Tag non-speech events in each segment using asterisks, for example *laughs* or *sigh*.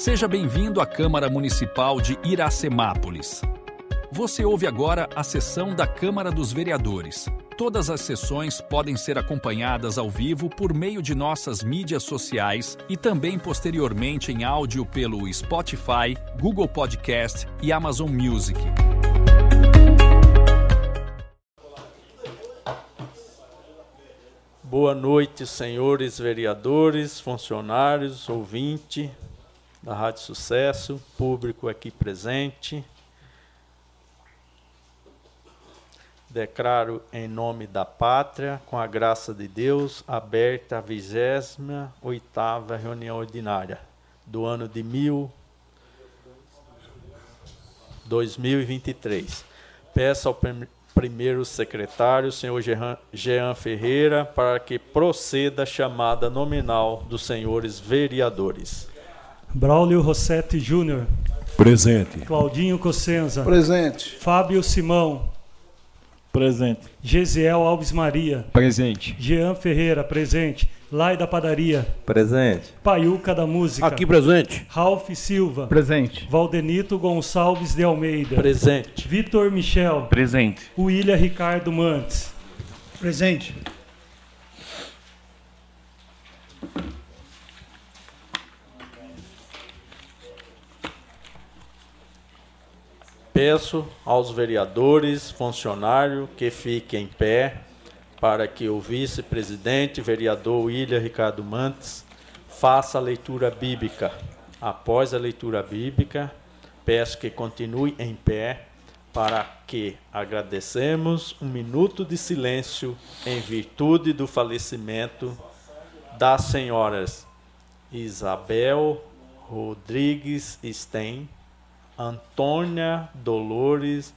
Seja bem-vindo à Câmara Municipal de Iracemápolis. Você ouve agora a sessão da Câmara dos Vereadores. Todas as sessões podem ser acompanhadas ao vivo por meio de nossas mídias sociais e também posteriormente em áudio pelo Spotify, Google Podcast e Amazon Music. Boa noite, senhores vereadores, funcionários, ouvinte da Rádio Sucesso, público aqui presente. Declaro em nome da pátria, com a graça de Deus, aberta a 28ª reunião ordinária do ano de mil 2023. Peço ao prim primeiro secretário, senhor Jean Ferreira, para que proceda a chamada nominal dos senhores vereadores. Braulio Rossetti Júnior. Presente. Claudinho Cossenza. Presente. Fábio Simão. Presente. Gesiel Alves Maria. Presente. Jean Ferreira, presente. Lai da Padaria. Presente. Paiuca da Música. Aqui presente. Ralph Silva. Presente. Valdenito Gonçalves de Almeida. Presente. Vitor Michel. Presente. William Ricardo Mantes. Presente. Peço aos vereadores, funcionários que fiquem em pé para que o vice-presidente, vereador William Ricardo Mantes, faça a leitura bíblica. Após a leitura bíblica, peço que continue em pé para que agradecemos um minuto de silêncio em virtude do falecimento das senhoras Isabel Rodrigues Stein, Antônia Dolores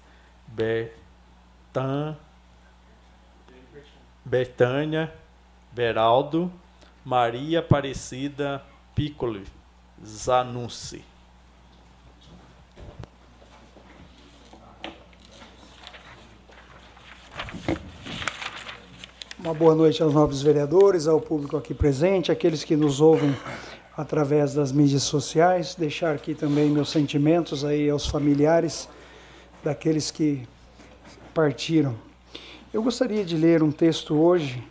Bertan, Bertânia Beraldo, Maria Aparecida Piccoli Zanussi. Uma boa noite aos nobres vereadores, ao público aqui presente, aqueles que nos ouvem através das mídias sociais. Deixar aqui também meus sentimentos aí aos familiares daqueles que partiram. Eu gostaria de ler um texto hoje,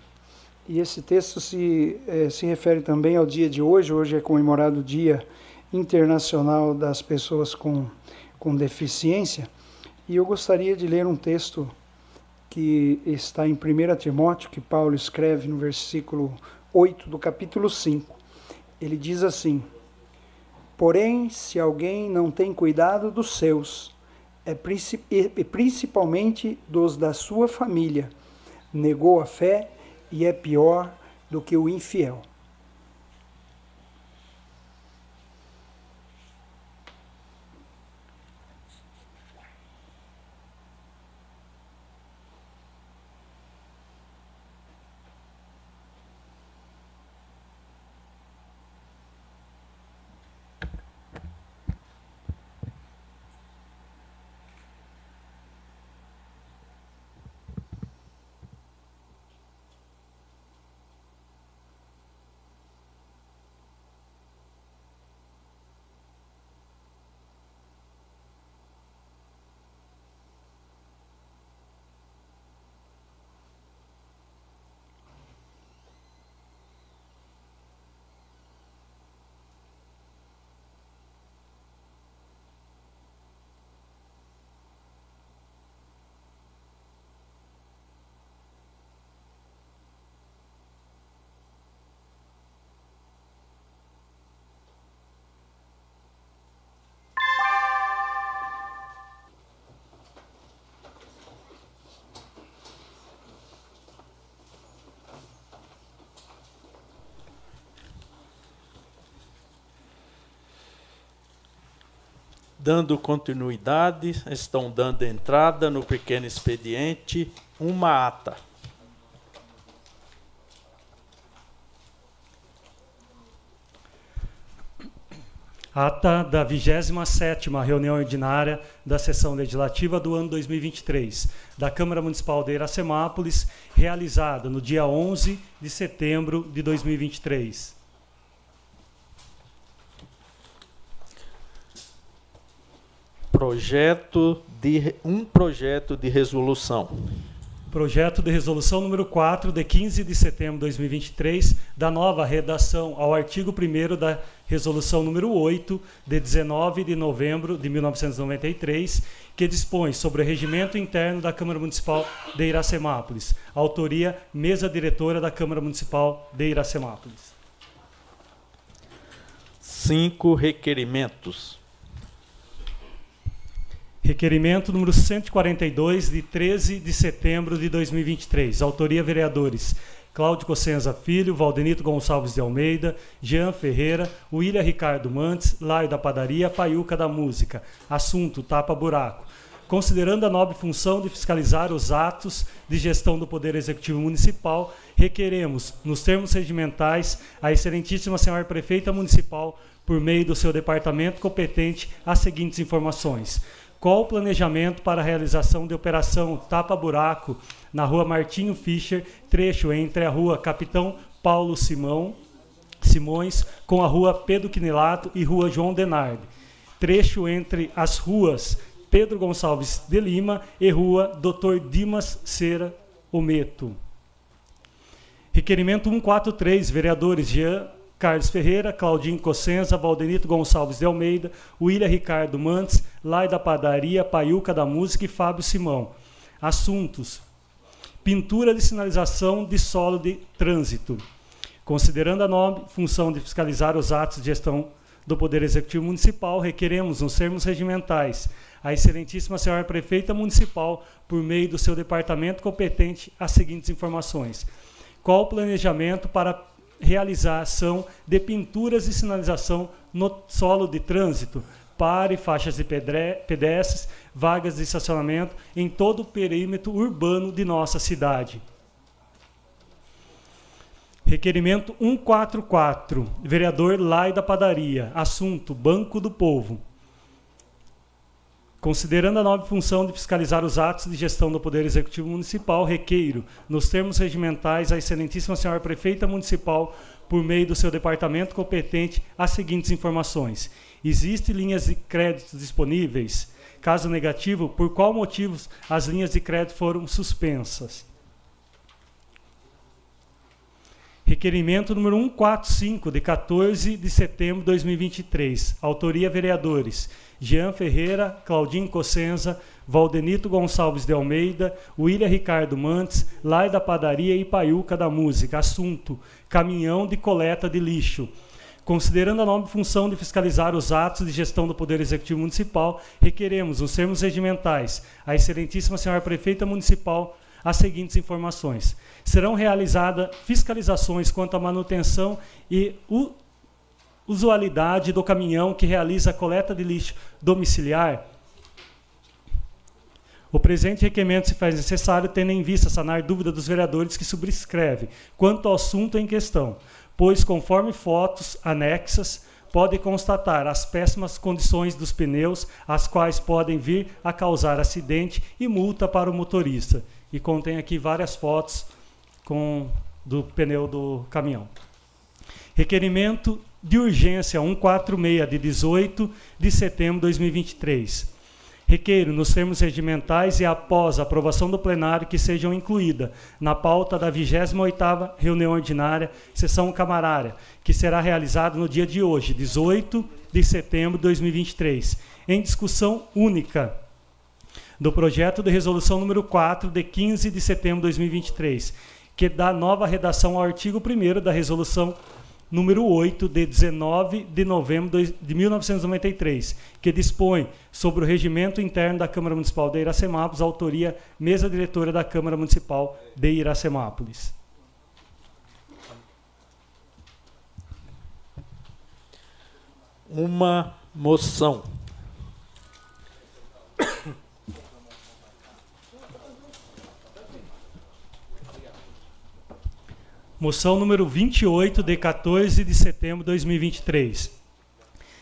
e esse texto se, eh, se refere também ao dia de hoje. Hoje é comemorado o Dia Internacional das Pessoas com, com Deficiência, e eu gostaria de ler um texto que está em 1 Timóteo, que Paulo escreve no versículo 8 do capítulo 5. Ele diz assim: Porém, se alguém não tem cuidado dos seus, é principalmente dos da sua família, negou a fé e é pior do que o infiel. Dando continuidade, estão dando entrada no pequeno expediente uma ata. Ata da 27ª reunião ordinária da sessão legislativa do ano 2023 da Câmara Municipal de Iracemápolis, realizada no dia 11 de setembro de 2023. Projeto de um projeto de resolução. Projeto de resolução número 4, de 15 de setembro de 2023, da nova redação ao artigo 1 da resolução número 8, de 19 de novembro de 1993, que dispõe sobre o regimento interno da Câmara Municipal de Iracemápolis. Autoria, mesa diretora da Câmara Municipal de Iracemápolis. Cinco requerimentos. Requerimento número 142, de 13 de setembro de 2023. Autoria vereadores Cláudio Cossenza Filho, Valdenito Gonçalves de Almeida, Jean Ferreira, William Ricardo Mantes, Laio da Padaria, Paiuca da Música. Assunto: tapa-buraco. Considerando a nobre função de fiscalizar os atos de gestão do Poder Executivo Municipal, requeremos, nos termos regimentais, a Excelentíssima Senhora Prefeita Municipal, por meio do seu departamento competente, as seguintes informações qual o planejamento para a realização de operação tapa-buraco na rua Martinho Fischer, trecho entre a rua Capitão Paulo Simão, Simões com a rua Pedro Quinelato e rua João Denardi, trecho entre as ruas Pedro Gonçalves de Lima e rua Dr. Dimas Cera Ometo. Requerimento 143, vereadores Jean Carlos Ferreira, Claudinho Cossenza, Valdenito Gonçalves de Almeida, William Ricardo Mantes, Lai da Padaria, Paiuca da Música e Fábio Simão. Assuntos: pintura de sinalização de solo de trânsito. Considerando a nobre função de fiscalizar os atos de gestão do Poder Executivo Municipal, requeremos, nos termos regimentais, a Excelentíssima Senhora Prefeita Municipal, por meio do seu departamento competente, as seguintes informações. Qual o planejamento para realizar ação de pinturas e sinalização no solo de trânsito, pare, faixas de pedestres, vagas de estacionamento em todo o perímetro urbano de nossa cidade. Requerimento 144, vereador Lai da Padaria, assunto Banco do Povo. Considerando a nova função de fiscalizar os atos de gestão do Poder Executivo Municipal, requeiro, nos termos regimentais, a Excelentíssima Senhora Prefeita Municipal, por meio do seu departamento competente, as seguintes informações. Existem linhas de crédito disponíveis? Caso negativo, por qual motivo as linhas de crédito foram suspensas? Requerimento número 145, de 14 de setembro de 2023. Autoria vereadores Jean Ferreira, Claudinho Cossenza, Valdenito Gonçalves de Almeida, William Ricardo Mantes, Lai da Padaria e Paiuca da Música. Assunto: caminhão de coleta de lixo. Considerando a nova função de fiscalizar os atos de gestão do Poder Executivo Municipal, requeremos, nos termos regimentais, a Excelentíssima Senhora Prefeita Municipal as seguintes informações. Serão realizadas fiscalizações quanto à manutenção e usualidade do caminhão que realiza a coleta de lixo domiciliar, o presente requerimento se faz necessário, tendo em vista sanar dúvida dos vereadores que subscrevem quanto ao assunto em questão, pois, conforme fotos anexas, pode constatar as péssimas condições dos pneus, as quais podem vir a causar acidente e multa para o motorista. E contém aqui várias fotos com do pneu do caminhão. Requerimento de urgência 146 de 18 de setembro de 2023. Requeiro, nos termos regimentais e após a aprovação do plenário, que sejam incluídas na pauta da 28ª reunião ordinária, sessão camarária, que será realizada no dia de hoje, 18 de setembro de 2023, em discussão única do projeto de resolução número 4 de 15 de setembro de 2023, que dá nova redação ao artigo 1 da resolução número 8, de 19 de novembro de 1993, que dispõe sobre o regimento interno da Câmara Municipal de Iracemápolis, autoria mesa diretora da Câmara Municipal de Iracemápolis. Uma moção. Moção número 28, de 14 de setembro de 2023.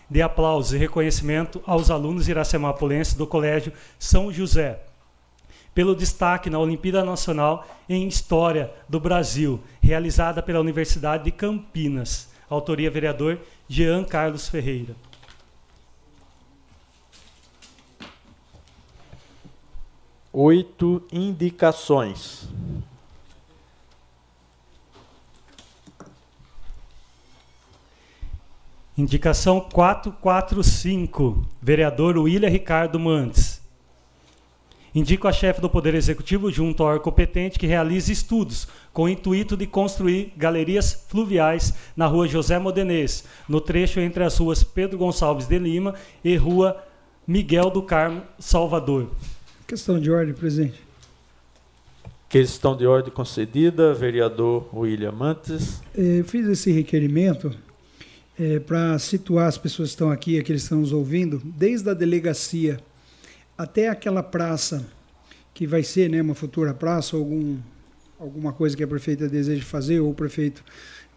De aplausos e reconhecimento aos alunos iracemapolenses do Colégio São José, pelo destaque na Olimpíada Nacional em História do Brasil, realizada pela Universidade de Campinas. Autoria vereador Jean Carlos Ferreira. Oito indicações. Indicação 445, vereador William Ricardo Mantes. Indico a chefe do Poder Executivo, junto ao órgão competente, que realize estudos com o intuito de construir galerias fluviais na rua José Modenês, no trecho entre as ruas Pedro Gonçalves de Lima e rua Miguel do Carmo, Salvador. Questão de ordem, presidente. Questão de ordem concedida, vereador William Mantes. Eu fiz esse requerimento é, para situar as pessoas que estão aqui, aqueles que estão nos ouvindo, desde a delegacia até aquela praça que vai ser né, uma futura praça, algum, alguma coisa que a prefeita deseja fazer, ou o prefeito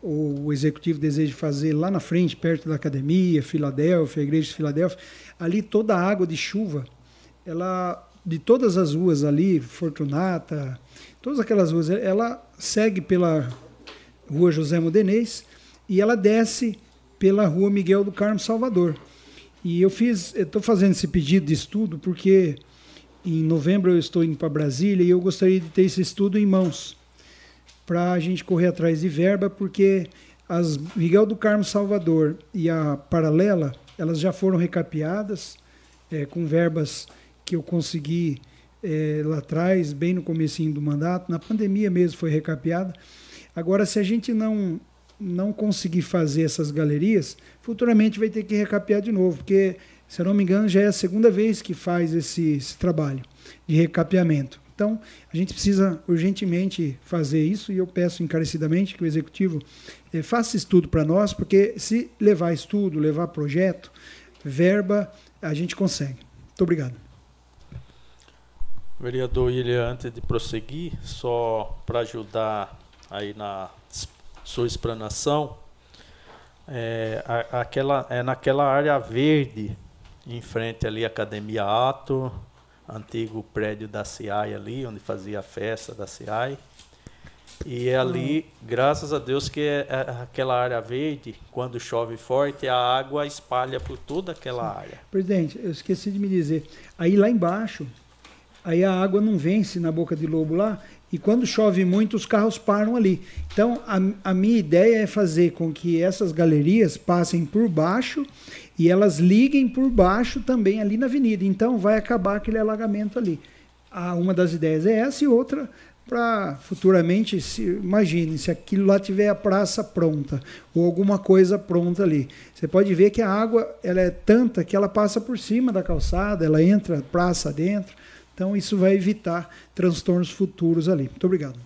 ou o executivo deseja fazer lá na frente, perto da academia, Filadélfia, igreja de Filadélfia, ali toda a água de chuva, ela de todas as ruas ali, Fortunata, todas aquelas ruas, ela segue pela rua José Modenês e ela desce pela rua Miguel do Carmo Salvador. E eu fiz, estou fazendo esse pedido de estudo porque em novembro eu estou indo para Brasília e eu gostaria de ter esse estudo em mãos para a gente correr atrás de verba, porque as Miguel do Carmo Salvador e a Paralela elas já foram recapeadas é, com verbas que eu consegui é, lá atrás, bem no comecinho do mandato, na pandemia mesmo foi recapeada. Agora, se a gente não não conseguir fazer essas galerias, futuramente vai ter que recapear de novo, porque, se eu não me engano, já é a segunda vez que faz esse, esse trabalho de recapeamento. Então, a gente precisa urgentemente fazer isso e eu peço encarecidamente que o executivo eh, faça estudo para nós, porque se levar estudo, levar projeto, verba, a gente consegue. Muito obrigado. Vereador William, antes de prosseguir, só para ajudar aí na sua explanação, é, aquela, é naquela área verde, em frente ali à Academia Ato, antigo prédio da CIAI ali, onde fazia a festa da CIAI. E é ali, graças a Deus, que é, é aquela área verde, quando chove forte, a água espalha por toda aquela área. Presidente, eu esqueci de me dizer. Aí lá embaixo, aí a água não vence na boca de lobo lá, e quando chove muito, os carros param ali. Então, a, a minha ideia é fazer com que essas galerias passem por baixo e elas liguem por baixo também ali na avenida. Então, vai acabar aquele alagamento ali. Ah, uma das ideias é essa e outra para futuramente, se, imagine, se aquilo lá tiver a praça pronta ou alguma coisa pronta ali. Você pode ver que a água ela é tanta que ela passa por cima da calçada, ela entra praça dentro. Então, isso vai evitar transtornos futuros ali. Muito obrigado.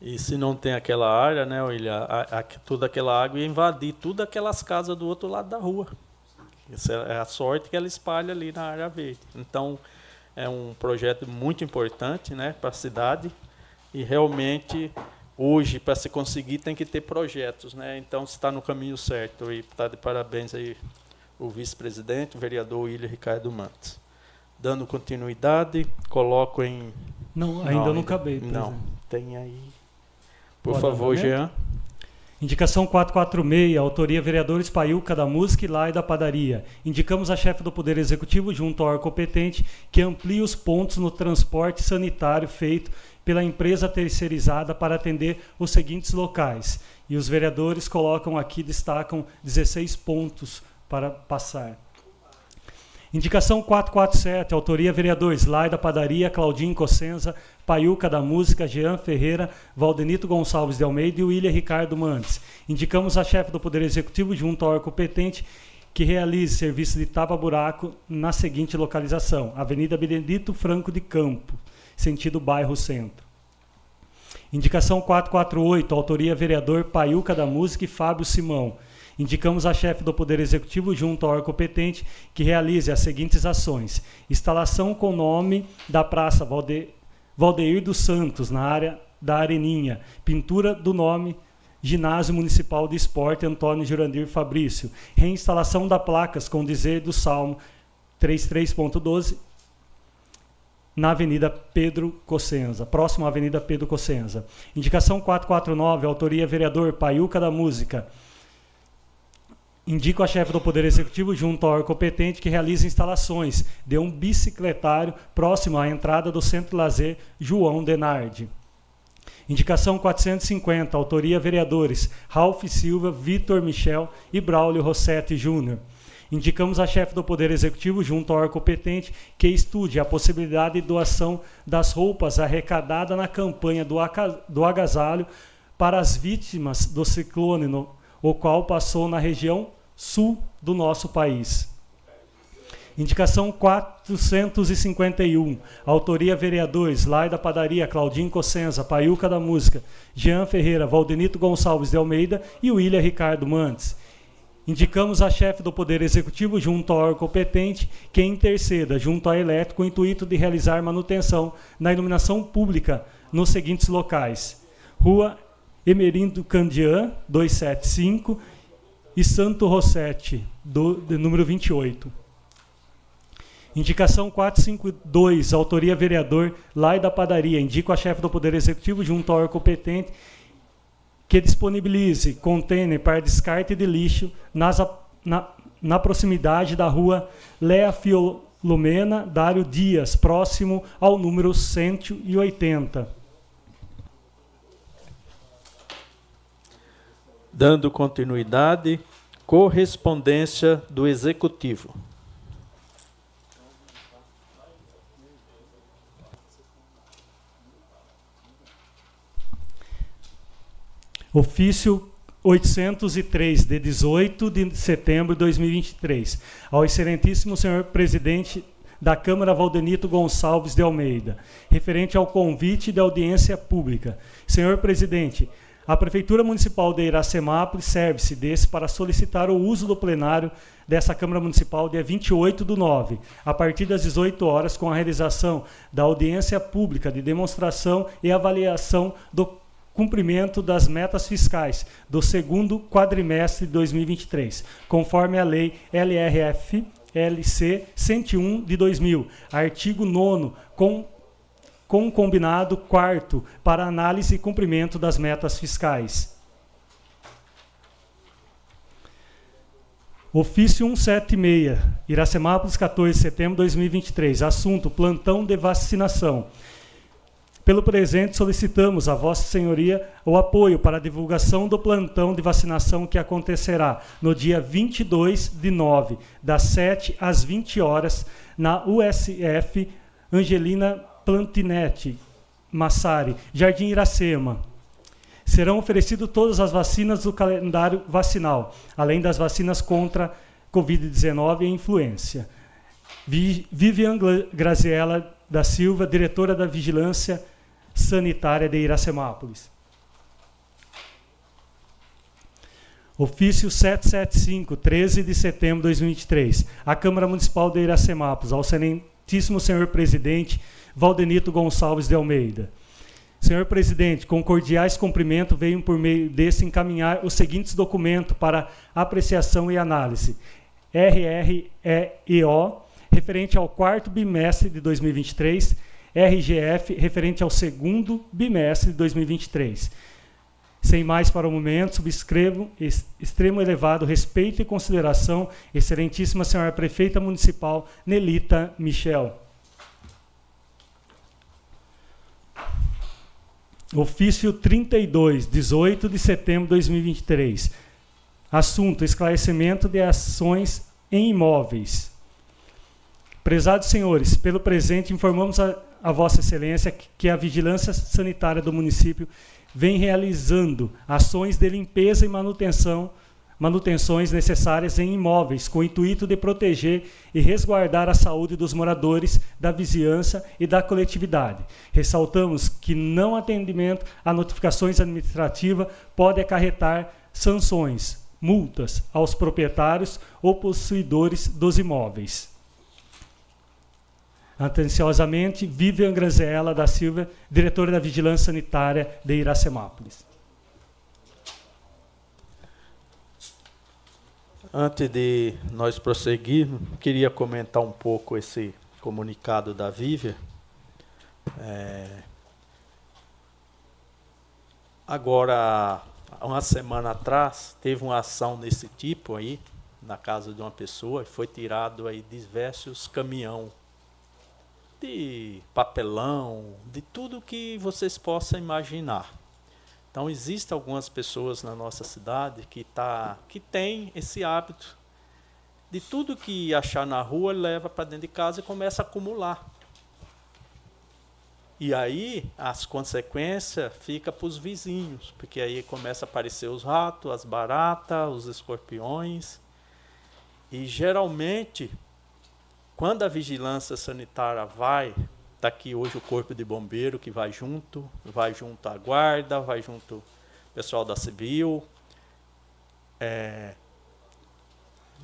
E se não tem aquela área, né, William, a, a, toda aquela água ia invadir todas aquelas casas do outro lado da rua. Essa é a sorte que ela espalha ali na área verde. Então, é um projeto muito importante né, para a cidade e realmente hoje para se conseguir tem que ter projetos, né? Então está no caminho certo e está de parabéns aí o vice-presidente, o vereador William Ricardo Mantes. Dando continuidade, coloco em. Não, ainda não, não acabei. Não, tem aí. Por Pode favor, Jean. Indicação 446, autoria vereadores Paiuca da Música e Lai da Padaria. Indicamos a chefe do Poder Executivo, junto ao órgão competente, que amplie os pontos no transporte sanitário feito pela empresa terceirizada para atender os seguintes locais. E os vereadores colocam aqui, destacam 16 pontos para passar. Indicação 447, autoria vereadores Lai da Padaria, Claudinho Cossenza, Paiuca da Música, Jean Ferreira, Valdenito Gonçalves de Almeida e William Ricardo Mantes. Indicamos a chefe do Poder Executivo, junto ao órgão competente, que realize serviço de tapa-buraco na seguinte localização: Avenida Benedito Franco de Campo, sentido bairro Centro. Indicação 448, autoria vereador Paiuca da Música e Fábio Simão. Indicamos a chefe do Poder Executivo, junto ao órgão competente, que realize as seguintes ações: instalação com nome da Praça Valde... Valdeir dos Santos, na área da Areninha, pintura do nome Ginásio Municipal de Esporte Antônio Jurandir Fabrício, reinstalação da placas com dizer do Salmo 33.12 na Avenida Pedro Cossenza, próximo à Avenida Pedro Cossenza. Indicação 449, autoria vereador Paiuca da Música indico a chefe do Poder Executivo, junto ao órgão competente, que realize instalações de um bicicletário próximo à entrada do Centro Lazer João Denardi. Indicação 450, autoria vereadores Ralph Silva, Vitor Michel e Braulio Rossetti Júnior. Indicamos a chefe do Poder Executivo, junto ao órgão competente, que estude a possibilidade de doação das roupas arrecadadas na campanha do, do agasalho para as vítimas do ciclone, no, o qual passou na região sul do nosso país. Indicação 451. Autoria vereadores: Lai da Padaria, Claudinho Cossenza, Paiuca da Música, Jean Ferreira, Valdenito Gonçalves de Almeida e William Ricardo Mantes. Indicamos a chefe do Poder Executivo, junto ao órgão competente, que interceda junto à Eletro com o intuito de realizar manutenção na iluminação pública nos seguintes locais: Rua Emerindo Candian, 275, e Santo Rossetti, do, número 28. Indicação 452, autoria vereador Lai da Padaria. Indico a chefe do Poder Executivo, junto ao órgão competente, que disponibilize container para descarte de lixo nas, na, na proximidade da rua Lea Filomena Dário Dias, próximo ao número 180. Dando continuidade, correspondência do Executivo. Ofício 803, de 18 de setembro de 2023. Ao excelentíssimo senhor presidente da Câmara Valdenito Gonçalves de Almeida, referente ao convite de audiência pública. Senhor presidente, a Prefeitura Municipal de Iracemápolis serve-se desse para solicitar o uso do plenário dessa Câmara Municipal dia 28 do 9, a partir das 18 horas, com a realização da audiência pública de demonstração e avaliação do cumprimento das metas fiscais do segundo quadrimestre de 2023, conforme a Lei LRF LC 101 de 2000, artigo 9 com com combinado quarto para análise e cumprimento das metas fiscais. Ofício 176, Iracemápolis, 14 de setembro de 2023. Assunto: plantão de vacinação. Pelo presente, solicitamos a Vossa Senhoria o apoio para a divulgação do plantão de vacinação que acontecerá no dia 22 de nove, das 7 às 20 horas, na USF Angelina Plantinete Massari, Jardim Iracema. Serão oferecidas todas as vacinas do calendário vacinal, além das vacinas contra Covid-19 e influência. Vivian Graziella da Silva, diretora da Vigilância Sanitária de Iracemápolis. Ofício 775, 13 de setembro de 2023. A Câmara Municipal de Iracemápolis, ao excelentíssimo senhor presidente Valdenito Gonçalves de Almeida. Senhor presidente, com cordiais cumprimentos, venho por meio desse encaminhar os seguintes documentos para apreciação e análise. RREO, referente ao quarto bimestre de 2023 RGF referente ao segundo bimestre de 2023. Sem mais para o momento, subscrevo extremo elevado respeito e consideração, excelentíssima senhora prefeita municipal Nelita Michel. Ofício 32, 18 de setembro de 2023. Assunto: esclarecimento de ações em imóveis. Prezados senhores, pelo presente informamos a a Vossa Excelência que a Vigilância Sanitária do município vem realizando ações de limpeza e manutenção, manutenções necessárias em imóveis, com o intuito de proteger e resguardar a saúde dos moradores, da vizinhança e da coletividade. Ressaltamos que não atendimento a notificações administrativas pode acarretar sanções, multas aos proprietários ou possuidores dos imóveis. Atenciosamente, Vivian Graziella da Silva, diretora da Vigilância Sanitária de Iracemápolis. Antes de nós prosseguirmos, queria comentar um pouco esse comunicado da Vivian. É... Agora, uma semana atrás, teve uma ação desse tipo aí, na casa de uma pessoa e foi tirado aí diversos caminhão de papelão, de tudo que vocês possam imaginar. Então existem algumas pessoas na nossa cidade que tá que tem esse hábito de tudo que achar na rua leva para dentro de casa e começa a acumular. E aí as consequências ficam para os vizinhos, porque aí começa a aparecer os ratos, as baratas, os escorpiões. E geralmente, quando a vigilância sanitária vai, está aqui hoje o corpo de bombeiro que vai junto, vai junto a guarda, vai junto o pessoal da civil. É,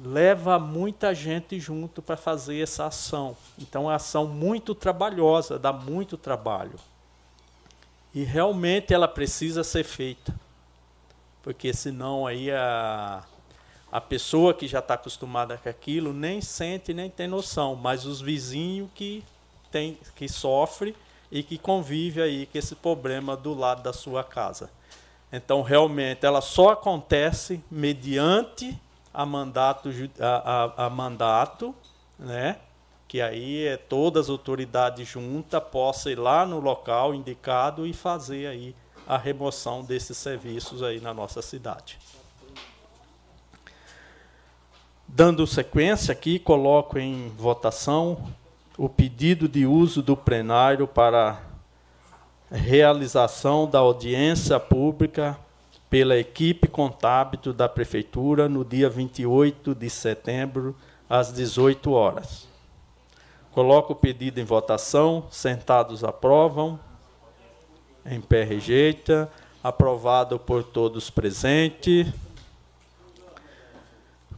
leva muita gente junto para fazer essa ação. Então é uma ação muito trabalhosa, dá muito trabalho. E realmente ela precisa ser feita. Porque senão aí a, a pessoa que já está acostumada com aquilo nem sente, nem tem noção. Mas os vizinhos que, tem, que sofrem e que convive aí com esse problema do lado da sua casa. Então realmente ela só acontece mediante a mandato, a, a, a mandato né? que aí é todas as autoridades juntas possam ir lá no local indicado e fazer aí a remoção desses serviços aí na nossa cidade. Dando sequência aqui, coloco em votação o pedido de uso do plenário para realização da audiência pública pela equipe contábil da Prefeitura no dia 28 de setembro, às 18 horas. Coloco o pedido em votação. Sentados aprovam. Em pé rejeita. Aprovado por todos presentes.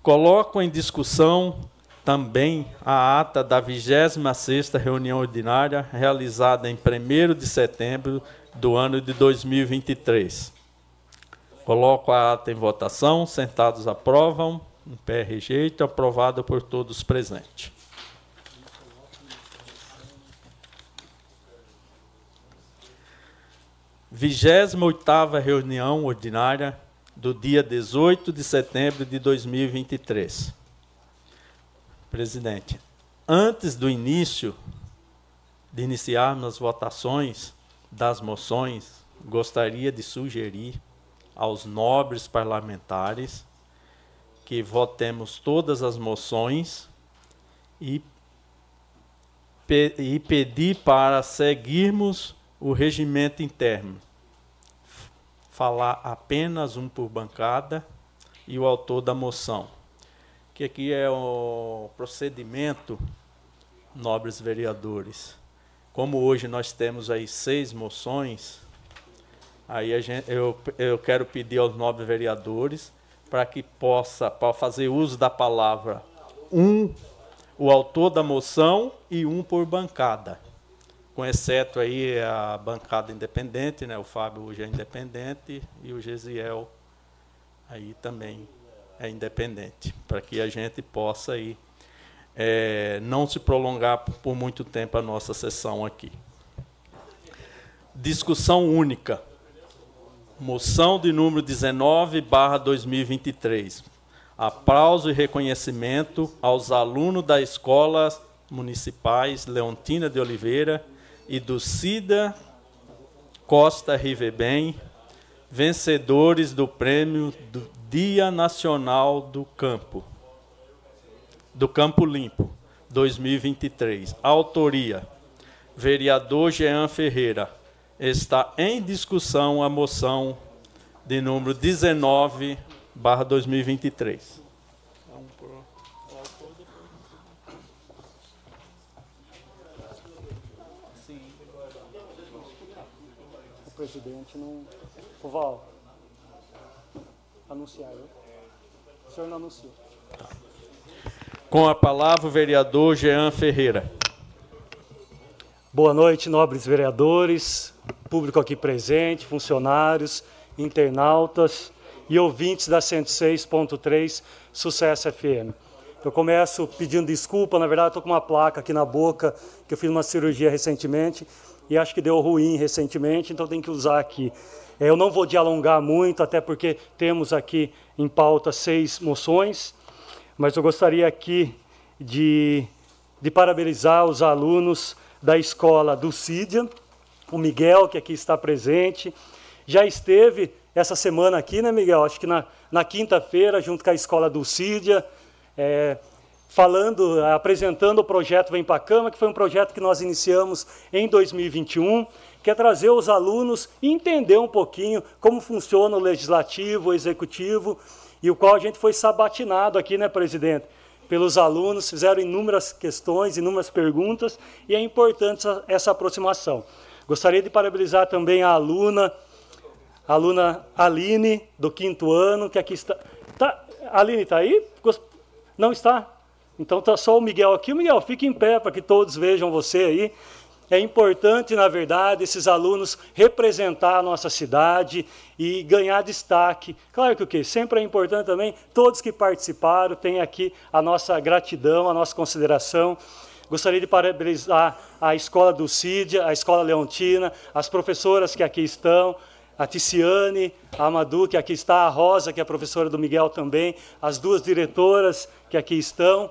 Coloco em discussão também a ata da 26ª reunião ordinária realizada em 1 de setembro do ano de 2023. Coloco a ata em votação. Sentados aprovam. Em pé rejeito. Aprovado por todos presentes. Vigésima oitava reunião ordinária do dia 18 de setembro de 2023. Presidente, antes do início de iniciarmos as votações das moções, gostaria de sugerir aos nobres parlamentares que votemos todas as moções e, pe e pedir para seguirmos o regimento interno. Falar apenas um por bancada e o autor da moção. Que aqui é o procedimento, nobres vereadores. Como hoje nós temos aí seis moções, Aí gente, eu, eu quero pedir aos nobres vereadores para que possa para fazer uso da palavra um, o autor da moção e um por bancada. Com exceto aí a bancada independente, né? O Fábio hoje é independente e o Gesiel aí também é independente, para que a gente possa aí é, não se prolongar por muito tempo a nossa sessão aqui. Discussão única. Moção de número 19, barra 2023. Aplauso e reconhecimento aos alunos da Escola Municipais Leontina de Oliveira e do CIDA Costa Rivebem, vencedores do prêmio Dia Nacional do Campo, do Campo Limpo, 2023. Autoria: vereador Jean Ferreira está em discussão a moção de número 19, barra 2023. O presidente não. Val, anunciar, eu? O senhor não anuncia. Com a palavra o vereador Jean Ferreira. Boa noite, nobres vereadores, público aqui presente, funcionários, internautas e ouvintes da 106.3 Sucesso FM. Eu começo pedindo desculpa, na verdade estou com uma placa aqui na boca, que eu fiz uma cirurgia recentemente e acho que deu ruim recentemente, então tem que usar aqui. É, eu não vou dialogar muito, até porque temos aqui em pauta seis moções. mas eu gostaria aqui de, de parabenizar os alunos da escola do CIDIA, o Miguel, que aqui está presente, já esteve essa semana aqui, né, Miguel? Acho que na, na quinta-feira, junto com a escola do CIDIA, é, falando, apresentando o projeto Vem para Cama, que foi um projeto que nós iniciamos em 2021, que é trazer os alunos entender um pouquinho como funciona o legislativo, o executivo, e o qual a gente foi sabatinado aqui, né, presidente? Pelos alunos, fizeram inúmeras questões, inúmeras perguntas, e é importante essa, essa aproximação. Gostaria de parabenizar também a aluna, a aluna Aline, do quinto ano, que aqui está. Tá, Aline está aí? Não está? Então está só o Miguel aqui. O Miguel, fique em pé para que todos vejam você aí. É importante, na verdade, esses alunos representar a nossa cidade e ganhar destaque. Claro que o que sempre é importante também, todos que participaram têm aqui a nossa gratidão, a nossa consideração. Gostaria de parabenizar a escola do Cídia, a escola Leontina, as professoras que aqui estão, a Ticiane, a Madu, que aqui está, a Rosa, que é professora do Miguel também, as duas diretoras que aqui estão.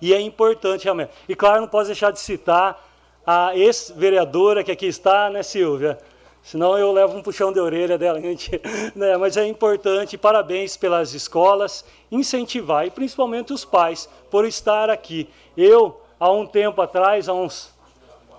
E é importante realmente. E claro, não posso deixar de citar a ex-vereadora que aqui está, né, Silvia? Senão eu levo um puxão de orelha dela. *laughs* Gente, né? Mas é importante, parabéns pelas escolas, incentivar, e principalmente os pais, por estar aqui. Eu, há um tempo atrás, há uns,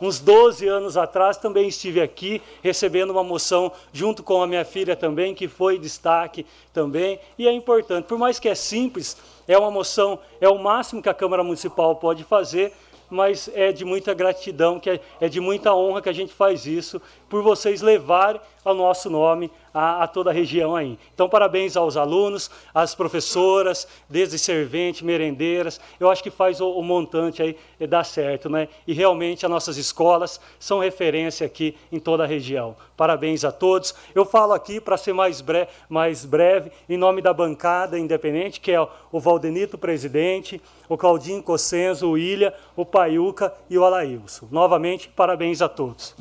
uns 12 anos atrás, também estive aqui recebendo uma moção junto com a minha filha também, que foi destaque também. E é importante, por mais que é simples, é uma moção, é o máximo que a Câmara Municipal pode fazer, mas é de muita gratidão, que é, é de muita honra que a gente faz isso, por vocês levarem o nosso nome a, a, toda a região aí. Então, parabéns aos alunos, às professoras, desde servente, merendeiras. Eu acho que faz o, o montante aí é, dar certo, né? E realmente as nossas escolas são referência aqui em toda a região. Parabéns a todos. Eu falo aqui, para ser mais, bre mais breve, em nome da bancada independente, que é o Valdenito, presidente, o Claudinho Cossenzo, o Ilha, o Paiuca e o Alailson. Novamente, parabéns a todos.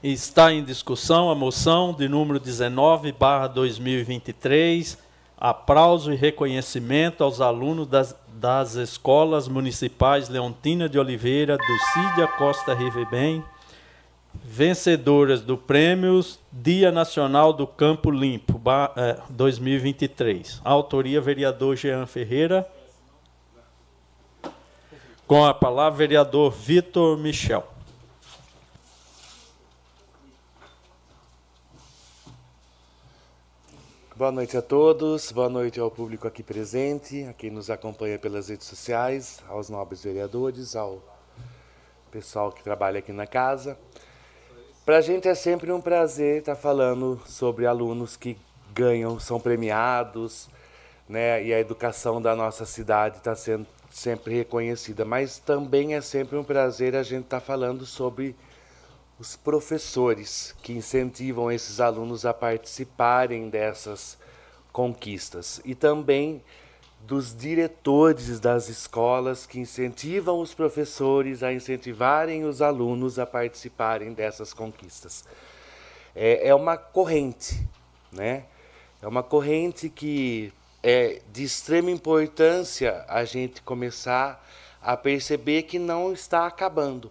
Está em discussão a moção de número 19, barra 2023, aplauso e reconhecimento aos alunos das, das escolas municipais Leontina de Oliveira, do Cídia Costa Rivebem, vencedoras do prêmio Dia Nacional do Campo Limpo, 2023. É, autoria, vereador Jean Ferreira. Com a palavra, vereador Vitor Michel. Boa noite a todos, boa noite ao público aqui presente, a quem nos acompanha pelas redes sociais, aos nobres vereadores, ao pessoal que trabalha aqui na casa. Para a gente é sempre um prazer estar falando sobre alunos que ganham, são premiados, né? E a educação da nossa cidade está sendo sempre reconhecida. Mas também é sempre um prazer a gente estar falando sobre os professores que incentivam esses alunos a participarem dessas conquistas e também dos diretores das escolas que incentivam os professores a incentivarem os alunos a participarem dessas conquistas. É, é uma corrente, né? É uma corrente que é de extrema importância a gente começar a perceber que não está acabando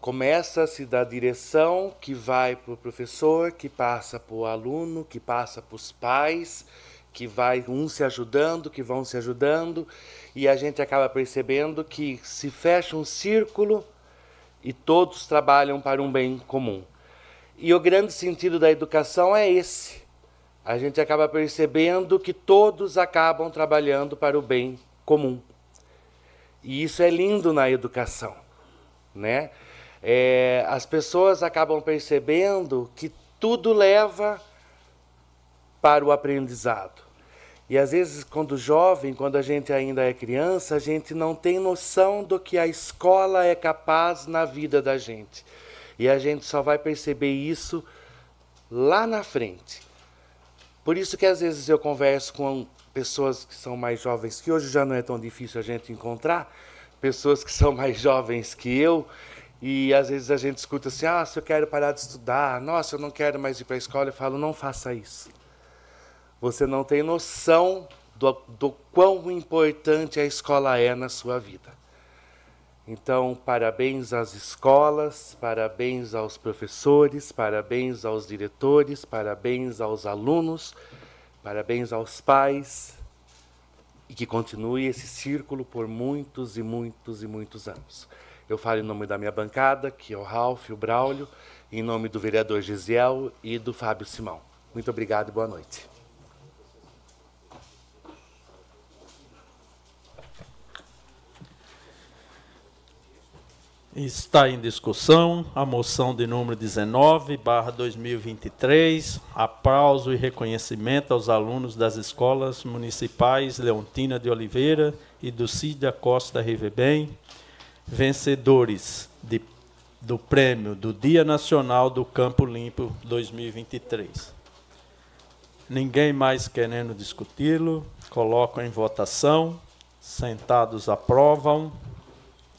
Começa-se da direção que vai para o professor, que passa para o aluno, que passa para os pais, que vai um se ajudando, que vão se ajudando, e a gente acaba percebendo que se fecha um círculo e todos trabalham para um bem comum. E o grande sentido da educação é esse. A gente acaba percebendo que todos acabam trabalhando para o bem comum. E isso é lindo na educação, né? É, as pessoas acabam percebendo que tudo leva para o aprendizado. E às vezes, quando jovem, quando a gente ainda é criança, a gente não tem noção do que a escola é capaz na vida da gente. E a gente só vai perceber isso lá na frente. Por isso que às vezes eu converso com pessoas que são mais jovens, que hoje já não é tão difícil a gente encontrar, pessoas que são mais jovens que eu, e às vezes a gente escuta assim: ah, se eu quero parar de estudar, nossa, eu não quero mais ir para a escola. Eu falo: não faça isso. você não tem noção do, do quão importante a escola é na sua vida. Então, parabéns às escolas, parabéns aos professores, parabéns aos diretores, parabéns aos alunos, parabéns aos pais, e que continue esse círculo por muitos e muitos e muitos anos. Eu falo em nome da minha bancada, que é o Ralph, o Braulio, em nome do vereador Gisiel e do Fábio Simão. Muito obrigado e boa noite. Está em discussão a moção de número 19, barra 2023, aplauso e reconhecimento aos alunos das escolas municipais Leontina de Oliveira e do Cida Costa Rivebem, vencedores de, do prêmio do Dia Nacional do Campo Limpo 2023. Ninguém mais querendo discuti-lo, coloco em votação. Sentados aprovam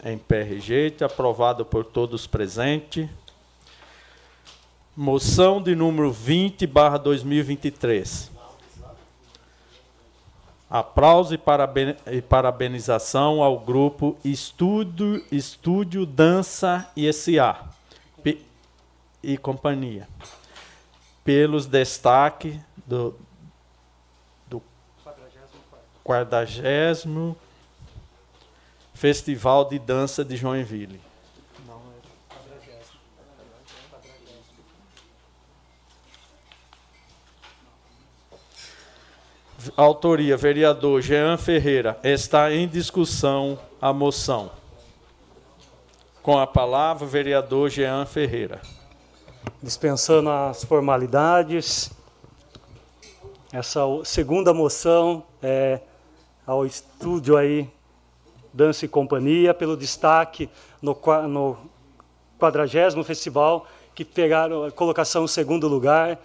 em pé rejeito, aprovado por todos presentes. Moção de número 20, barra 2023. Aplauso e parabenização ao grupo Estúdio, Estúdio Dança e S.A. e companhia. Pelos destaques do, do 44 Festival de Dança de Joinville. Autoria, vereador Jean Ferreira. Está em discussão a moção. Com a palavra, vereador Jean Ferreira. Dispensando as formalidades, essa segunda moção é ao estúdio aí Dança e Companhia, pelo destaque no, no 40 Festival, que pegaram a colocação em segundo lugar.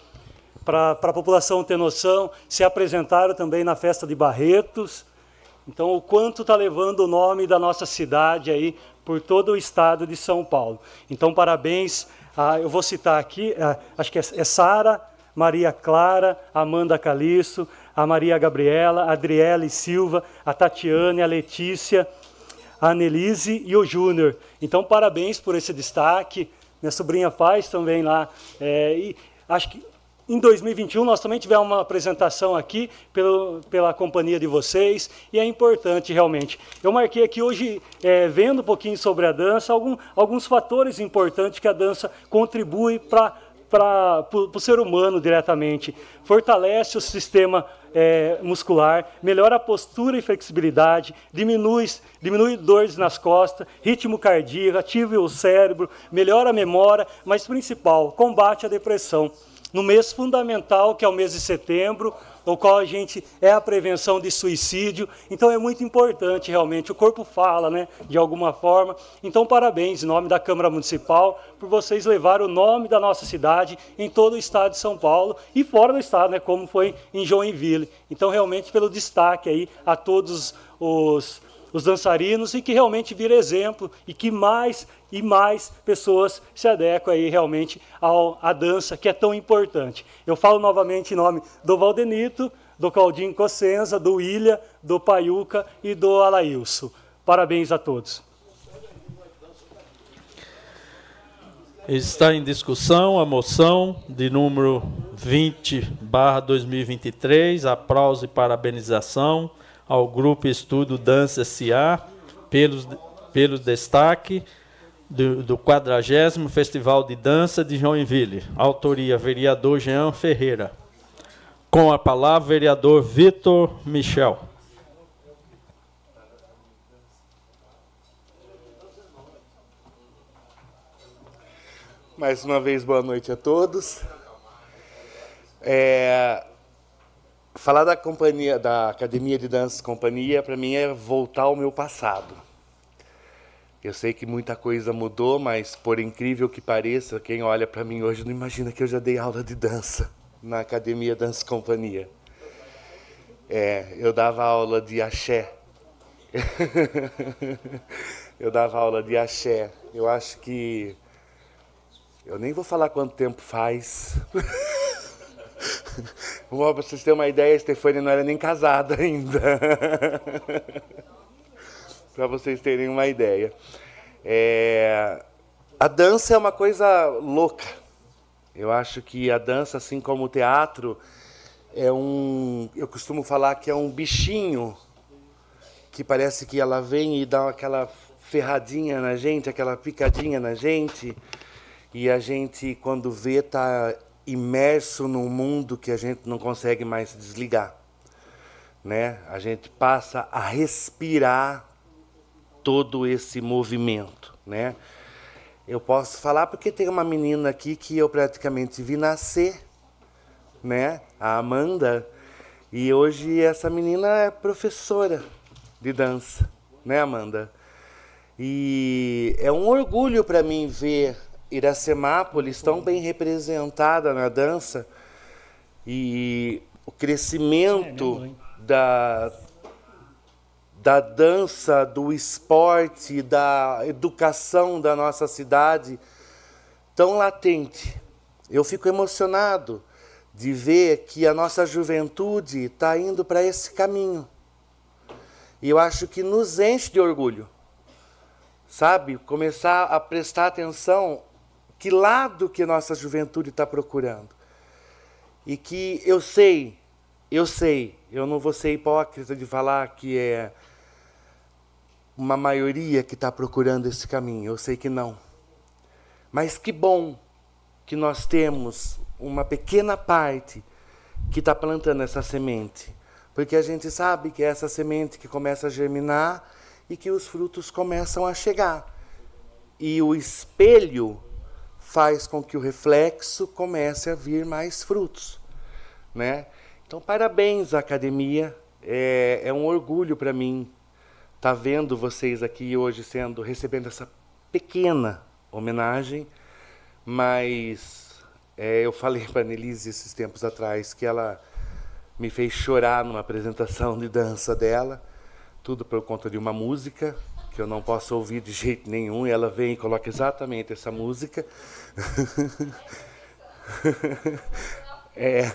Para a população ter noção, se apresentaram também na festa de Barretos. Então, o quanto está levando o nome da nossa cidade aí por todo o estado de São Paulo. Então, parabéns. Ah, eu vou citar aqui, ah, acho que é, é Sara, Maria Clara, Amanda Caliço, a Maria Gabriela, a Adriele Silva, a Tatiane, a Letícia, a Annelise e o Júnior. Então, parabéns por esse destaque. Minha sobrinha faz também lá. É, e acho que em 2021 nós também tivemos uma apresentação aqui pelo, pela companhia de vocês e é importante realmente. Eu marquei aqui hoje, é, vendo um pouquinho sobre a dança, algum, alguns fatores importantes que a dança contribui para para o ser humano diretamente. Fortalece o sistema é, muscular, melhora a postura e flexibilidade, diminui, diminui dores nas costas, ritmo cardíaco, ativa o cérebro, melhora a memória, mas principal, combate a depressão. No mês fundamental, que é o mês de setembro, o qual a gente é a prevenção de suicídio. Então é muito importante realmente, o corpo fala, né, de alguma forma. Então parabéns em nome da Câmara Municipal por vocês levar o nome da nossa cidade em todo o estado de São Paulo e fora do estado, né, como foi em Joinville. Então realmente pelo destaque aí a todos os os dançarinos e que realmente vira exemplo e que mais e mais pessoas se adequam aí realmente ao, à dança que é tão importante. Eu falo novamente em nome do Valdenito, do Claudinho Cossenza, do Ilha, do Paiuca e do Alailson. Parabéns a todos. Está em discussão a moção de número 20, barra 2023, aplauso e parabenização ao Grupo Estudo Dança S.A. pelos, pelos destaque do, do 40 Festival de Dança de Joinville. Autoria, vereador Jean Ferreira. Com a palavra, vereador Vitor Michel. Mais uma vez, boa noite a todos. É, falar da companhia, da Academia de Dança Companhia, para mim é voltar ao meu passado. Eu sei que muita coisa mudou, mas por incrível que pareça, quem olha para mim hoje não imagina que eu já dei aula de dança na Academia Dança Companhia. É, eu dava aula de axé. *laughs* eu dava aula de axé. Eu acho que eu nem vou falar quanto tempo faz. *laughs* *laughs* Para vocês terem uma ideia, a Stefania não era nem casada *laughs* ainda. Para vocês terem uma ideia. É... A dança é uma coisa louca. Eu acho que a dança, assim como o teatro, é um. Eu costumo falar que é um bichinho que parece que ela vem e dá aquela ferradinha na gente, aquela picadinha na gente, e a gente, quando vê, está imerso num mundo que a gente não consegue mais desligar. Né? A gente passa a respirar todo esse movimento. Né? Eu posso falar porque tem uma menina aqui que eu praticamente vi nascer, né? a Amanda, e hoje essa menina é professora de dança, né, Amanda? E é um orgulho para mim ver Iracemápolis tão bem representada na dança e o crescimento é, da, da dança, do esporte, da educação da nossa cidade tão latente. Eu fico emocionado de ver que a nossa juventude está indo para esse caminho. E eu acho que nos enche de orgulho sabe? Começar a prestar atenção que lado que nossa juventude está procurando. E que eu sei, eu sei, eu não vou ser hipócrita de falar que é uma maioria que está procurando esse caminho, eu sei que não. Mas que bom que nós temos uma pequena parte que está plantando essa semente. Porque a gente sabe que é essa semente que começa a germinar e que os frutos começam a chegar. E o espelho faz com que o reflexo comece a vir mais frutos, né? Então, parabéns academia. É, é um orgulho para mim estar tá vendo vocês aqui hoje sendo recebendo essa pequena homenagem, mas é, eu falei para Nelise esses tempos atrás que ela me fez chorar numa apresentação de dança dela tudo por conta de uma música que eu não posso ouvir de jeito nenhum, e ela vem e coloca exatamente essa música. *laughs* é.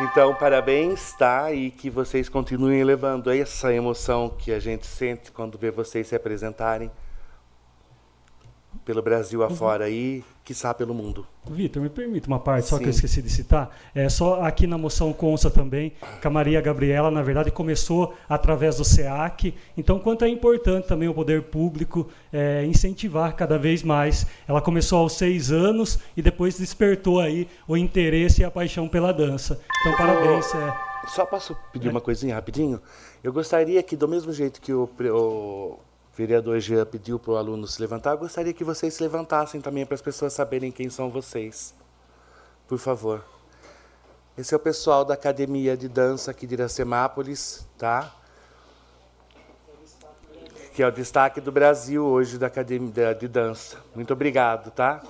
Então, parabéns, tá? E que vocês continuem levando essa emoção que a gente sente quando vê vocês se apresentarem pelo Brasil afora aí, quiçá pelo mundo. Vitor, me permite uma parte só Sim. que eu esqueci de citar. É só aqui na moção consta também que a Maria Gabriela, na verdade, começou através do SEAC. Então, quanto é importante também o poder público é, incentivar cada vez mais. Ela começou aos seis anos e depois despertou aí o interesse e a paixão pela dança. Então, parabéns. É... Só posso pedir é. uma coisinha rapidinho? Eu gostaria que, do mesmo jeito que o, o vereador Jean pediu para o aluno se levantar, eu gostaria que vocês se levantassem também para as pessoas saberem quem são vocês. Por favor. Esse é o pessoal da Academia de Dança aqui de Iracemápolis, tá? Que é o destaque do Brasil hoje da Academia de Dança. Muito obrigado, tá?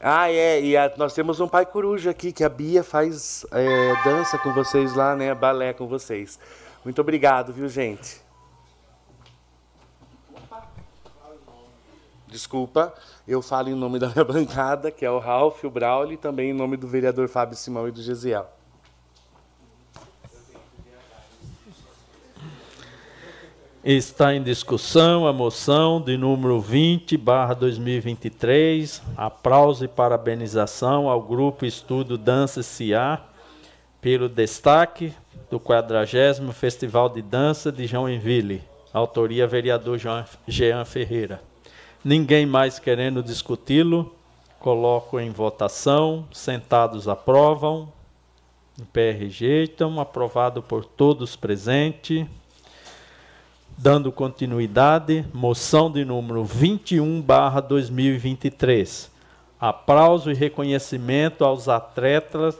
Ah, é, e a, nós temos um pai coruja aqui, que a Bia faz é, dança com vocês lá, né? Balé com vocês. Muito obrigado, viu, gente? Desculpa, eu falo em nome da minha *laughs* bancada, que é o Ralph, o Braulio, e também em nome do vereador Fábio Simão e do Gesiel. Está em discussão a moção de número 20, barra 2023. Aplauso e parabenização ao Grupo Estudo Dança CIA pelo destaque do 40 Festival de Dança de Joinville. Autoria vereador Jean Ferreira. Ninguém mais querendo discuti-lo, coloco em votação. Sentados aprovam. Em pé rejeitam. Aprovado por todos presentes. Dando continuidade, moção de número 21, barra 2023. Aplauso e reconhecimento aos atletas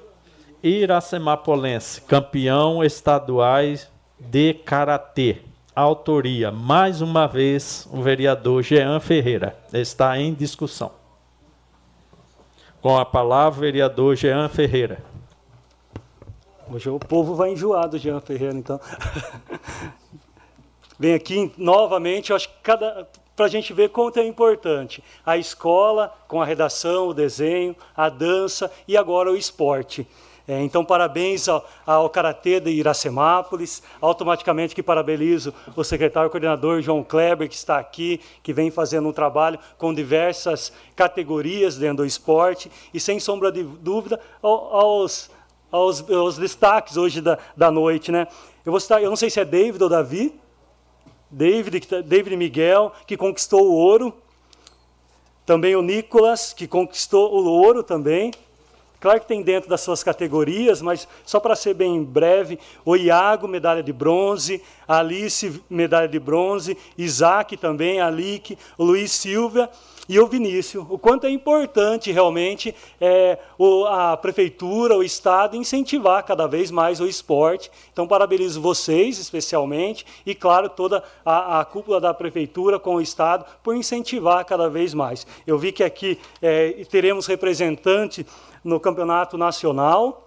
iracemapolense, campeão estaduais de karatê. Autoria, mais uma vez, o vereador Jean Ferreira. Está em discussão. Com a palavra, o vereador Jean Ferreira. Hoje o povo vai enjoar do Jean Ferreira, então. *laughs* Vem aqui novamente, eu acho que cada para a gente ver quanto é importante a escola com a redação, o desenho, a dança e agora o esporte. É, então, parabéns ao, ao Karatê de Iracemápolis. Automaticamente que parabenizo o secretário coordenador João Kleber, que está aqui, que vem fazendo um trabalho com diversas categorias dentro do esporte. E, sem sombra de dúvida, aos, aos, aos destaques hoje da, da noite. Né? Eu, vou citar, eu não sei se é David ou Davi, David, tá, David Miguel, que conquistou o ouro. Também o Nicolas, que conquistou o ouro também. Claro que tem dentro das suas categorias, mas só para ser bem breve, o Iago, medalha de bronze, Alice, medalha de bronze, Isaac também, Alique, Luiz Silva e o Vinícius. O quanto é importante realmente é, o, a prefeitura, o Estado, incentivar cada vez mais o esporte. Então, parabenizo vocês, especialmente, e, claro, toda a, a cúpula da prefeitura com o Estado por incentivar cada vez mais. Eu vi que aqui é, teremos representante no campeonato nacional.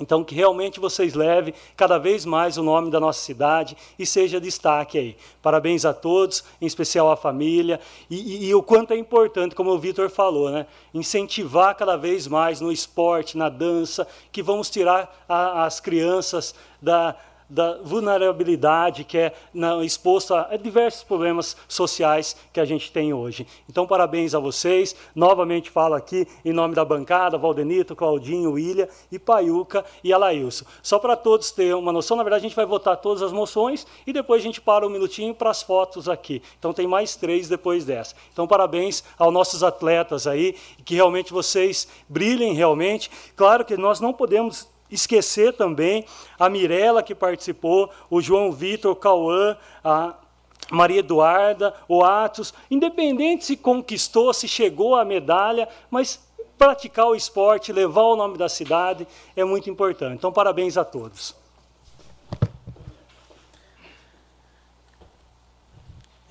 Então, que realmente vocês levem cada vez mais o nome da nossa cidade e seja destaque aí. Parabéns a todos, em especial à família. E, e, e o quanto é importante, como o Vitor falou, né? incentivar cada vez mais no esporte, na dança, que vamos tirar a, as crianças da, da vulnerabilidade que é na, exposto a, diversos problemas sociais que a gente tem hoje. Então, parabéns a vocês. Novamente falo aqui em nome da bancada, Valdenito, Claudinho, William e Paiuca e Alailson. Só para todos terem uma noção, na verdade, a gente vai votar todas as moções e depois a gente para um minutinho para as fotos aqui. Então, tem mais três depois dessa. Então, parabéns aos nossos atletas aí, que realmente vocês brilhem realmente. Claro que nós não podemos esquecer também a Mirella que participou, o João Vitor, o Cauã, a Maria Eduarda, o Atos, independente se conquistou, se chegou à medalha, mas praticar o esporte, levar o nome da cidade é muito importante. Então, parabéns a todos.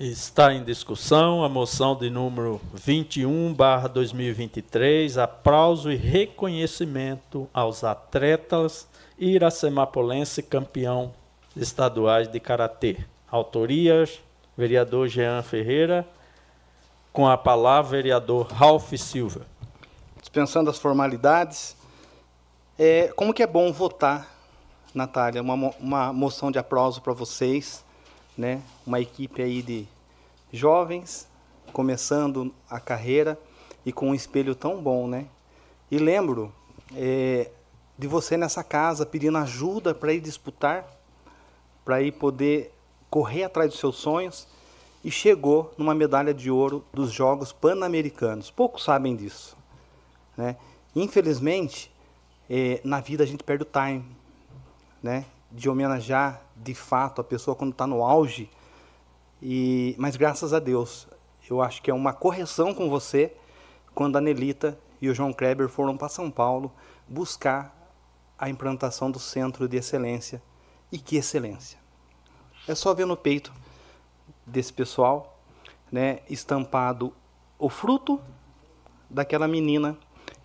Está em discussão a moção de número 21, barra 2023, aplauso e reconhecimento aos atletas iracemapolense campeão estaduais de Karatê. Autorias, vereador Jean Ferreira, com a palavra, vereador Ralph Silva. Dispensando as formalidades, é, como que é bom votar, Natália, uma, uma moção de aplauso para vocês, né? Uma equipe aí de jovens começando a carreira e com um espelho tão bom, né? E lembro é, de você nessa casa pedindo ajuda para ir disputar, para ir poder correr atrás dos seus sonhos e chegou numa medalha de ouro dos Jogos Pan-Americanos. Poucos sabem disso, né? Infelizmente, é, na vida a gente perde o time, né? De homenagear de fato a pessoa quando está no auge. E, mas graças a Deus, eu acho que é uma correção com você quando a Nelita e o João Kleber foram para São Paulo buscar a implantação do Centro de Excelência. E que excelência! É só ver no peito desse pessoal, né, estampado o fruto daquela menina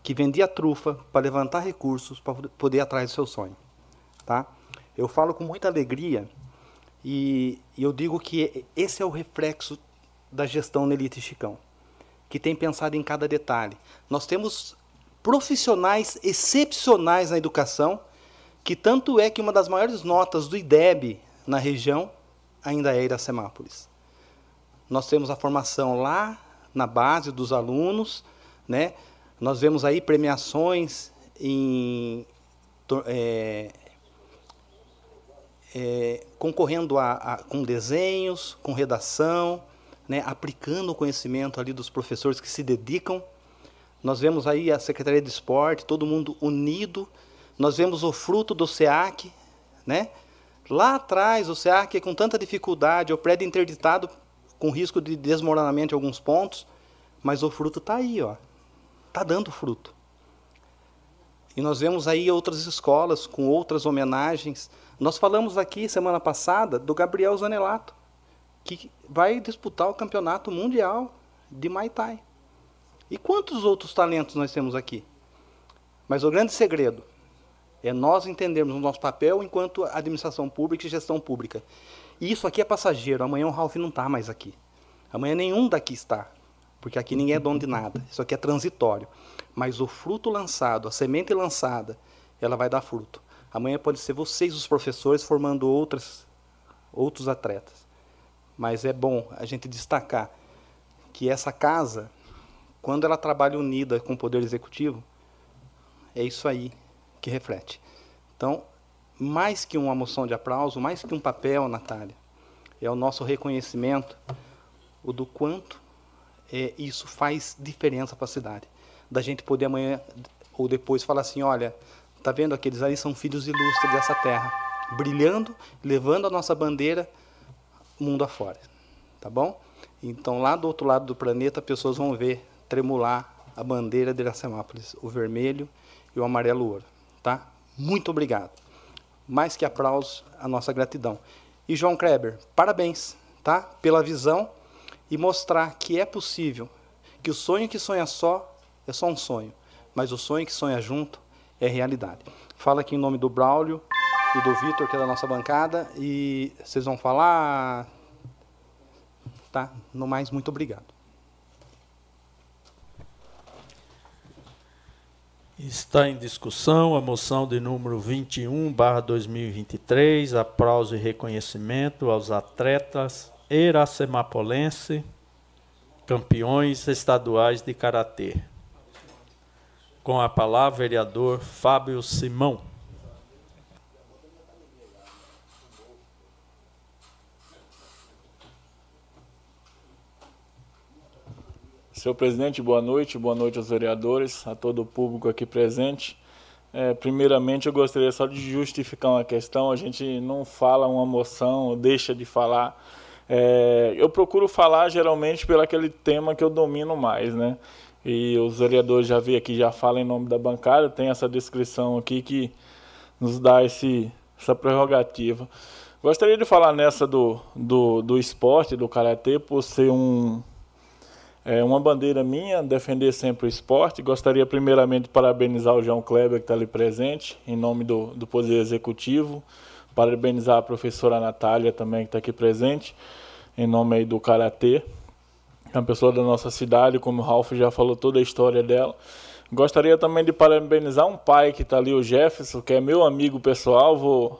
que vendia trufa para levantar recursos para poder ir atrás do seu sonho, tá? Eu falo com muita alegria e, e eu digo que esse é o reflexo da gestão Nelita e Chicão, que tem pensado em cada detalhe. Nós temos profissionais excepcionais na educação, que tanto é que uma das maiores notas do IDEB na região ainda é Iracemápolis. Nós temos a formação lá na base dos alunos, né? Nós vemos aí premiações em é, é, concorrendo a, a, com desenhos, com redação, né, aplicando o conhecimento ali dos professores que se dedicam. Nós vemos aí a Secretaria de Esporte, todo mundo unido. Nós vemos o fruto do SEAC, né? Lá atrás, o SEAC com tanta dificuldade, o prédio interditado com risco de desmoronamento em alguns pontos, mas o fruto está aí. Está dando fruto. E nós vemos aí outras escolas com outras homenagens. Nós falamos aqui semana passada do Gabriel Zanelato, que vai disputar o campeonato mundial de Muay Thai. E quantos outros talentos nós temos aqui? Mas o grande segredo é nós entendermos o nosso papel enquanto administração pública e gestão pública. E isso aqui é passageiro. Amanhã o Ralph não está mais aqui. Amanhã nenhum daqui está. Porque aqui ninguém é dono de nada. Isso aqui é transitório mas o fruto lançado, a semente lançada, ela vai dar fruto. Amanhã pode ser vocês, os professores, formando outras, outros atletas. Mas é bom a gente destacar que essa casa, quando ela trabalha unida com o Poder Executivo, é isso aí que reflete. Então, mais que uma moção de aplauso, mais que um papel, Natália, é o nosso reconhecimento o do quanto é, isso faz diferença para a cidade. Da gente poder amanhã ou depois falar assim, olha, tá vendo aqueles ali são filhos ilustres dessa terra, brilhando, levando a nossa bandeira mundo afora, tá bom? Então lá do outro lado do planeta, pessoas vão ver tremular a bandeira de Iracemápolis, o vermelho e o amarelo ouro, tá? Muito obrigado. Mais que aplausos, a nossa gratidão. E João Kleber, parabéns, tá? Pela visão e mostrar que é possível, que o sonho que sonha só é só um sonho, mas o sonho que sonha junto é realidade. Fala aqui em nome do Braulio e do Vitor, que é da nossa bancada, e vocês vão falar. Tá? No mais, muito obrigado. Está em discussão a moção de número 21, barra 2023, aplauso e reconhecimento aos atletas Iracemapolense, campeões estaduais de Karatê. Com a palavra, vereador Fábio Simão. Senhor presidente, boa noite, boa noite aos vereadores, a todo o público aqui presente. É, primeiramente, eu gostaria só de justificar uma questão. A gente não fala uma moção, deixa de falar. É, eu procuro falar geralmente pelo aquele tema que eu domino mais, né? E os vereadores já vi aqui, já falam em nome da bancada, tem essa descrição aqui que nos dá esse, essa prerrogativa. Gostaria de falar nessa do, do, do esporte, do karatê, por ser um, é uma bandeira minha, defender sempre o esporte. Gostaria primeiramente de parabenizar o João Kleber, que está ali presente, em nome do, do Poder Executivo. Parabenizar a professora Natália também, que está aqui presente, em nome aí do Karatê. É uma pessoa da nossa cidade, como o Ralph já falou toda a história dela. Gostaria também de parabenizar um pai que está ali, o Jefferson, que é meu amigo pessoal. Vou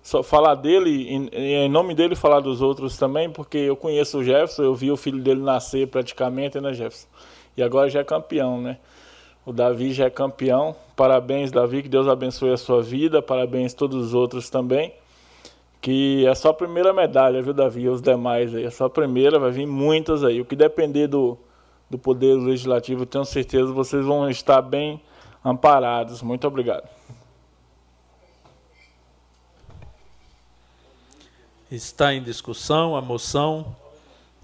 só falar dele e em nome dele falar dos outros também, porque eu conheço o Jefferson, eu vi o filho dele nascer praticamente, né, Jefferson? E agora já é campeão, né? O Davi já é campeão. Parabéns, Davi, que Deus abençoe a sua vida. Parabéns todos os outros também. Que é só a primeira medalha, viu, Davi? Os demais aí. É só a primeira, vai vir muitas aí. O que depender do, do Poder Legislativo, tenho certeza vocês vão estar bem amparados. Muito obrigado. Está em discussão a moção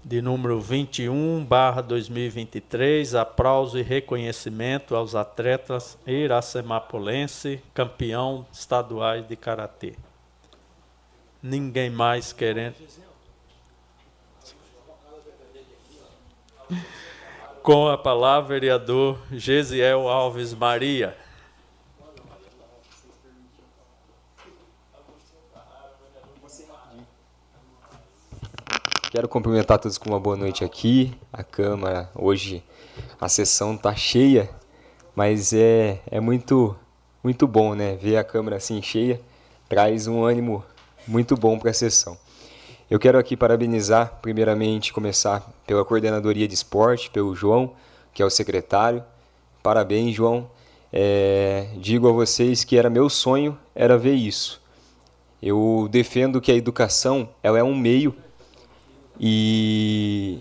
de número 21, barra 2023, aplauso e reconhecimento aos atletas iracemapolense, campeão estaduais de Karatê. Ninguém mais querendo... Com a palavra, vereador Gesiel Alves Maria. Quero cumprimentar todos com uma boa noite aqui. A Câmara, hoje a sessão está cheia, mas é, é muito, muito bom né? ver a Câmara assim cheia, traz um ânimo muito bom para a sessão. Eu quero aqui parabenizar, primeiramente, começar pela coordenadoria de esporte, pelo João, que é o secretário. Parabéns, João. É, digo a vocês que era meu sonho era ver isso. Eu defendo que a educação ela é um meio e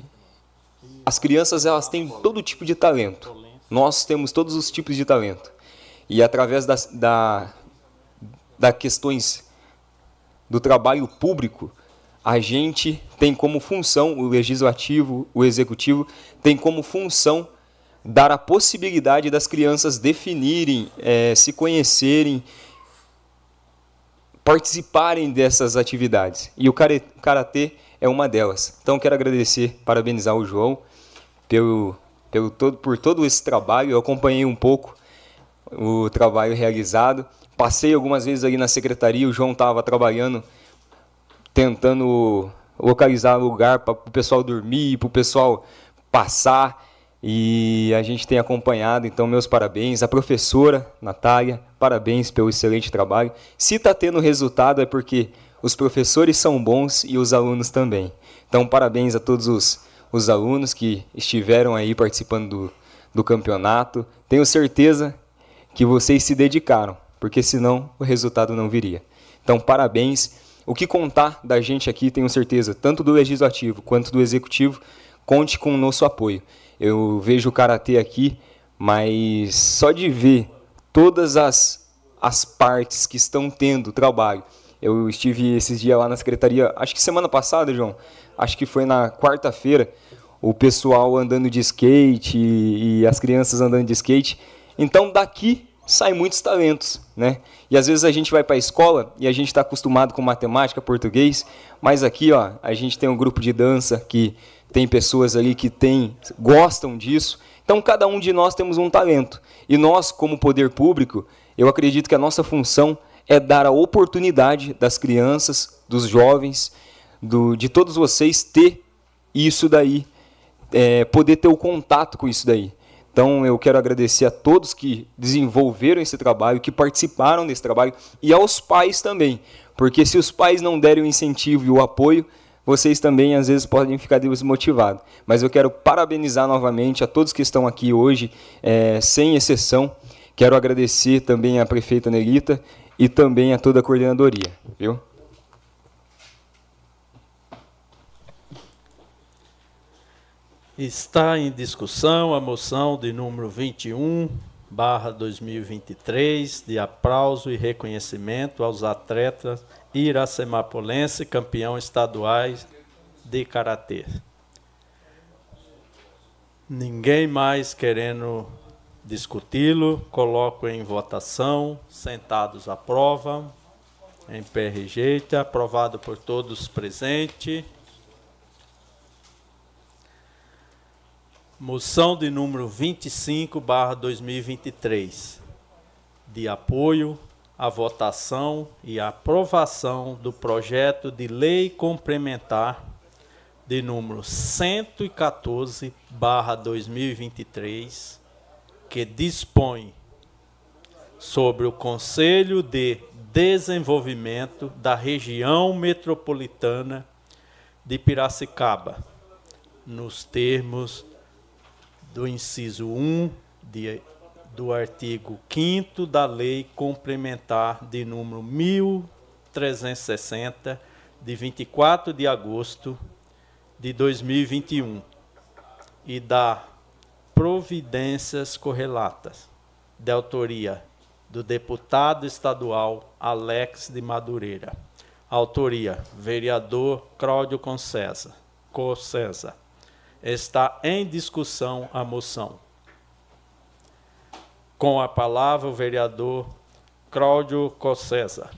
as crianças elas têm todo tipo de talento. Nós temos todos os tipos de talento. E através das da, da questões do trabalho público, a gente tem como função, o legislativo, o executivo, tem como função dar a possibilidade das crianças definirem, é, se conhecerem, participarem dessas atividades. E o karatê é uma delas. Então quero agradecer, parabenizar o João pelo, pelo todo, por todo esse trabalho. Eu acompanhei um pouco o trabalho realizado. Passei algumas vezes ali na secretaria, o João estava trabalhando, tentando localizar lugar para o pessoal dormir, para o pessoal passar. e a gente tem acompanhado, então meus parabéns. A professora Natália, parabéns pelo excelente trabalho. Se está tendo resultado é porque os professores são bons e os alunos também. Então parabéns a todos os, os alunos que estiveram aí participando do, do campeonato. Tenho certeza que vocês se dedicaram, porque senão o resultado não viria. Então parabéns. O que contar da gente aqui, tenho certeza, tanto do legislativo quanto do executivo, conte com o nosso apoio. Eu vejo o karatê aqui, mas só de ver todas as, as partes que estão tendo trabalho. Eu estive esses dias lá na secretaria, acho que semana passada, João, acho que foi na quarta-feira, o pessoal andando de skate e, e as crianças andando de skate. Então daqui saem muitos talentos, né? E às vezes a gente vai para a escola e a gente está acostumado com matemática, português, mas aqui, ó, a gente tem um grupo de dança que tem pessoas ali que tem, gostam disso. Então, cada um de nós temos um talento. E nós, como poder público, eu acredito que a nossa função é dar a oportunidade das crianças, dos jovens, do, de todos vocês ter isso daí, é, poder ter o contato com isso daí. Então, eu quero agradecer a todos que desenvolveram esse trabalho, que participaram desse trabalho, e aos pais também, porque se os pais não derem o incentivo e o apoio, vocês também às vezes podem ficar desmotivados. Mas eu quero parabenizar novamente a todos que estão aqui hoje, é, sem exceção. Quero agradecer também à prefeita Nerita e também a toda a coordenadoria. Viu? Está em discussão a moção de número 21, barra 2023, de aplauso e reconhecimento aos atletas iracemapolense, campeão estaduais de karatê. Ninguém mais querendo discuti-lo, coloco em votação, sentados à prova, em pé rejeita, aprovado por todos presentes. Moção de número 25, barra 2023, de apoio a votação e aprovação do projeto de lei complementar de número 114/2023, que dispõe sobre o Conselho de Desenvolvimento da Região Metropolitana de Piracicaba, nos termos do inciso 1 de do artigo 5 da Lei Complementar de número 1360, de 24 de agosto de 2021, e da providências correlatas, de autoria do deputado estadual Alex de Madureira. Autoria: vereador Cláudio Concesa. Concesa. Está em discussão a moção. Com a palavra, o vereador Cláudio Cossesa.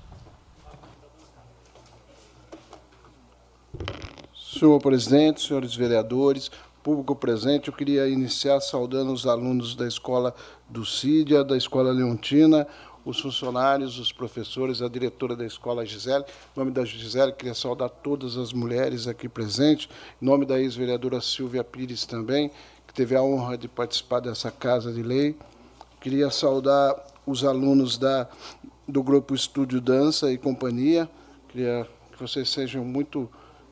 Senhor presidente, senhores vereadores, público presente, eu queria iniciar saudando os alunos da escola do CIDIA, da escola Leontina, os funcionários, os professores, a diretora da escola Gisele. Em nome da Gisele, queria saudar todas as mulheres aqui presentes. Em nome da ex-vereadora Silvia Pires também, que teve a honra de participar dessa casa de lei. Queria saudar os alunos da, do grupo Estúdio Dança e Companhia. Queria que vocês sejam muito.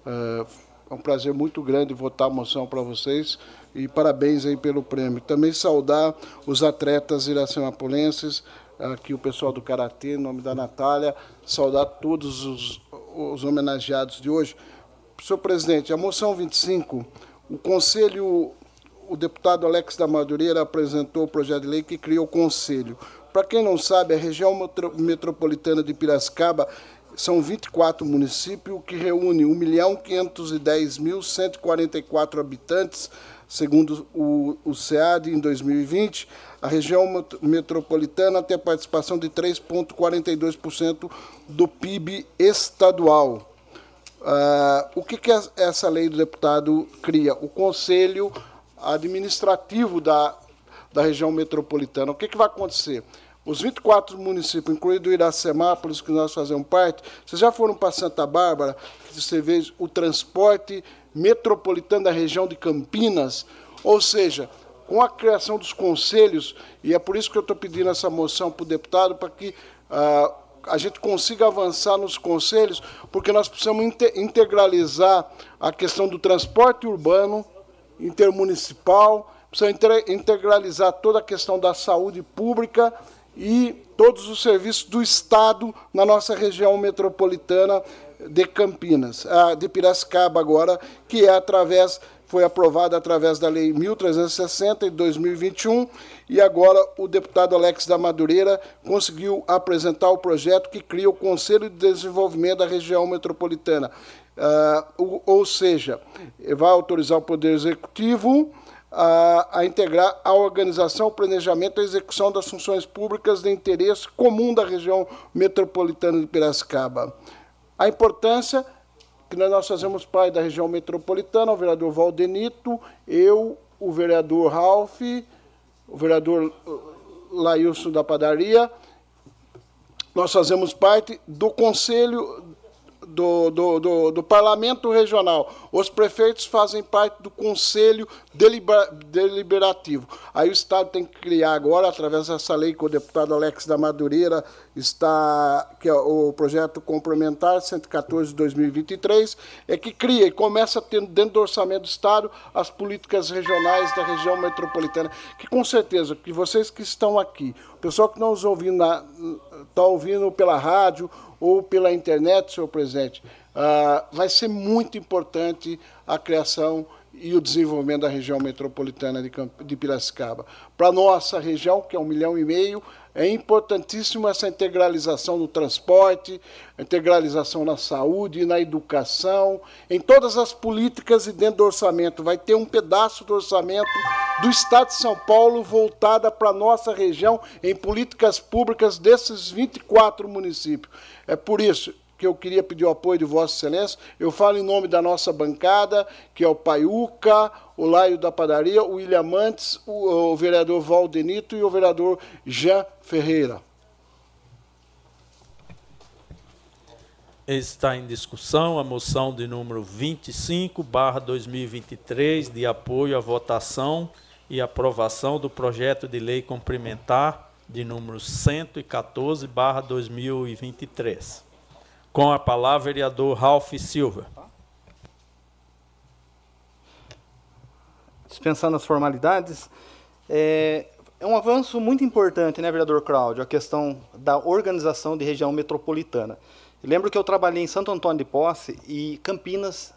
Uh, é um prazer muito grande votar a moção para vocês e parabéns aí pelo prêmio. Também saudar os atletas iracemapolenses, aqui o pessoal do Karatê, em nome da Natália, saudar todos os, os homenageados de hoje. Senhor presidente, a moção 25, o Conselho o deputado Alex da Madureira apresentou o projeto de lei que criou o conselho. Para quem não sabe, a região metropolitana de Piracicaba são 24 municípios que reúne 1.510.144 habitantes, segundo o, o SEAD em 2020. A região metropolitana tem a participação de 3,42% do PIB estadual. Uh, o que, que essa lei do deputado cria? O Conselho administrativo da, da região metropolitana. O que, que vai acontecer? Os 24 municípios, incluindo Iracemápolis, que nós fazemos parte, vocês já foram para Santa Bárbara, você vê o transporte metropolitano da região de Campinas, ou seja, com a criação dos conselhos, e é por isso que eu estou pedindo essa moção para o deputado, para que uh, a gente consiga avançar nos conselhos, porque nós precisamos integralizar a questão do transporte urbano, intermunicipal, precisamos integralizar toda a questão da saúde pública e todos os serviços do Estado na nossa região metropolitana de Campinas, de Piracicaba agora, que é através foi aprovada através da Lei 1360 de 2021 e agora o deputado Alex da Madureira conseguiu apresentar o projeto que cria o Conselho de Desenvolvimento da Região Metropolitana. Uh, ou seja, vai autorizar o Poder Executivo a, a, integrar a organização, o planejamento e a execução das funções públicas de interesse comum da região metropolitana de Piracicaba. A importância que nós fazemos parte da região metropolitana, o vereador Valdenito, eu, o vereador Ralph, o vereador Lailson da Padaria, nós fazemos parte do Conselho do, do, do, do, Parlamento Regional. Os prefeitos fazem parte do Conselho Deliberativo. Aí o Estado tem que criar agora, através dessa lei que o deputado Alex da Madureira está, que é o projeto complementar 114 de 2023, é que cria e começa tendo dentro do orçamento do Estado as políticas regionais da região metropolitana, que com certeza, que vocês que estão aqui, o pessoal que não ouvindo está ouvindo pela rádio ou pela internet, senhor presidente, uh, vai ser muito importante a criação e o desenvolvimento da região metropolitana de, Piracicaba. Para nossa região, que é um milhão e meio, é importantíssima essa integralização no transporte, integralização na saúde, na educação, em todas as políticas e dentro do orçamento. Vai ter um pedaço do orçamento do Estado de São Paulo voltada para a nossa região em políticas públicas desses 24 municípios. É por isso que eu queria pedir o apoio de Vossa Excelência. Eu falo em nome da nossa bancada, que é o Paiuca, o Laio da Padaria, o William Mantes, o, o vereador Valdenito e o vereador Jean Ferreira. Está em discussão a moção de número 25, barra 2023, de apoio à votação e aprovação do projeto de lei complementar de número 114, barra 2023. Com a palavra, vereador Ralph Silva. Dispensando as formalidades, é, é um avanço muito importante, né, vereador Cláudio, a questão da organização de região metropolitana. lembro que eu trabalhei em Santo Antônio de Posse e Campinas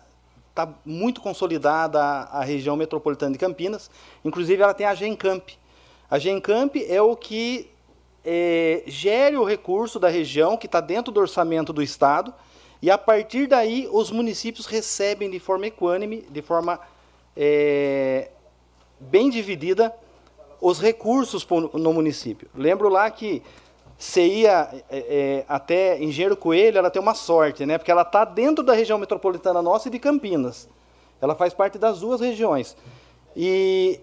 está muito consolidada a, a, região metropolitana de Campinas. Inclusive, ela tem a Gencamp. A Gencamp é o que é, gere o recurso da região, que está dentro do orçamento do Estado, e a partir daí os municípios recebem de forma equânime, de forma é, bem dividida, os recursos no município. Lembro lá que você ia é, é, até Engenheiro Coelho, ela tem uma sorte, né? porque ela está dentro da região metropolitana nossa e de Campinas. Ela faz parte das duas regiões. E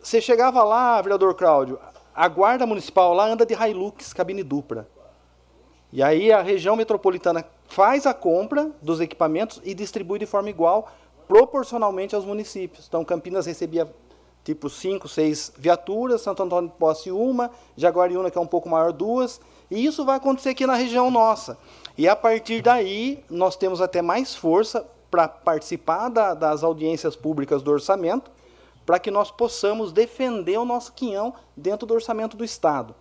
você chegava lá, vereador Cláudio, a guarda municipal lá anda de Hilux, cabine dupla. E aí a região metropolitana faz a compra dos equipamentos e distribui de forma igual, proporcionalmente aos municípios. Então Campinas recebia tipo cinco, seis viaturas, Santo Antônio de Posse uma, Jaguariúna, que é um pouco maior, duas. E isso vai acontecer aqui na região nossa. E a partir daí, nós temos até mais força para participar da, das audiências públicas do orçamento para que nós possamos defender o nosso quinhão dentro do orçamento do Estado.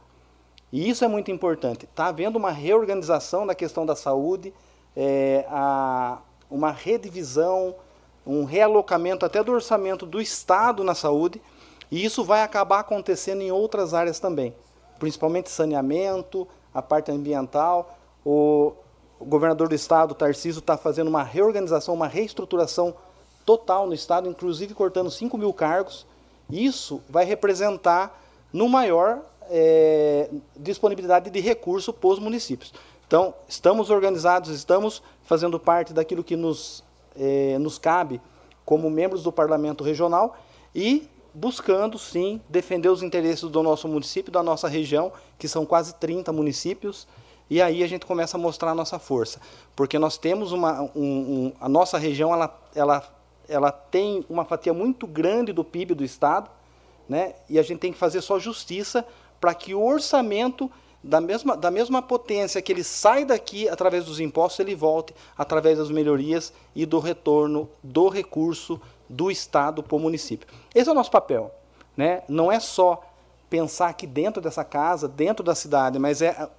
E isso é muito importante. Está havendo uma reorganização da questão da saúde, é, a, uma redivisão, um realocamento até do orçamento do Estado na saúde, e isso vai acabar acontecendo em outras áreas também, principalmente saneamento, a parte ambiental. O, governador do Estado, Tarcísio, está fazendo uma reorganização, uma reestruturação total no Estado, inclusive cortando 5 mil cargos. Isso vai representar no maior é, disponibilidade de recurso para os municípios. Então, estamos organizados, estamos fazendo parte daquilo que nos, é, nos cabe como membros do Parlamento Regional e buscando, sim, defender os interesses do nosso município, da nossa região, que são quase 30 municípios, e aí a gente começa a mostrar a nossa força. Porque nós temos uma. Um, um, a nossa região ela, ela ela tem uma fatia muito grande do PIB do Estado, né? E a gente tem que fazer só justiça para que o orçamento da mesma, da mesma potência que ele sai daqui através dos impostos, ele volte através das melhorias e do retorno do recurso do Estado para o município. Esse é o nosso papel. Né? Não é só pensar aqui dentro dessa casa, dentro da cidade, mas é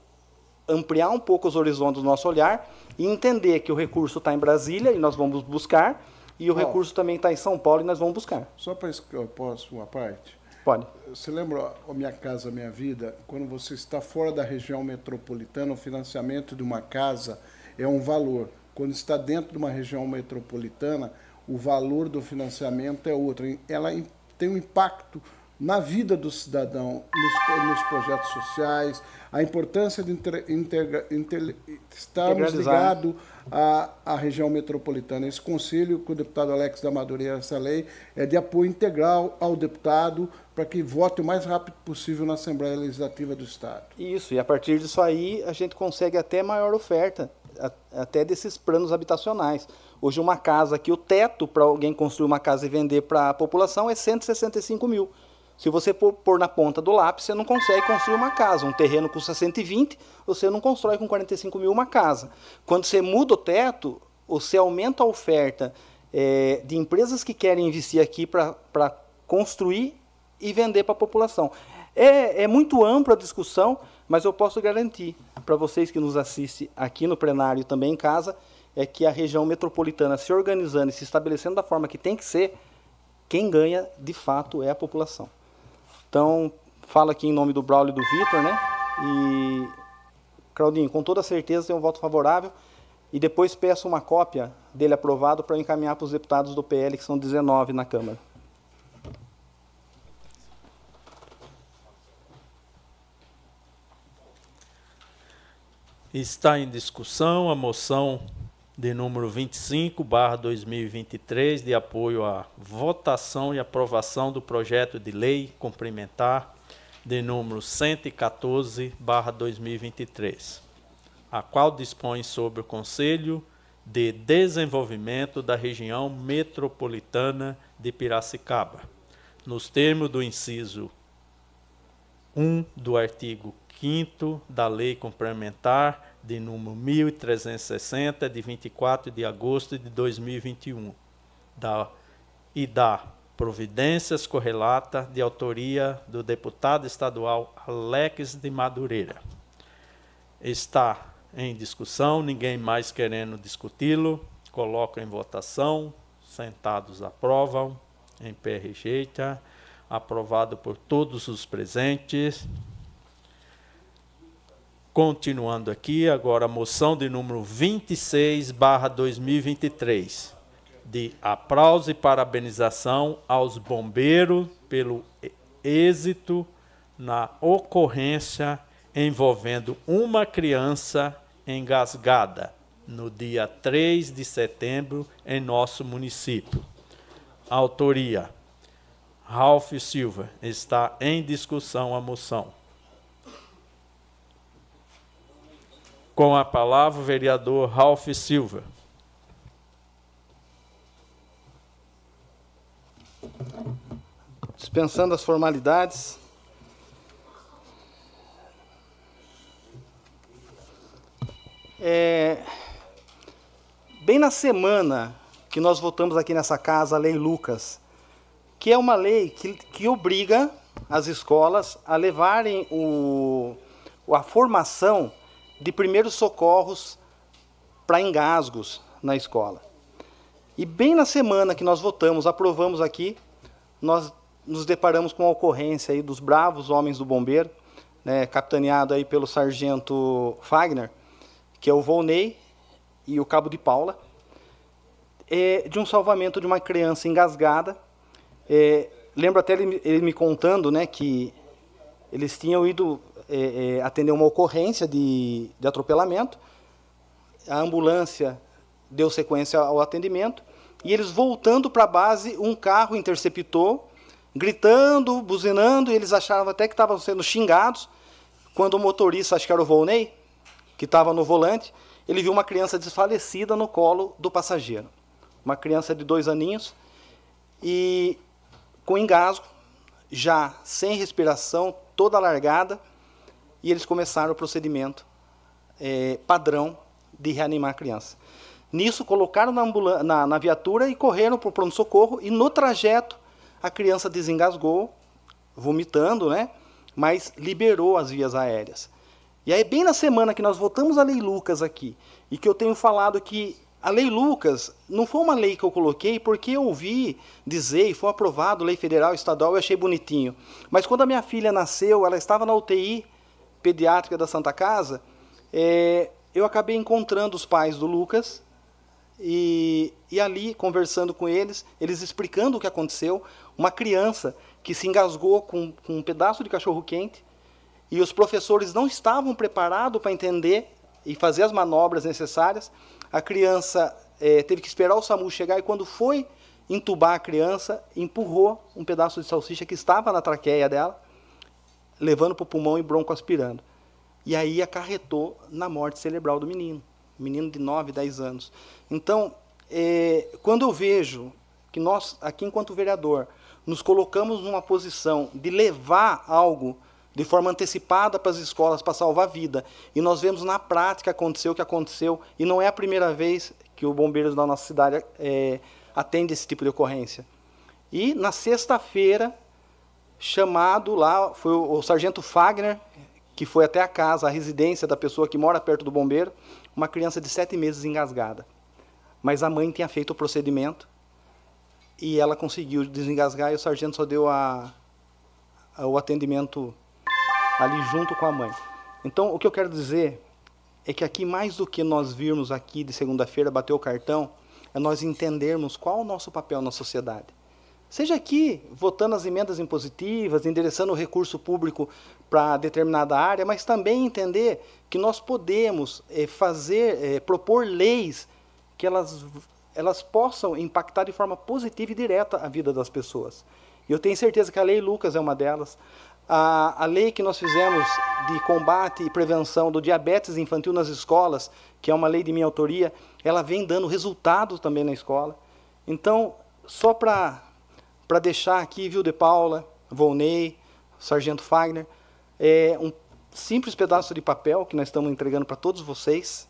ampliar um pouco os horizontes do nosso olhar e entender que o recurso está em Brasília e nós vamos buscar, e o oh, recurso também está em São Paulo e nós vamos buscar. Só para que eu posso uma parte? Pode. Você lembra a Minha Casa Minha Vida? Quando você está fora da região metropolitana, o financiamento de uma casa é um valor. Quando está dentro de uma região metropolitana, o valor do financiamento é outro. Ela tem um impacto na vida do cidadão, nos, nos projetos sociais, a importância de integra, inter, estarmos ligados à, à região metropolitana. Esse conselho que o deputado Alex da Madureira essa lei é de apoio integral ao deputado para que vote o mais rápido possível na Assembleia Legislativa do Estado. Isso, e a partir disso aí a gente consegue até maior oferta, até desses planos habitacionais. Hoje uma casa aqui, o teto para alguém construir uma casa e vender para a população é 165 mil. Se você pôr na ponta do lápis, você não consegue construir uma casa. Um terreno custa 120, você não constrói com 45 mil uma casa. Quando você muda o teto, você aumenta a oferta é, de empresas que querem investir aqui para construir e vender para a população. É, é muito ampla a discussão, mas eu posso garantir para vocês que nos assistem aqui no plenário e também em casa, é que a região metropolitana se organizando e se estabelecendo da forma que tem que ser, quem ganha de fato é a população. Então, falo aqui em nome do Braulio e do Vitor, né? E, Claudinho, com toda certeza tem um voto favorável. E depois peço uma cópia dele aprovado para encaminhar para os deputados do PL, que são 19 na Câmara. Está em discussão a moção de número 25, barra 2023, de apoio à votação e aprovação do projeto de lei complementar de número 114, barra 2023, a qual dispõe sobre o Conselho de Desenvolvimento da Região Metropolitana de Piracicaba, nos termos do inciso 1 do artigo 5 da Lei Complementar de número 1360, de 24 de agosto de 2021, da, e da providências correlata de autoria do deputado estadual Alex de Madureira. Está em discussão, ninguém mais querendo discuti-lo. Coloco em votação. Sentados aprovam. Em pé rejeita. Aprovado por todos os presentes. Continuando aqui, agora a moção de número 26, barra 2023, de aplauso e parabenização aos bombeiros pelo êxito na ocorrência envolvendo uma criança engasgada no dia 3 de setembro em nosso município. Autoria: Ralph Silva. Está em discussão a moção. Com a palavra, o vereador Ralph Silva. Dispensando as formalidades. É, bem na semana que nós votamos aqui nessa casa a Lei Lucas, que é uma lei que, que obriga as escolas a levarem o, a formação de primeiros socorros para engasgos na escola. E bem na semana que nós votamos, aprovamos aqui, nós nos deparamos com a ocorrência aí dos bravos homens do bombeiro, né, capitaneado aí pelo sargento Fagner, que é o Volney e o cabo de Paula, é, de um salvamento de uma criança engasgada. É, lembro até ele, ele me contando né, que eles tinham ido é, é, atender uma ocorrência de, de atropelamento. A ambulância deu sequência ao atendimento e eles voltando para a base, um carro interceptou, gritando, buzinando, e eles achavam até que estavam sendo xingados. Quando o motorista, acho que era o Volney, que estava no volante, ele viu uma criança desfalecida no colo do passageiro. Uma criança de dois aninhos e com engasgo já sem respiração, toda largada, e eles começaram o procedimento é, padrão de reanimar a criança. Nisso, colocaram na, na, na viatura e correram para o pronto-socorro, e no trajeto a criança desengasgou, vomitando, né? mas liberou as vias aéreas. E aí, bem na semana que nós voltamos à Lei Lucas aqui, e que eu tenho falado que a Lei Lucas não foi uma lei que eu coloquei porque eu ouvi dizer e foi aprovado, lei federal, estadual, eu achei bonitinho. Mas quando a minha filha nasceu, ela estava na UTI pediátrica da Santa Casa, é, eu acabei encontrando os pais do Lucas e, e ali, conversando com eles, eles explicando o que aconteceu. Uma criança que se engasgou com, com um pedaço de cachorro quente e os professores não estavam preparados para entender e fazer as manobras necessárias. A criança é, teve que esperar o SAMU chegar e, quando foi entubar a criança, empurrou um pedaço de salsicha que estava na traqueia dela, levando para o pulmão e bronco aspirando. E aí acarretou na morte cerebral do menino, menino de 9, 10 anos. Então, é, quando eu vejo que nós, aqui enquanto vereador, nos colocamos numa posição de levar algo de forma antecipada para as escolas para salvar a vida. E nós vemos na prática acontecer o que aconteceu, e não é a primeira vez que o Bombeiros da nossa cidade é, atende esse tipo de ocorrência. E na sexta-feira, chamado lá, foi o, o sargento Fagner, que foi até a casa, a residência da pessoa que mora perto do bombeiro, uma criança de sete meses engasgada. Mas a mãe tinha feito o procedimento e ela conseguiu desengasgar e o sargento só deu a, a, o atendimento ali junto com a mãe. Então, o que eu quero dizer é que aqui, mais do que nós virmos aqui de segunda-feira bater o cartão, é nós entendermos qual o nosso papel na sociedade. Seja aqui votando as emendas impositivas, endereçando o recurso público para determinada área, mas também entender que nós podemos é, fazer, é, propor leis que elas, elas possam impactar de forma positiva e direta a vida das pessoas. E eu tenho certeza que a Lei Lucas é uma delas. A, a lei que nós fizemos de combate e prevenção do diabetes infantil nas escolas, que é uma lei de minha autoria, ela vem dando resultados também na escola. Então, só para deixar aqui, viu, De Paula, Volney, Sargento Fagner, é um simples pedaço de papel que nós estamos entregando para todos vocês,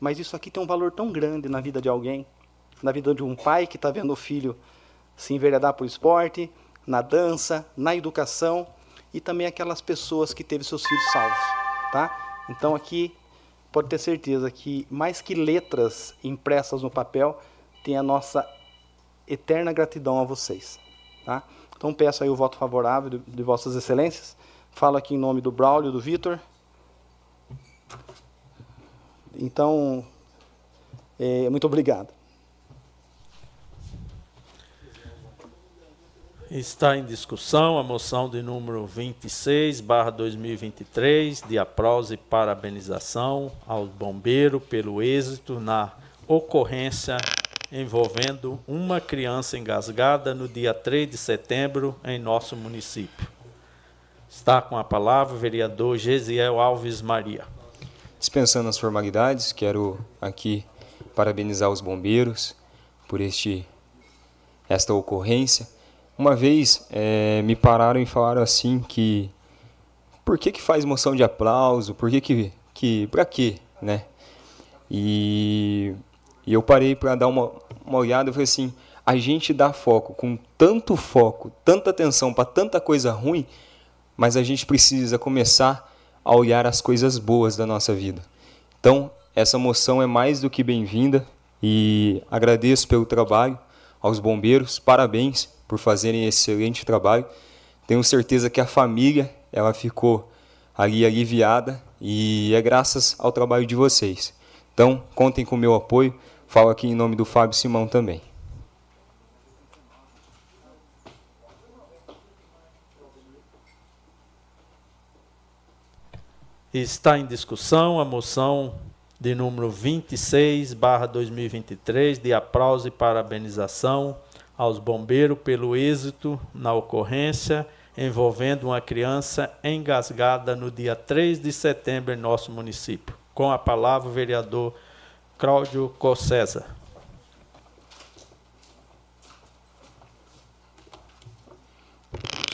mas isso aqui tem um valor tão grande na vida de alguém, na vida de um pai que está vendo o filho se enveredar por esporte, na dança, na educação e também aquelas pessoas que teve seus filhos salvos, tá? Então aqui pode ter certeza que mais que letras impressas no papel, tem a nossa eterna gratidão a vocês, tá? Então peço aí o voto favorável de, de vossas excelências. Falo aqui em nome do Braulio, do Vitor. Então, é, muito obrigado. Está em discussão a moção de número 26, barra 2023, de aplauso e parabenização ao bombeiro pelo êxito na ocorrência envolvendo uma criança engasgada no dia 3 de setembro em nosso município. Está com a palavra o vereador Gesiel Alves Maria. Dispensando as formalidades, quero aqui parabenizar os bombeiros por este esta ocorrência uma vez é, me pararam e falaram assim que por que, que faz moção de aplauso, por que que, que para quê, né? E, e eu parei para dar uma, uma olhada e falei assim, a gente dá foco com tanto foco, tanta atenção para tanta coisa ruim, mas a gente precisa começar a olhar as coisas boas da nossa vida. Então, essa moção é mais do que bem-vinda e agradeço pelo trabalho aos bombeiros, parabéns por fazerem esse excelente trabalho. Tenho certeza que a família ela ficou ali aliviada e é graças ao trabalho de vocês. Então, contem com o meu apoio. Falo aqui em nome do Fábio Simão também. Está em discussão a moção de número 26, barra 2023, de aplauso e parabenização aos bombeiros pelo êxito na ocorrência envolvendo uma criança engasgada no dia 3 de setembro em nosso município. Com a palavra o vereador Cláudio Cossesa.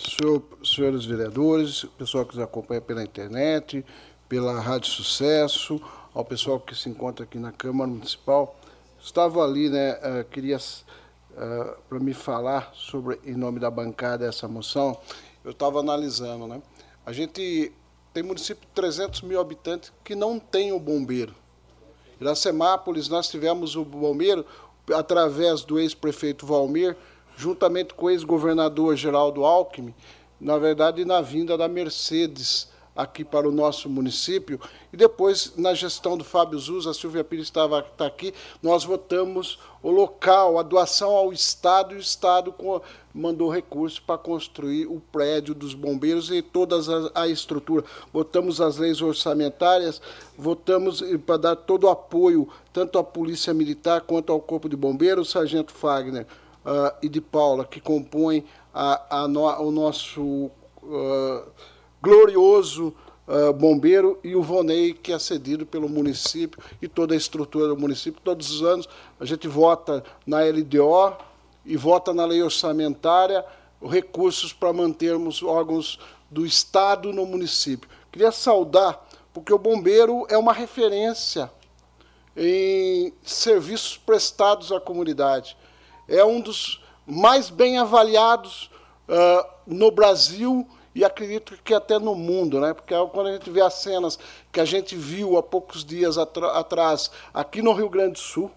senhor, senhores vereadores, pessoal que nos acompanha pela internet, pela Rádio Sucesso, ao pessoal que se encontra aqui na Câmara Municipal. Estava ali, né, uh, queria uh, para me falar sobre, em nome da bancada, essa moção, eu estava analisando, né? A gente tem município de 300 mil habitantes que não tem o bombeiro. Iracemápolis, nós tivemos o bombeiro através do ex-prefeito Valmir, juntamente com o ex-governador Geraldo Alckmin, na verdade, na vinda da Mercedes aqui para o nosso município. E depois, na gestão do Fábio Zuz, a Silvia Pires estava tá aqui, nós votamos o local, a doação ao Estado, e o Estado mandou recursos para construir o prédio dos bombeiros e toda a, a estrutura. Votamos as leis orçamentárias, votamos para dar todo o apoio, tanto à Polícia Militar quanto ao Corpo de Bombeiros, Sargento Fagner uh, e de Paula, que compõem a, a no, o nosso uh, glorioso uh, bombeiro, e o Vonei, que é cedido pelo município e toda a estrutura do município. Todos os anos a gente vota na LDO e vota na lei orçamentária recursos para mantermos órgãos do Estado no município. Queria saudar, porque o bombeiro é uma referência em serviços prestados à comunidade é um dos mais bem avaliados uh, no Brasil e acredito que até no mundo, né? Porque quando a gente vê as cenas que a gente viu há poucos dias atrás aqui no Rio Grande do Sul,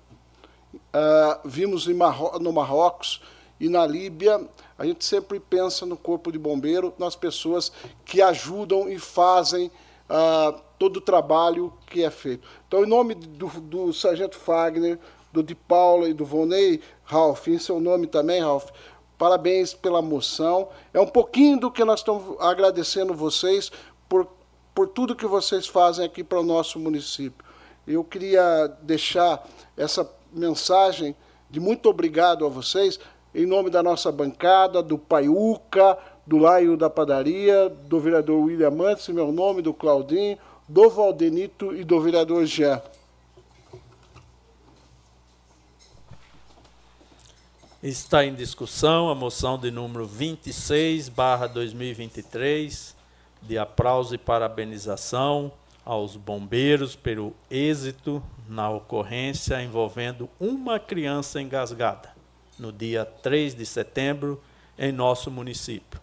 uh, vimos Marro no Marrocos e na Líbia, a gente sempre pensa no corpo de bombeiro, nas pessoas que ajudam e fazem uh, todo o trabalho que é feito. Então, em nome do, do Sargento Fagner, do de Paula e do Vonei, Ralph, em seu nome também, Ralph, parabéns pela moção. É um pouquinho do que nós estamos agradecendo vocês por, por tudo que vocês fazem aqui para o nosso município. Eu queria deixar essa mensagem de muito obrigado a vocês, em nome da nossa bancada, do Paiuca, do Laio da Padaria, do vereador William Mantes, meu nome, do Claudinho, do Valdenito e do vereador Jean. Está em discussão a moção de número 26, barra 2023, de aplauso e parabenização aos bombeiros pelo êxito na ocorrência envolvendo uma criança engasgada, no dia 3 de setembro, em nosso município.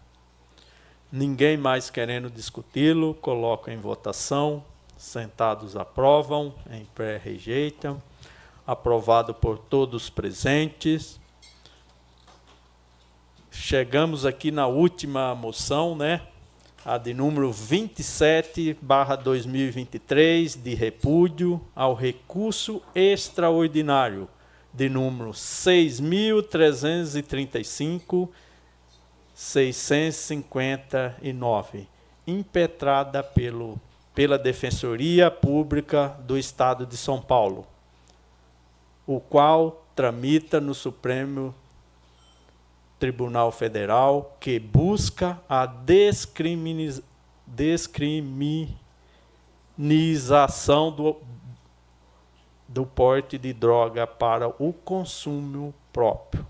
Ninguém mais querendo discuti-lo, coloco em votação. Sentados aprovam, em pé rejeitam. Aprovado por todos presentes. Chegamos aqui na última moção, né? A de número 27, barra 2023, de repúdio ao recurso extraordinário, de número 6.335, 659, impetrada pelo, pela Defensoria Pública do Estado de São Paulo, o qual tramita no Supremo Tribunal Federal que busca a descriminalização do, do porte de droga para o consumo próprio.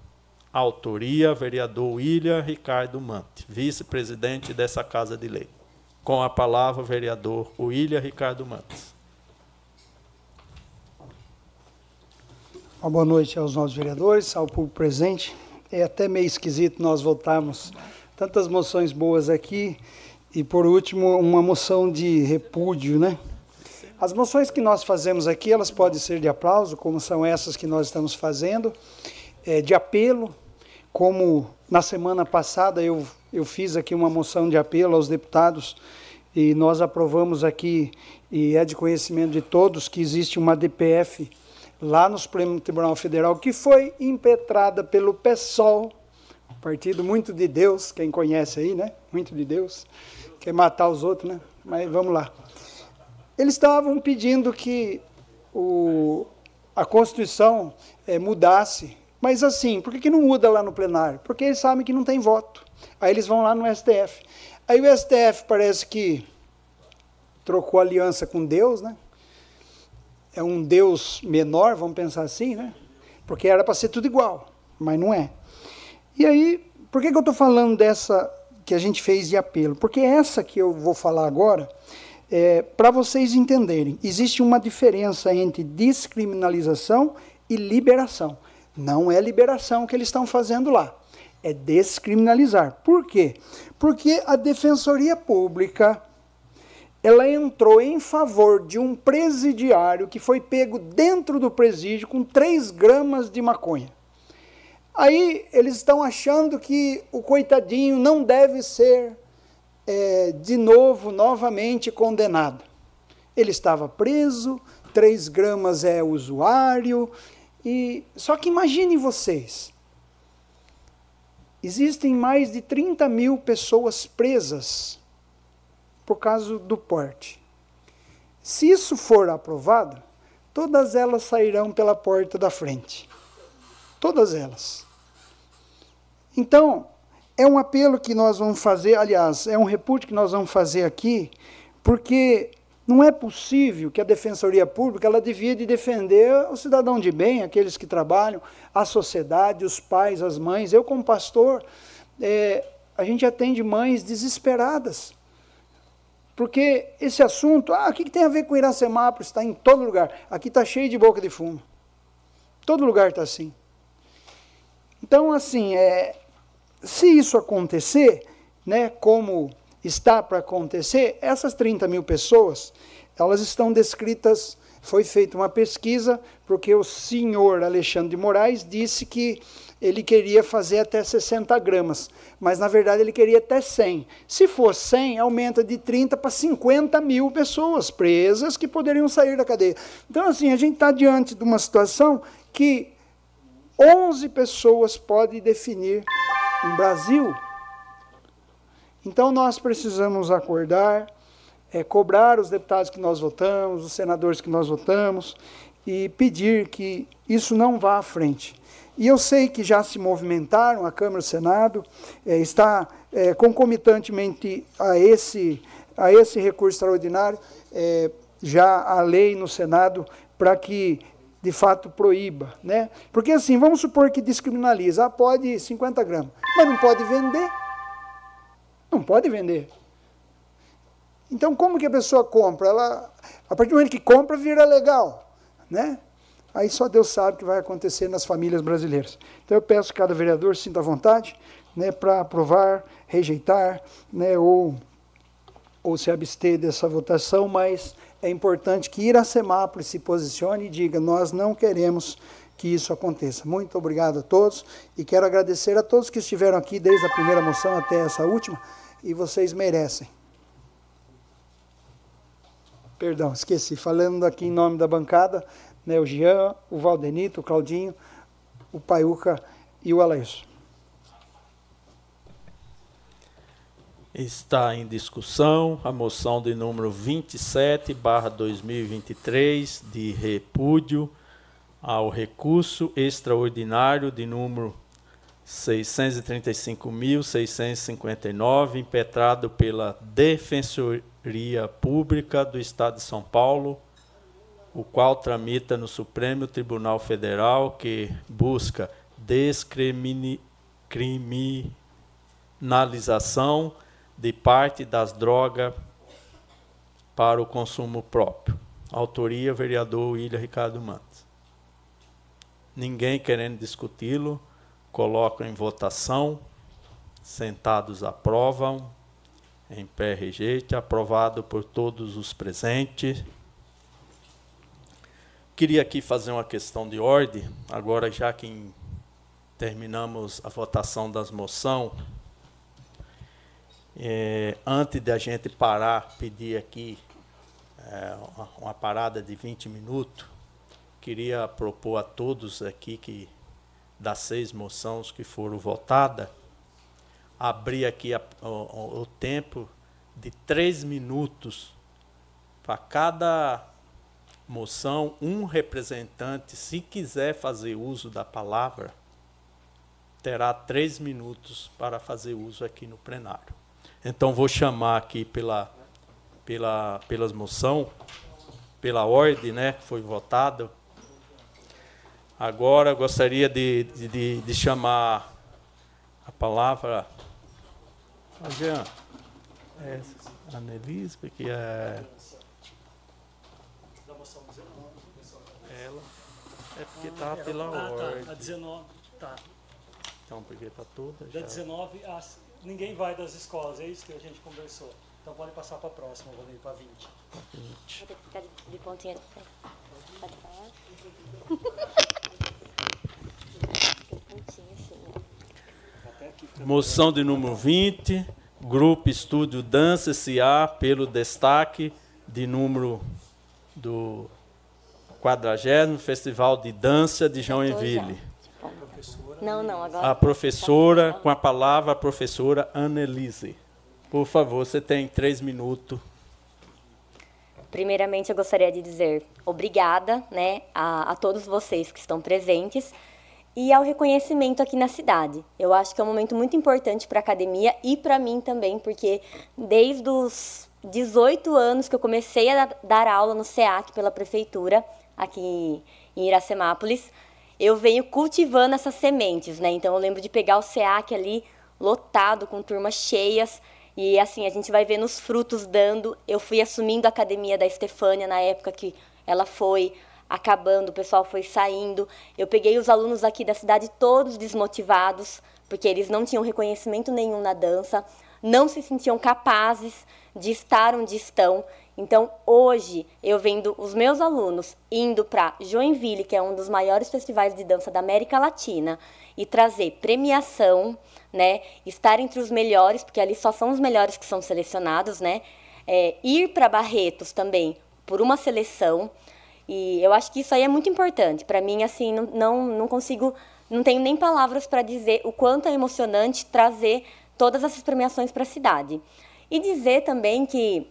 Autoria, vereador William Ricardo Mante, vice-presidente dessa Casa de Lei. Com a palavra, vereador William Ricardo Mantes. Uma boa noite aos nossos vereadores, ao público presente é até meio esquisito nós votarmos tantas moções boas aqui e, por último, uma moção de repúdio, né? As moções que nós fazemos aqui, elas podem ser de aplauso, como são essas que nós estamos fazendo, é, de apelo, como na semana passada eu, eu fiz aqui uma moção de apelo aos deputados e nós aprovamos aqui, e é de conhecimento de todos, que existe uma DPF lá no Supremo Tribunal Federal, que foi impetrada pelo PSOL, partido muito de Deus, quem conhece aí, né? Muito de Deus, quer matar os outros, né? Mas vamos lá. Eles estavam pedindo que o, a Constituição é, mudasse, mas assim, por que, que não muda lá no plenário? Porque eles sabem que não tem voto. Aí eles vão lá no STF. Aí o STF parece que trocou aliança com Deus, né? É um Deus menor, vamos pensar assim, né? Porque era para ser tudo igual, mas não é. E aí, por que, que eu estou falando dessa que a gente fez de apelo, porque essa que eu vou falar agora, é, para vocês entenderem, existe uma diferença entre descriminalização e liberação. Não é liberação que eles estão fazendo lá, é descriminalizar. Por quê? Porque a Defensoria Pública ela entrou em favor de um presidiário que foi pego dentro do presídio com 3 gramas de maconha. Aí eles estão achando que o coitadinho não deve ser é, de novo, novamente condenado. Ele estava preso, 3 gramas é usuário, e só que imaginem vocês, existem mais de 30 mil pessoas presas por causa do porte. Se isso for aprovado, todas elas sairão pela porta da frente. Todas elas. Então, é um apelo que nós vamos fazer, aliás, é um repúdio que nós vamos fazer aqui, porque não é possível que a Defensoria Pública ela devia de defender o cidadão de bem, aqueles que trabalham, a sociedade, os pais, as mães. Eu, como pastor, é, a gente atende mães desesperadas. Porque esse assunto, ah, o que, tem a ver com Iracemápolis? Está em todo lugar. Aqui está cheio de boca de fumo. Todo lugar está assim. Então, assim, é, se isso acontecer, né, como está para acontecer, essas 30 mil pessoas, elas estão descritas, foi feita uma pesquisa, porque o senhor Alexandre de Moraes disse que ele queria fazer até 60 gramas, mas na verdade ele queria até 100. Se for 100, aumenta de 30 para 50 mil pessoas presas que poderiam sair da cadeia. Então, assim, a gente está diante de uma situação que 11 pessoas podem definir um Brasil. Então nós precisamos acordar, é, cobrar os deputados que nós votamos, os senadores que nós votamos, e pedir que isso não vá à frente. E eu sei que já se movimentaram, a Câmara e o Senado é, está é, concomitantemente a esse, a esse recurso extraordinário, é, já a lei no Senado para que de fato proíba, né? Porque assim, vamos supor que descriminaliza, ah, pode 50 gramas, mas não pode vender. Não pode vender. Então, como que a pessoa compra? Ela, a partir do momento que compra, vira legal, né? Aí só Deus sabe o que vai acontecer nas famílias brasileiras. Então, eu peço que cada vereador sinta vontade, né, para aprovar, rejeitar, né, ou ou se abster dessa votação, mas é importante que Iracemápolis se posicione e diga: nós não queremos que isso aconteça. Muito obrigado a todos e quero agradecer a todos que estiveram aqui desde a primeira moção até essa última e vocês merecem. Perdão, esqueci. Falando aqui em nome da bancada, né, o Jean, o Valdenito, o Claudinho, o Paiuca e o Alejo. Está em discussão a moção de número 27, barra 2023, de repúdio ao recurso extraordinário de número 635.659, impetrado pela Defensoria Pública do Estado de São Paulo, o qual tramita no Supremo Tribunal Federal, que busca descriminalização de parte das drogas para o consumo próprio. Autoria, vereador William Ricardo Mantes. Ninguém querendo discuti-lo, coloco em votação. Sentados aprovam. Em pé rejeite, aprovado por todos os presentes. Queria aqui fazer uma questão de ordem, agora já que terminamos a votação das moções, é, antes a gente parar, pedir aqui é, uma, uma, parada de 20 minutos, queria propor a todos aqui que das seis moções que foram votadas, abrir aqui a, o, o tempo de três minutos para cada moção, um representante, se quiser fazer uso da palavra, terá três minutos para fazer uso aqui no plenário. Então vou chamar aqui pela, pela, pelas moção, pela ordem, né, que foi votado. Agora gostaria de, de, de chamar a palavra Jean, é, Annelise, porque é. Ela. É porque tá pela ah, ordem. Tá, a 19. Tá. Então, porque tá toda. Da 19, ah, ninguém vai das escolas, é isso que a gente conversou. Então pode passar para a próxima, vou ir para 20. 20. Vou ter que ficar de, de pontinha de pé. Pode falar? Moção de número 20, Grupo Estúdio Dança SA, pelo destaque de número do 40 Festival de Dança de Joinville. Não, não, agora. A professora, com a palavra, a professora Annelise. Por favor, você tem três minutos. Primeiramente, eu gostaria de dizer obrigada né, a, a todos vocês que estão presentes e ao reconhecimento aqui na cidade. Eu acho que é um momento muito importante para a academia e para mim também, porque desde os 18 anos que eu comecei a dar aula no SEAC pela prefeitura, aqui em Iracemápolis, eu venho cultivando essas sementes, né? Então eu lembro de pegar o SEAC ali lotado, com turmas cheias, e assim, a gente vai vendo os frutos dando. Eu fui assumindo a academia da Estefânia na época que ela foi acabando, o pessoal foi saindo. Eu peguei os alunos aqui da cidade todos desmotivados, porque eles não tinham reconhecimento nenhum na dança, não se sentiam capazes de estar onde estão. Então, hoje, eu vendo os meus alunos indo para Joinville, que é um dos maiores festivais de dança da América Latina, e trazer premiação, né? Estar entre os melhores, porque ali só são os melhores que são selecionados, né? É, ir para Barretos também por uma seleção. E eu acho que isso aí é muito importante. Para mim, assim, não, não, não consigo, não tenho nem palavras para dizer o quanto é emocionante trazer todas essas premiações para a cidade. E dizer também que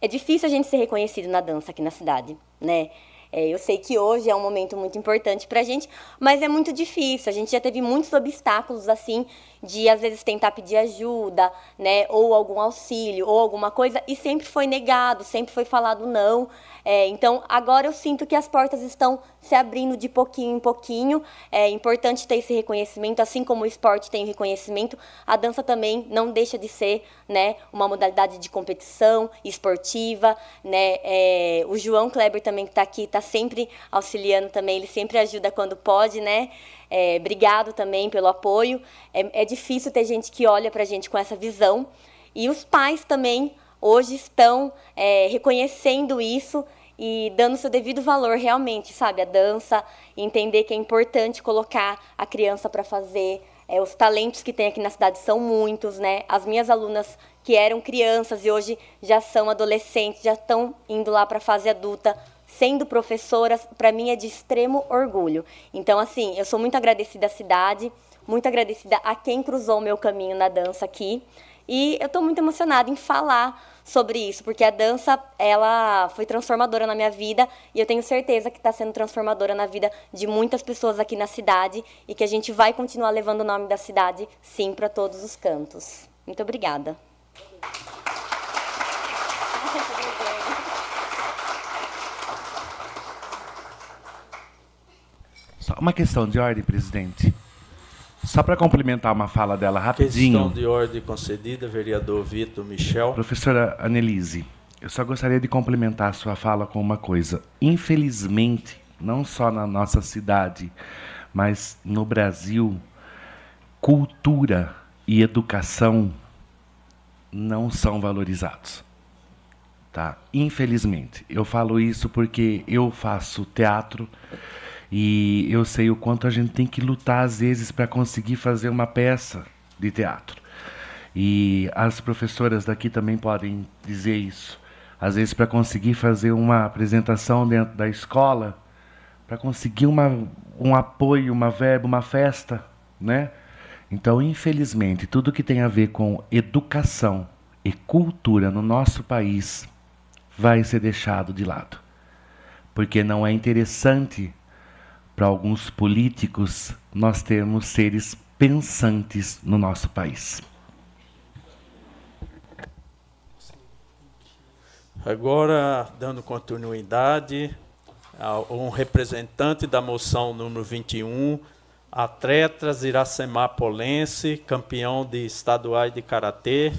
é difícil a gente ser reconhecido na dança aqui na cidade, né? É, eu sei que hoje é um momento muito importante para a gente, mas é muito difícil. A gente já teve muitos obstáculos assim de às vezes tentar pedir ajuda, né, ou algum auxílio, ou alguma coisa, e sempre foi negado, sempre foi falado não. É, então, agora eu sinto que as portas estão se abrindo de pouquinho em pouquinho. É importante ter esse reconhecimento, assim como o esporte tem reconhecimento, a dança também não deixa de ser né, uma modalidade de competição esportiva. Né? É, o João Kleber também que está aqui, está sempre auxiliando também, ele sempre ajuda quando pode, né? É, obrigado também pelo apoio. É, é difícil ter gente que olha para a gente com essa visão. E os pais também hoje estão é, reconhecendo isso e dando seu devido valor realmente, sabe? A dança, entender que é importante colocar a criança para fazer. É, os talentos que tem aqui na cidade são muitos, né? As minhas alunas que eram crianças e hoje já são adolescentes, já estão indo lá para a fase adulta, sendo professoras, para mim é de extremo orgulho. Então, assim, eu sou muito agradecida à cidade, muito agradecida a quem cruzou o meu caminho na dança aqui. E eu estou muito emocionada em falar sobre isso, porque a dança ela foi transformadora na minha vida e eu tenho certeza que está sendo transformadora na vida de muitas pessoas aqui na cidade e que a gente vai continuar levando o nome da cidade, sim, para todos os cantos. Muito obrigada. Só uma questão de ordem, presidente. Só para complementar uma fala dela rapidinho. Questão de ordem concedida, vereador Vitor Michel. Professora Annelise, eu só gostaria de complementar a sua fala com uma coisa. Infelizmente, não só na nossa cidade, mas no Brasil, cultura e educação não são valorizados. Tá? Infelizmente. Eu falo isso porque eu faço teatro e eu sei o quanto a gente tem que lutar às vezes para conseguir fazer uma peça de teatro. E as professoras daqui também podem dizer isso. Às vezes para conseguir fazer uma apresentação dentro da escola, para conseguir uma, um apoio, uma verba, uma festa, né? Então, infelizmente, tudo que tem a ver com educação e cultura no nosso país vai ser deixado de lado. Porque não é interessante para alguns políticos nós termos seres pensantes no nosso país. Agora, dando continuidade, um representante da moção número 21, atletas iracemapolense, campeão de estaduais de karatê,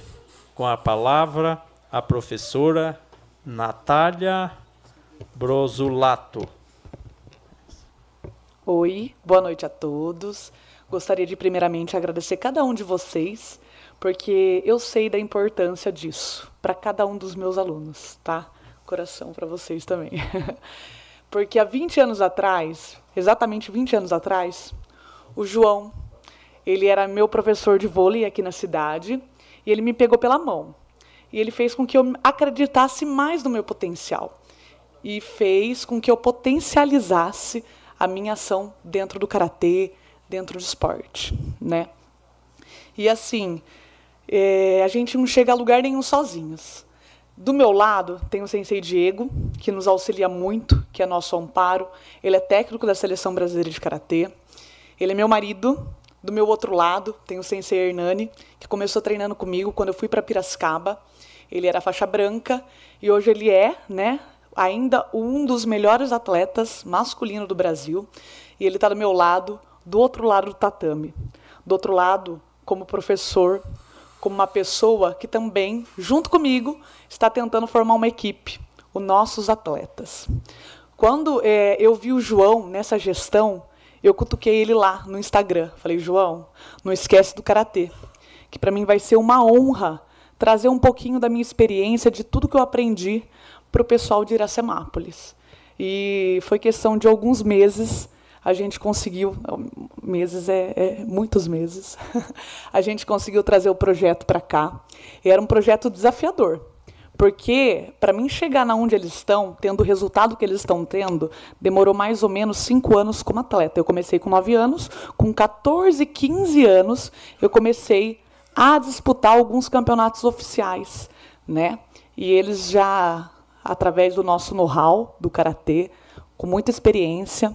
com a palavra a professora Natália Brosulato. Oi, boa noite a todos. Gostaria de primeiramente agradecer cada um de vocês, porque eu sei da importância disso para cada um dos meus alunos, tá? Coração para vocês também. *laughs* porque há 20 anos atrás, exatamente 20 anos atrás, o João, ele era meu professor de vôlei aqui na cidade, e ele me pegou pela mão. E ele fez com que eu acreditasse mais no meu potencial. E fez com que eu potencializasse a minha ação dentro do karatê, dentro do esporte, né? E assim, é, a gente não chega a lugar nenhum sozinhos. Do meu lado tem o Sensei Diego, que nos auxilia muito, que é nosso amparo. Ele é técnico da Seleção Brasileira de Karatê. Ele é meu marido. Do meu outro lado tem o Sensei Hernani, que começou treinando comigo quando eu fui para Piracicaba. Ele era faixa branca e hoje ele é, né, ainda um dos melhores atletas masculino do Brasil. E ele está do meu lado, do outro lado do tatame. Do outro lado, como professor, como uma pessoa que também, junto comigo, está tentando formar uma equipe, os nossos atletas. Quando é, eu vi o João nessa gestão, eu cutuquei ele lá no Instagram. Falei, João, não esquece do karatê, que para mim vai ser uma honra trazer um pouquinho da minha experiência, de tudo que eu aprendi para o pessoal de Iracemápolis. E foi questão de alguns meses a gente conseguiu, meses é, é muitos meses, *laughs* a gente conseguiu trazer o projeto para cá. E era um projeto desafiador, porque, para mim chegar na onde eles estão, tendo o resultado que eles estão tendo, demorou mais ou menos cinco anos como atleta. Eu comecei com nove anos, com 14, 15 anos, eu comecei a disputar alguns campeonatos oficiais. Né? E eles já, através do nosso know-how do karatê, com muita experiência,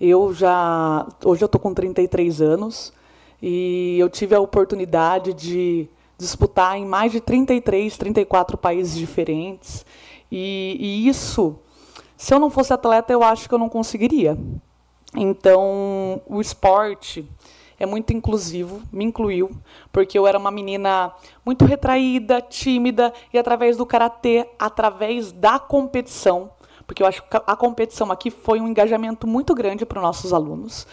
eu já. Hoje eu estou com 33 anos e eu tive a oportunidade de disputar em mais de 33, 34 países diferentes. E, e, isso, se eu não fosse atleta, eu acho que eu não conseguiria. Então, o esporte é muito inclusivo, me incluiu, porque eu era uma menina muito retraída, tímida, e através do karatê, através da competição, porque eu acho que a competição aqui foi um engajamento muito grande para os nossos alunos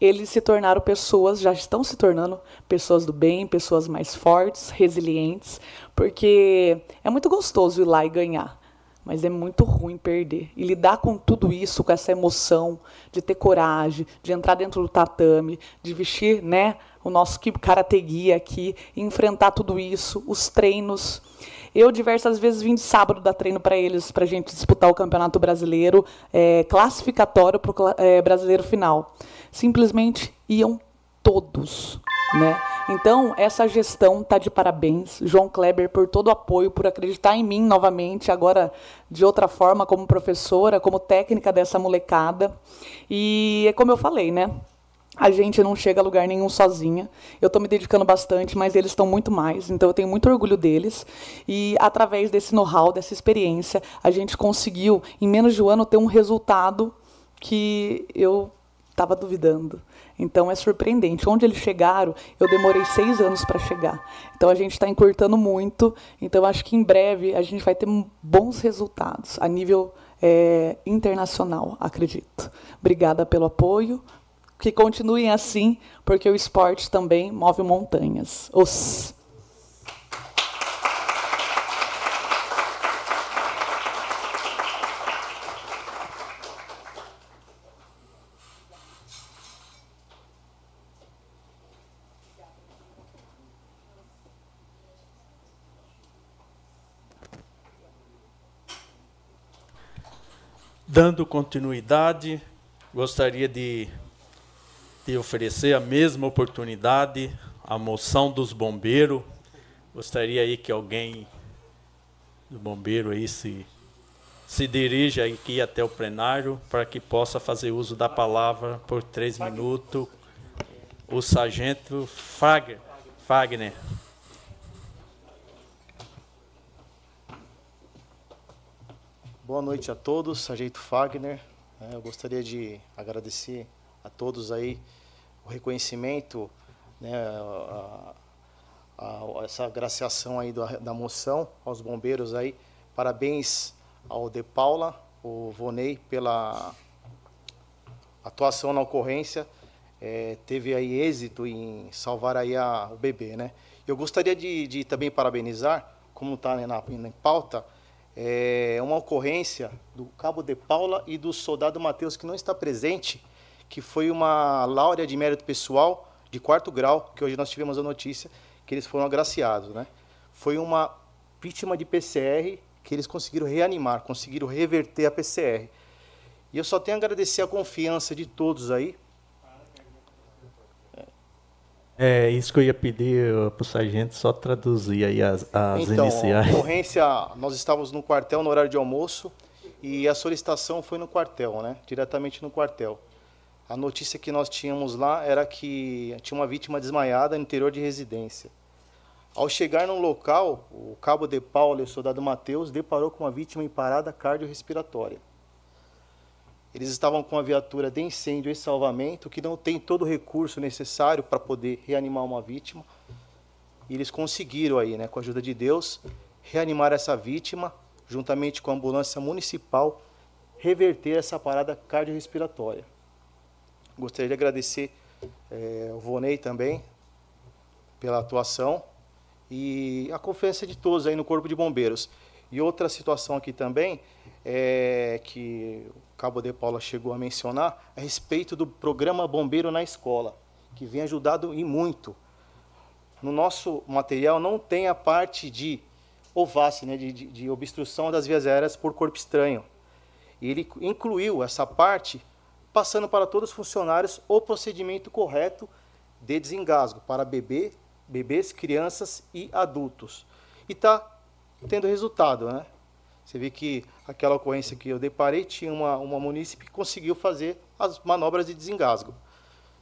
eles se tornaram pessoas, já estão se tornando pessoas do bem, pessoas mais fortes, resilientes, porque é muito gostoso ir lá e ganhar, mas é muito ruim perder. E lidar com tudo isso, com essa emoção de ter coragem, de entrar dentro do tatame, de vestir, né, o nosso karate guia aqui, enfrentar tudo isso, os treinos. Eu diversas vezes vim de sábado dar treino para eles, para a gente disputar o Campeonato Brasileiro, é, classificatório para o é, Brasileiro Final simplesmente iam todos. Né? Então, essa gestão está de parabéns. João Kleber, por todo o apoio, por acreditar em mim novamente, agora de outra forma, como professora, como técnica dessa molecada. E é como eu falei, né? A gente não chega a lugar nenhum sozinha. Eu estou me dedicando bastante, mas eles estão muito mais. Então eu tenho muito orgulho deles. E através desse know-how, dessa experiência, a gente conseguiu, em menos de um ano, ter um resultado que eu estava duvidando. Então é surpreendente. Onde eles chegaram, eu demorei seis anos para chegar. Então a gente está encurtando muito. Então acho que em breve a gente vai ter bons resultados a nível é, internacional, acredito. Obrigada pelo apoio. Que continuem assim, porque o esporte também move montanhas. Os Dando continuidade, gostaria de, de oferecer a mesma oportunidade à moção dos bombeiros. Gostaria aí que alguém do bombeiro aí se, se dirija aqui até o plenário para que possa fazer uso da palavra por três minutos. O sargento Fagner. Fagner. Boa noite a todos, Sargento Fagner. É, eu gostaria de agradecer a todos aí o reconhecimento, né, a, a, essa graciação aí da, da moção aos bombeiros aí. Parabéns ao De Paula, o Vonei pela atuação na ocorrência. É, teve aí êxito em salvar aí a, o bebê, né? Eu gostaria de, de também parabenizar, como está né, na, na pauta, é uma ocorrência do Cabo de Paula e do soldado Matheus, que não está presente, que foi uma laurea de mérito pessoal de quarto grau, que hoje nós tivemos a notícia que eles foram agraciados. Né? Foi uma vítima de PCR que eles conseguiram reanimar, conseguiram reverter a PCR. E eu só tenho a agradecer a confiança de todos aí, É, isso que eu ia pedir para o sargento só traduzir aí as, as então, iniciais. Então, ocorrência, nós estávamos no quartel no horário de almoço e a solicitação foi no quartel, né? Diretamente no quartel. A notícia que nós tínhamos lá era que tinha uma vítima desmaiada no interior de residência. Ao chegar no local, o cabo de Paula e o soldado Mateus deparou com uma vítima em parada cardiorrespiratória. Eles estavam com a viatura de incêndio e salvamento, que não tem todo o recurso necessário para poder reanimar uma vítima. E eles conseguiram aí, né, com a ajuda de Deus, reanimar essa vítima, juntamente com a ambulância municipal, reverter essa parada cardiorrespiratória. Gostaria de agradecer é, o Vonei também pela atuação e a confiança de todos aí no Corpo de Bombeiros. E outra situação aqui também é que Cabo de Paula chegou a mencionar a respeito do programa Bombeiro na Escola, que vem ajudado e muito. No nosso material não tem a parte de OVAS, né, de, de, de obstrução das vias aéreas por corpo estranho. E ele incluiu essa parte, passando para todos os funcionários o procedimento correto de desengasgo para bebê, bebês, crianças e adultos. E está tendo resultado, né? Você vê que aquela ocorrência que eu deparei tinha uma, uma munícipe que conseguiu fazer as manobras de desengasgo.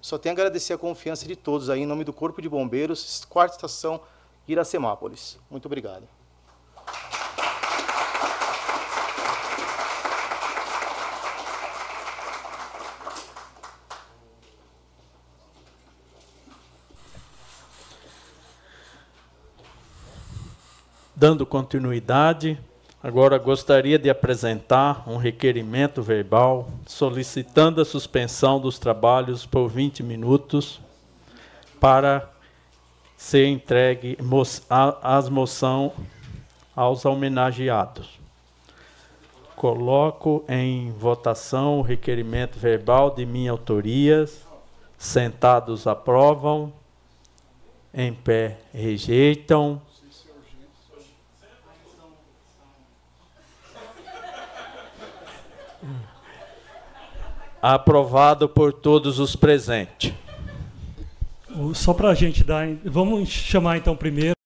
Só tenho a agradecer a confiança de todos aí, em nome do Corpo de Bombeiros, quarta estação Iracemápolis. Muito obrigado. Dando continuidade, Agora gostaria de apresentar um requerimento verbal solicitando a suspensão dos trabalhos por 20 minutos para ser entregue as moção aos homenageados. Coloco em votação o requerimento verbal de minha autoria. Sentados aprovam, em pé rejeitam, Aprovado por todos os presentes. Só para a gente dar. Vamos chamar então primeiro.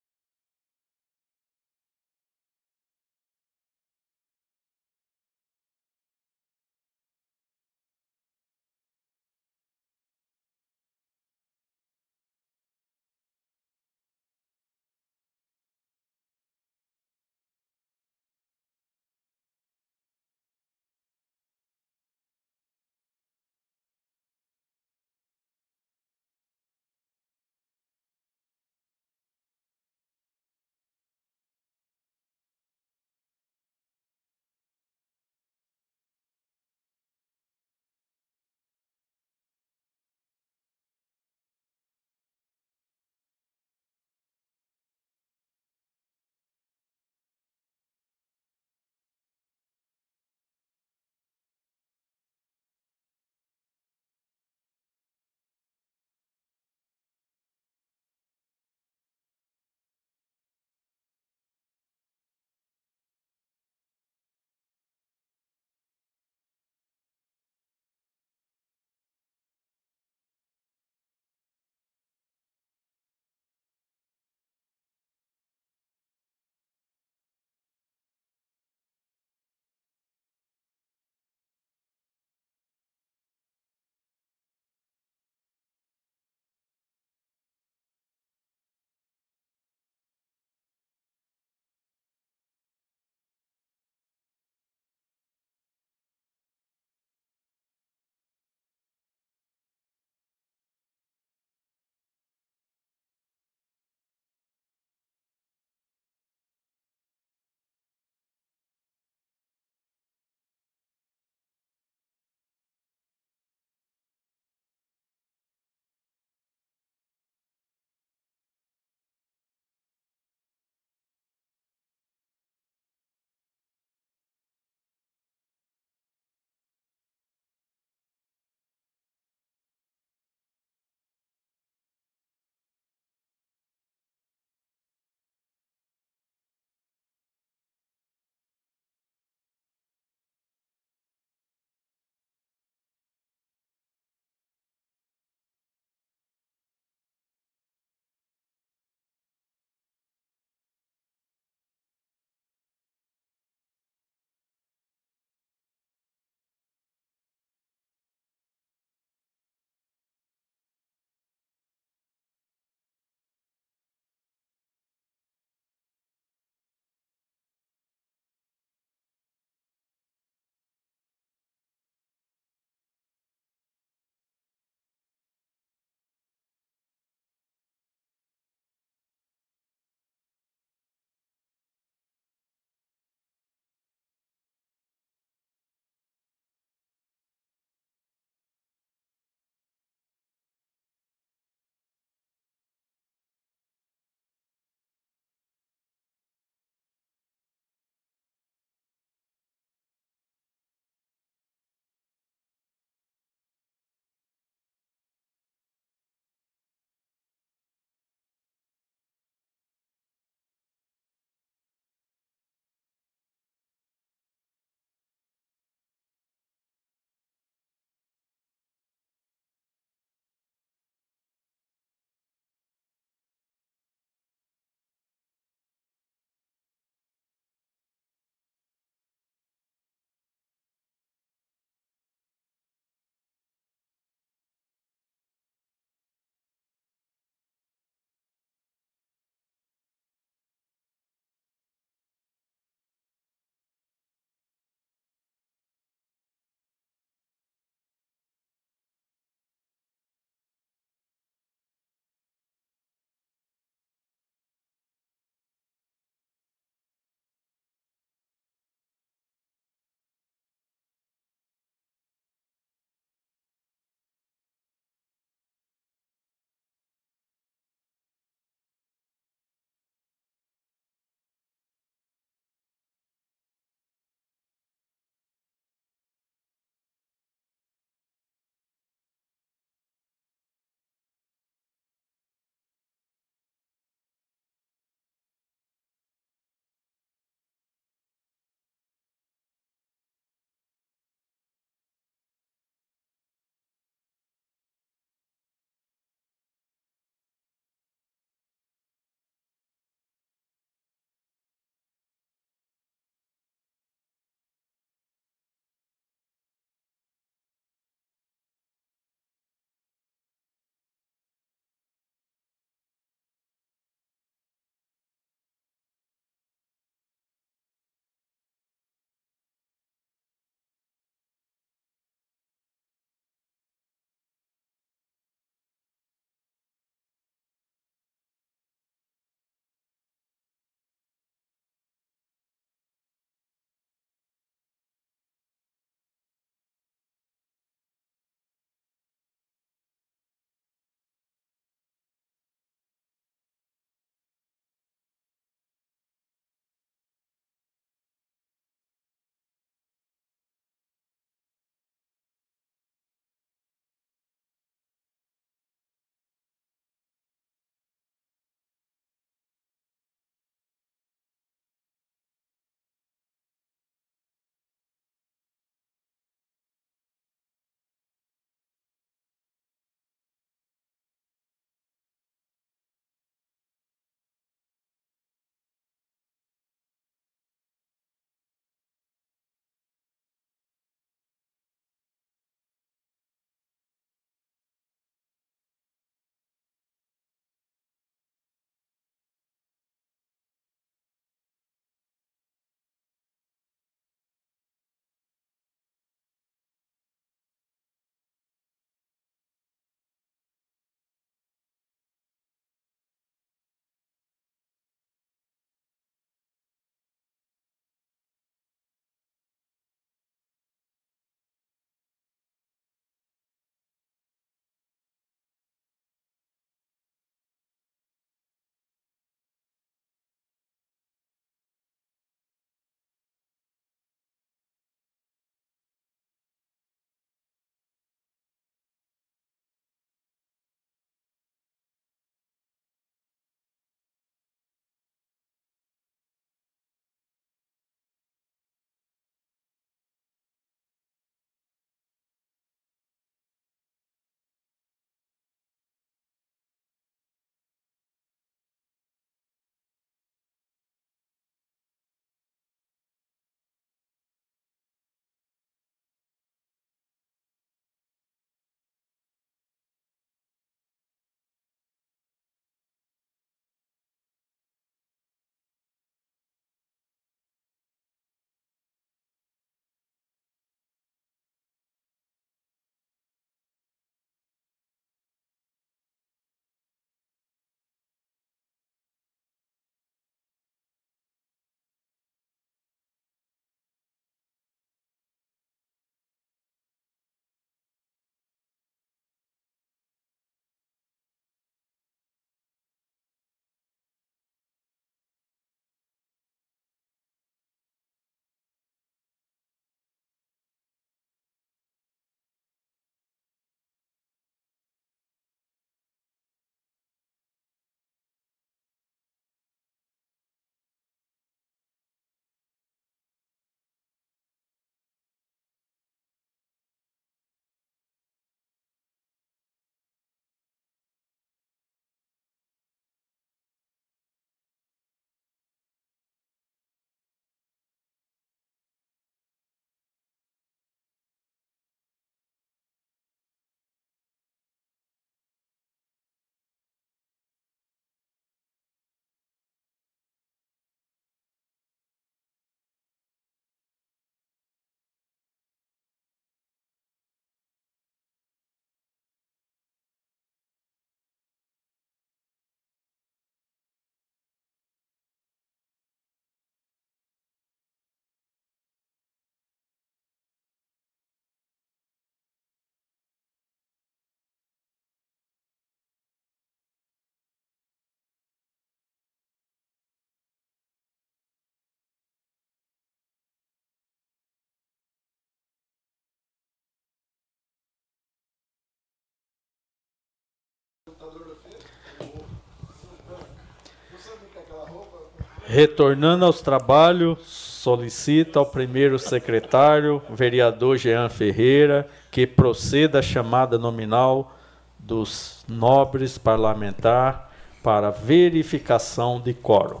Retornando aos trabalhos, solicita ao primeiro secretário, vereador Jean Ferreira, que proceda a chamada nominal dos nobres parlamentares para verificação de quórum.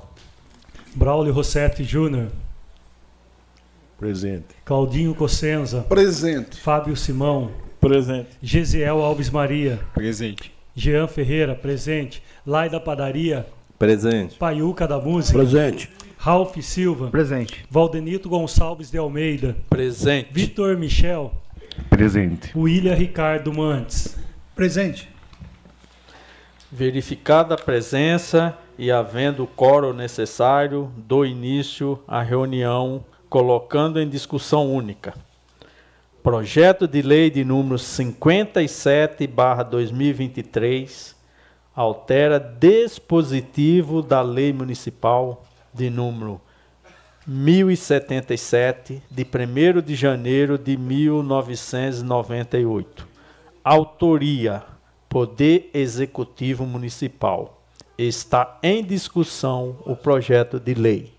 Braulio Rossetti Júnior. Presente. Claudinho Cossenza. Presente. Fábio Simão. Presente. Gesiel Alves Maria. Presente. Jean Ferreira, presente. Lai da Padaria. Presente. Paiuca da Música. Presente. Ralph Silva. Presente. Valdenito Gonçalves de Almeida. Presente. Vitor Michel. Presente. William Ricardo Mantes. Presente. Verificada a presença e havendo o quórum necessário, dou início à reunião, colocando em discussão única. Projeto de lei de número 57/2023 altera dispositivo da lei municipal de número 1077 de 1 de janeiro de 1998. Autoria Poder Executivo Municipal. Está em discussão o projeto de lei.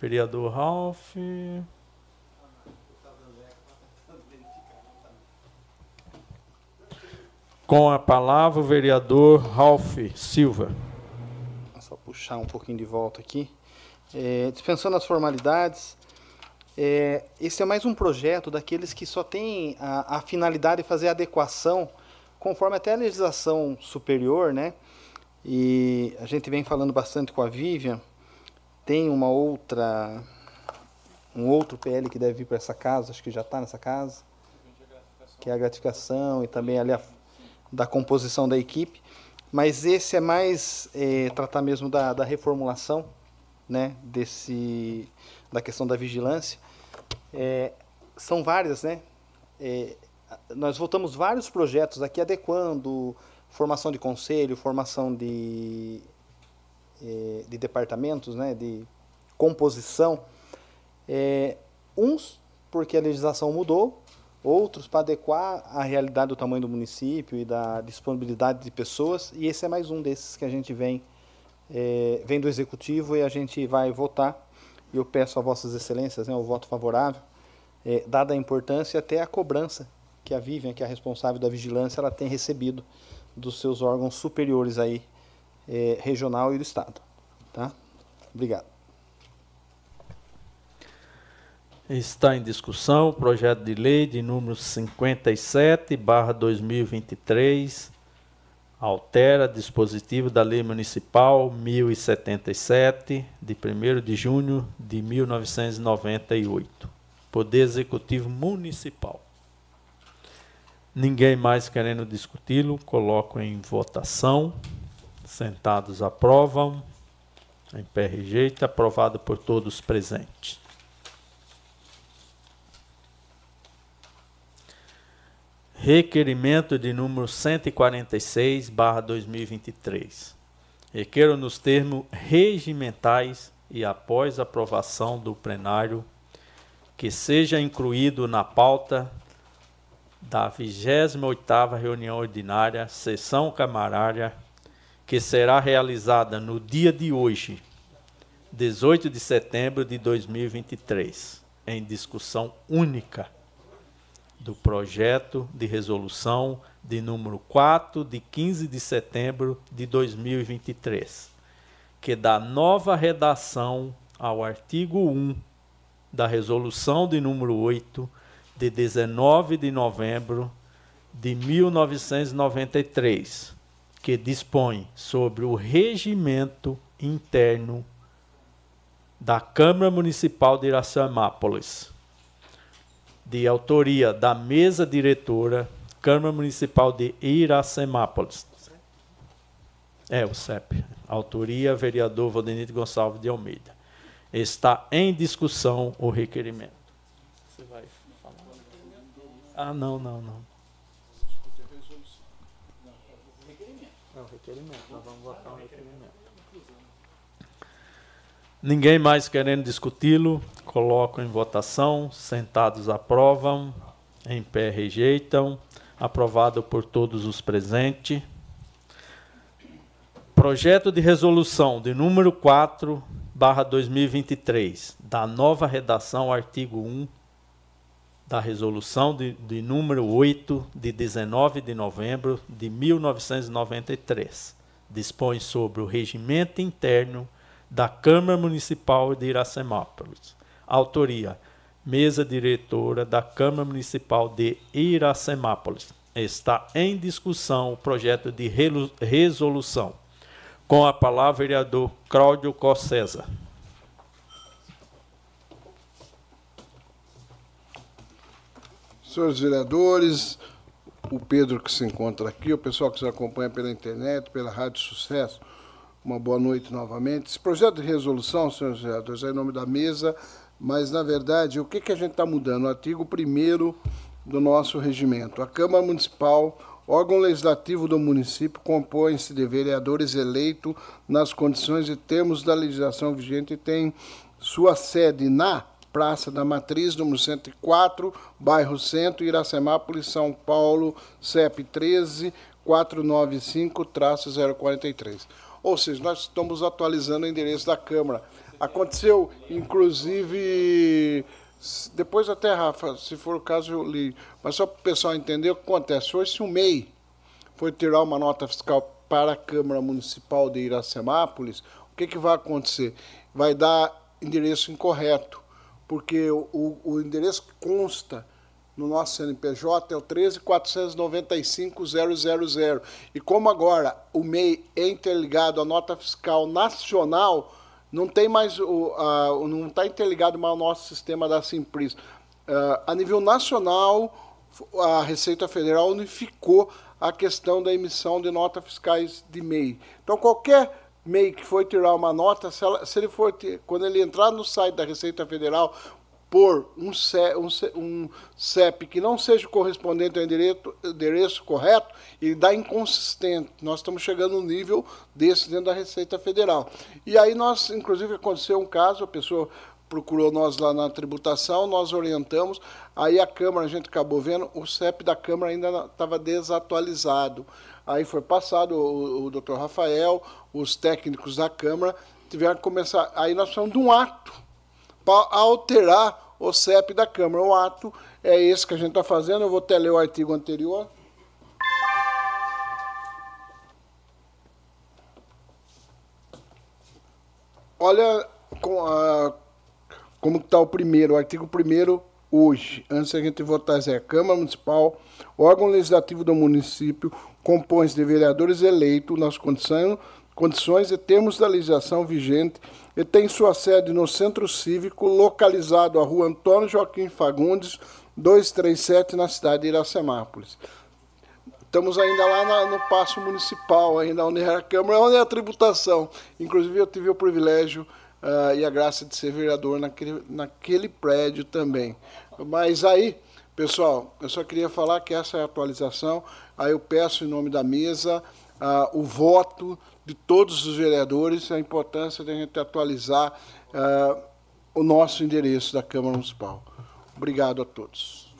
Vereador Ralph. Com a palavra o vereador Ralph Silva. Só puxar um pouquinho de volta aqui. É, dispensando as formalidades, é, esse é mais um projeto daqueles que só tem a, a, finalidade de fazer adequação conforme até a legislação superior, né? E a gente vem falando bastante com a Vivian. Tem uma outra, um outro PL que deve vir para essa casa, acho que já está nessa casa, que é a gratificação e também ali a da composição da equipe, mas esse é mais é, tratar mesmo da, da, reformulação, né, desse, da questão da vigilância. É, são várias, né? É, nós voltamos vários projetos aqui adequando formação de conselho, formação de, é, de departamentos, né, de composição. É, uns porque a legislação mudou, outros para adequar a realidade do tamanho do município e da disponibilidade de pessoas, e esse é mais um desses que a gente vem, é, vem do Executivo e a gente vai votar. E eu peço a Vossas Excelências né, o voto favorável, é, dada a importância até a cobrança que a Vivian, que é a responsável da vigilância, ela tem recebido dos seus órgãos superiores aí, é, regional e do Estado. Tá? Obrigado. Está em discussão o projeto de lei de número 57, barra 2023, altera dispositivo da Lei Municipal 1077, de 1 de junho de 1998. Poder Executivo Municipal. Ninguém mais querendo discuti-lo, coloco em votação. Sentados aprovam. Em pé rejeita, aprovado por todos presentes. Requerimento de número 146, barra 2023. Requeiro nos termos regimentais e após aprovação do plenário que seja incluído na pauta da 28ª reunião ordinária, sessão camarária, que será realizada no dia de hoje, 18 de setembro de 2023, em discussão única do projeto de resolução de número 4 de 15 de setembro de 2023, que dá nova redação ao artigo 1 da resolução de número 8 de 19 de novembro de 1993, que dispõe sobre o regimento interno da Câmara Municipal de Iracemápolis de autoria da mesa diretora Câmara Municipal de Iracemápolis. É, o CEP. Autoria, vereador Valdenito Gonçalves de Almeida. Está em discussão o requerimento. Você vai falar? Ah, não, não, não. É o requerimento. Nós vamos votar o requerimento. Ninguém mais querendo discuti-lo, coloco em votação. Sentados aprovam, em pé rejeitam. aprovado por todos os presentes. Projeto de resolução de número 4, barra 2023, da nova redação, artigo 1 da resolução de, de número 8, de 19 de novembro de 1993. Dispõe sobre o regimento interno da Câmara Municipal de Iracemápolis. Autoria: Mesa Diretora da Câmara Municipal de Iracemápolis. Está em discussão o projeto de resolução com a palavra, vereador Cláudio Cossesa. Senhores vereadores, o Pedro que se encontra aqui, o pessoal que nos acompanha pela internet, pela Rádio Sucesso, uma boa noite novamente. Esse projeto de resolução, senhores vereadores, é em nome da mesa, mas, na verdade, o que, que a gente está mudando? O artigo 1 do nosso regimento. A Câmara Municipal órgão legislativo do município compõe-se de vereadores eleitos nas condições e termos da legislação vigente e tem sua sede na Praça da Matriz, número 104, bairro Centro, Iracemápolis, São Paulo, CEP 13 495-043. Ou seja, nós estamos atualizando o endereço da Câmara. Aconteceu, inclusive, depois até, Rafa, se for o caso, eu li. Mas só para o pessoal entender o que acontece. Hoje, se o MEI for tirar uma nota fiscal para a Câmara Municipal de Iracemápolis, o que, que vai acontecer? Vai dar endereço incorreto, porque o, o endereço que consta no nosso CNPJ é o 13.495.000. E como agora o MEI é interligado à nota fiscal nacional, não tem mais o, uh, não está interligado mais ao nosso sistema da Simpris. Uh, a nível nacional, a Receita Federal unificou a questão da emissão de notas fiscais de MEI. Então, qualquer MEI que for tirar uma nota, se, ela, se ele for quando ele entrar no site da Receita Federal, por um, um, CEP que não seja correspondente ao endereço, endereço correto, ele dá inconsistente. Nós estamos chegando no nível desse dentro da Receita Federal. E aí nós, inclusive, aconteceu um caso, a pessoa procurou nós lá na tributação, nós orientamos, aí a Câmara, a gente acabou vendo, o CEP da Câmara ainda estava desatualizado. Aí foi passado, o, o doutor Rafael, os técnicos da Câmara, tiveram que começar, aí nós falamos de um ato, alterar o CEP da Câmara. O ato é esse que a gente está fazendo, eu vou até ler o artigo anterior. Olha com a, como está o primeiro, o artigo 1 hoje, antes da gente votar, é a Câmara Municipal, órgão legislativo do município, compõe-se de vereadores eleitos nas condições, condições e termos da legislação vigente e tem sua sede no Centro Cívico, localizado à rua Antônio Joaquim Fagundes, 237, na cidade de Iracemápolis. Estamos ainda lá na, no Paço Municipal, ainda onde é a Câmara, onde é a tributação. Inclusive, eu tive o privilégio uh, e a graça de ser vereador naquele, naquele prédio também. Mas aí, pessoal, eu só queria falar que essa é a atualização. Aí eu peço em nome da mesa uh, o voto de todos os vereadores a importância de a gente atualizar uh, o nosso endereço da Câmara Municipal. Obrigado a todos.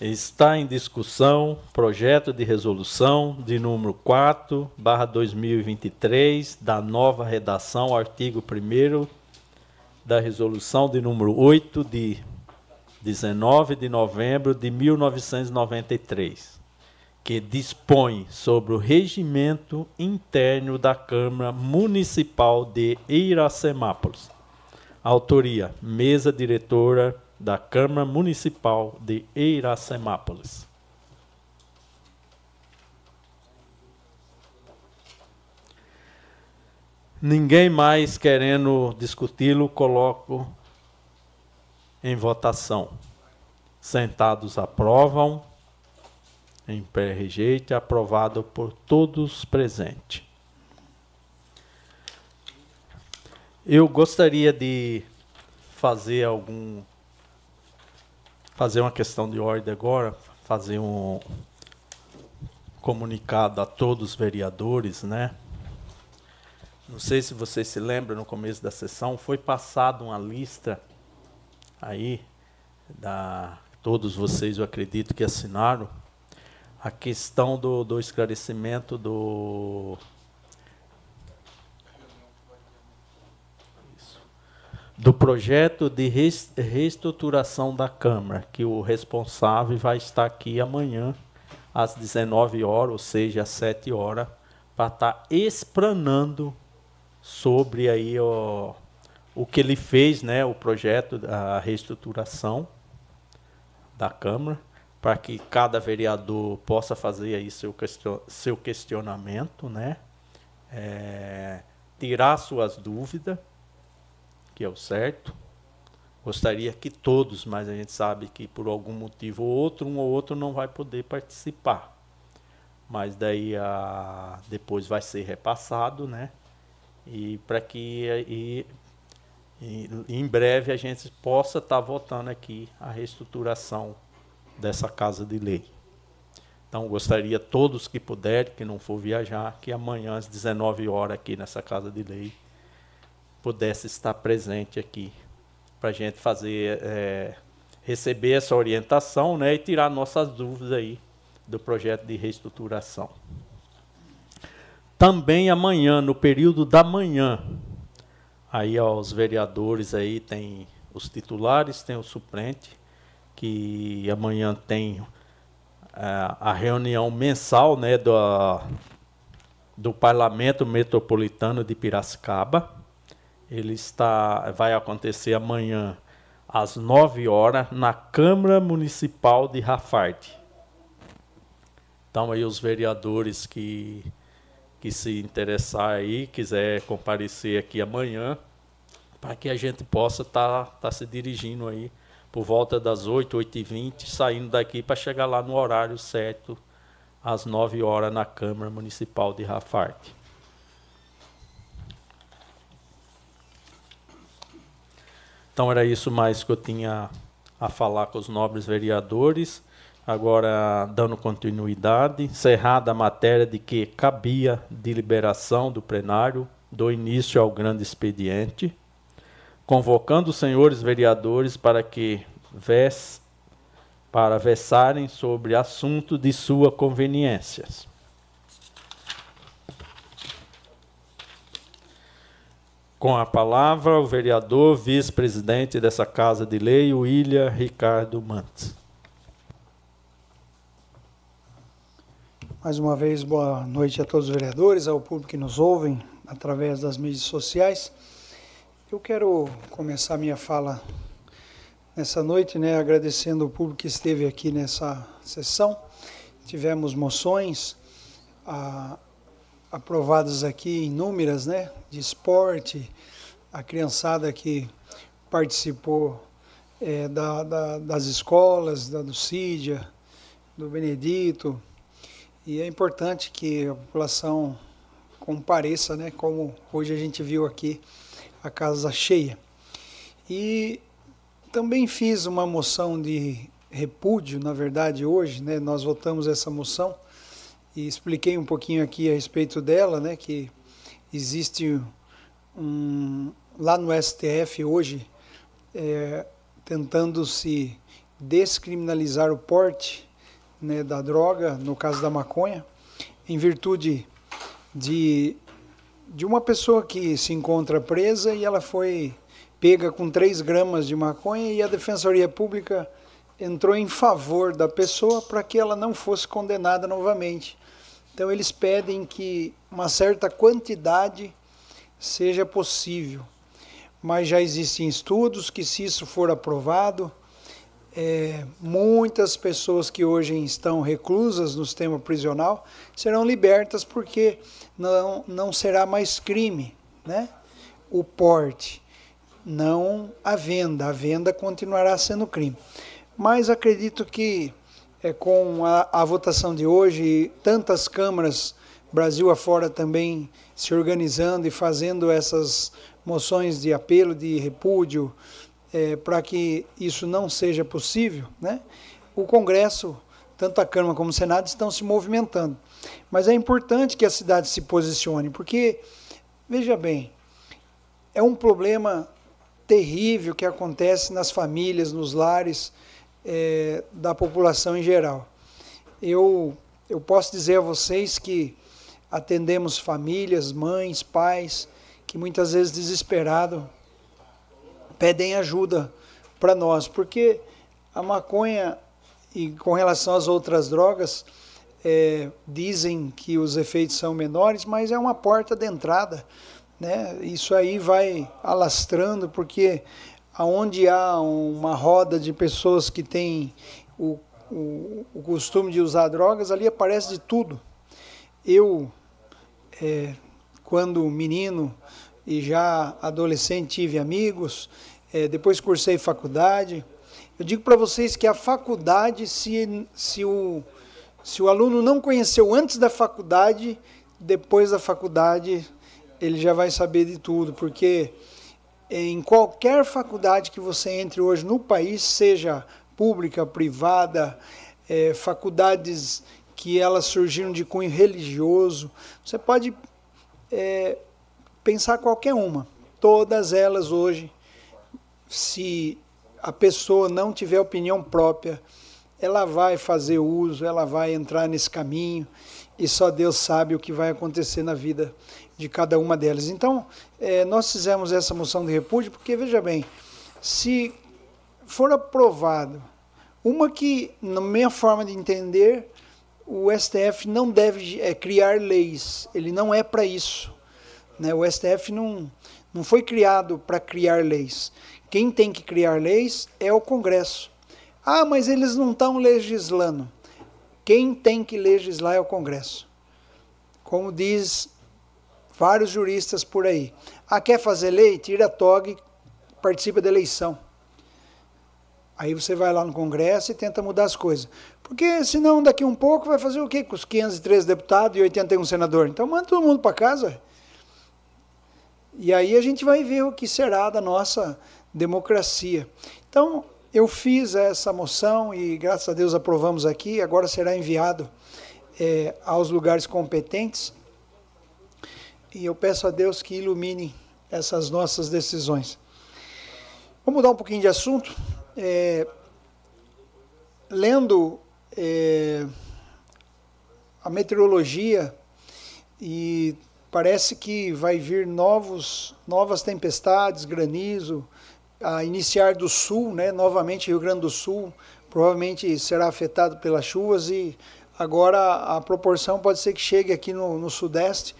Está em discussão projeto de resolução de número 4, barra 2023, da nova redação, artigo 1 da resolução de número 8 de 19 de novembro de 1993, que dispõe sobre o regimento interno da Câmara Municipal de Iracemápolis. Autoria: Mesa Diretora da Câmara Municipal de Iracemápolis. Ninguém mais querendo discuti-lo, coloco em votação. Sentados aprovam, em pé rejeite, aprovado por todos presentes. Eu gostaria de fazer algum fazer uma questão de ordem agora, fazer um comunicado a todos os vereadores, né? Não sei se vocês se lembram, no começo da sessão, foi passada uma lista aí, da, todos vocês eu acredito que assinaram, a questão do, do esclarecimento do. Do projeto de reestruturação da Câmara, que o responsável vai estar aqui amanhã, às 19 horas, ou seja, às 7 horas, para estar explanando sobre aí o, o que ele fez, né, o projeto da reestruturação da Câmara, para que cada vereador possa fazer aí seu, question, seu questionamento, né, é, tirar suas dúvidas, que é o certo. Gostaria que todos, mas a gente sabe que por algum motivo ou outro, um ou outro não vai poder participar. Mas daí a, depois vai ser repassado, né? E para que e, e, em breve a gente possa estar tá votando aqui a reestruturação dessa casa de lei. Então gostaria todos que puderem, que não for viajar, que amanhã às 19 horas aqui nessa casa de lei pudesse estar presente aqui para a gente fazer é, receber essa orientação, né, e tirar nossas dúvidas aí do projeto de reestruturação. Também amanhã, no período da manhã, aí ó, os vereadores aí tem os titulares, tem o suplente, que amanhã tem é, a reunião mensal né, do, do Parlamento Metropolitano de Piracicaba. Ele está, vai acontecer amanhã às 9 horas na Câmara Municipal de Rafarte. Então aí os vereadores que que se interessar aí, quiser comparecer aqui amanhã, para que a gente possa estar tá, tá se dirigindo aí por volta das 8, 8 e 20, saindo daqui para chegar lá no horário certo, às 9 horas, na Câmara Municipal de Rafarte. Então era isso mais que eu tinha a falar com os nobres vereadores. Agora, dando continuidade, encerrada a matéria de que cabia de liberação do plenário, do início ao grande expediente, convocando os senhores vereadores para que ves, para versarem sobre assunto de sua conveniência. Com a palavra, o vereador vice-presidente dessa Casa de Lei, William Ricardo Mantes. Mais uma vez, boa noite a todos os vereadores, ao público que nos ouvem através das mídias sociais. Eu quero começar minha fala nessa noite, né, agradecendo o público que esteve aqui nessa sessão. Tivemos moções a, aprovadas aqui inúmeras, né, de esporte, a criançada que participou é, da, da, das escolas, da do Cídia, do Benedito, e é importante que a população compareça, né, como hoje a gente viu aqui, a casa cheia. E também fiz uma moção de repúdio, na verdade, hoje, né, nós votamos essa moção e expliquei um pouquinho aqui a respeito dela, né, que existe um, lá no STF hoje, é, tentando se descriminalizar o porte né, da droga, no caso da maconha, em virtude de, de uma pessoa que se encontra presa e ela foi pega com 3 gramas de maconha e a Defensoria Pública entrou em favor da pessoa para que ela não fosse condenada novamente. Então eles pedem que uma certa quantidade seja possível. Mas já existem estudos que se isso for aprovado, é, muitas pessoas que hoje estão reclusas no sistema prisional serão libertas porque não, não será mais crime né? o porte, não a venda. A venda continuará sendo crime. Mas acredito que é, com a, a votação de hoje, tantas câmaras Brasil afora também se organizando e fazendo essas moções de apelo, de repúdio, é, para que isso não seja possível, né, o Congresso, tanto a Câmara como o Senado, estão se movimentando. Mas é importante que a cidade se posicione, porque Veja bem, é um problema terrível que acontece nas famílias, nos lares é, da população em geral. Eu, eu posso dizer a vocês que atendemos famílias, mães, pais, que muitas vezes desesperado pedem ajuda para nós, porque a maconha e com relação às outras drogas é, dizem que os efeitos são menores, mas é uma porta de entrada né? Isso aí vai alastrando, porque aonde há uma roda de pessoas que têm o, o, o costume de usar drogas, ali aparece de tudo. Eu, é, quando menino e já adolescente, tive amigos, é, depois cursei faculdade. Eu digo para vocês que a faculdade, se, se, o, se o aluno não conheceu antes da faculdade, depois da faculdade ele já vai saber de tudo, porque em qualquer faculdade que você entre hoje no país, seja pública, privada, é, faculdades que elas surgiram de cunho religioso, você pode é, pensar qualquer uma. Todas elas hoje, se a pessoa não tiver opinião própria, ela vai fazer uso, ela vai entrar nesse caminho e só Deus sabe o que vai acontecer na vida de cada uma delas. Então, é, nós fizemos essa moção de repúdio porque, veja bem, se for aprovado, uma que, na minha forma de entender, o STF não deve é, criar leis, ele não é para isso. Né? O STF não, não foi criado para criar leis. Quem tem que criar leis é o Congresso. Ah, mas eles não estão legislando. Quem tem que legislar é o Congresso. Como diz vários juristas por aí. Ah, quer fazer lei? Tira a toga e participa da eleição. Aí você vai lá no Congresso e tenta mudar as coisas. Porque senão daqui um pouco vai fazer o quê com os 513 deputados e 81 senadores? Então manda todo mundo para casa. E aí a gente vai ver o que será da nossa democracia. Então, eu fiz essa moção e graças a Deus aprovamos aqui, agora será enviado é, aos lugares competentes e eu peço a Deus que ilumine essas nossas decisões. Vamos mudar um pouquinho de assunto. É, lendo é, a meteorologia e parece que vai vir novos, novas tempestades, granizo, a iniciar do sul, né, novamente Rio Grande do Sul, provavelmente será afetado pelas chuvas e agora a proporção pode ser que chegue aqui no, no sudeste.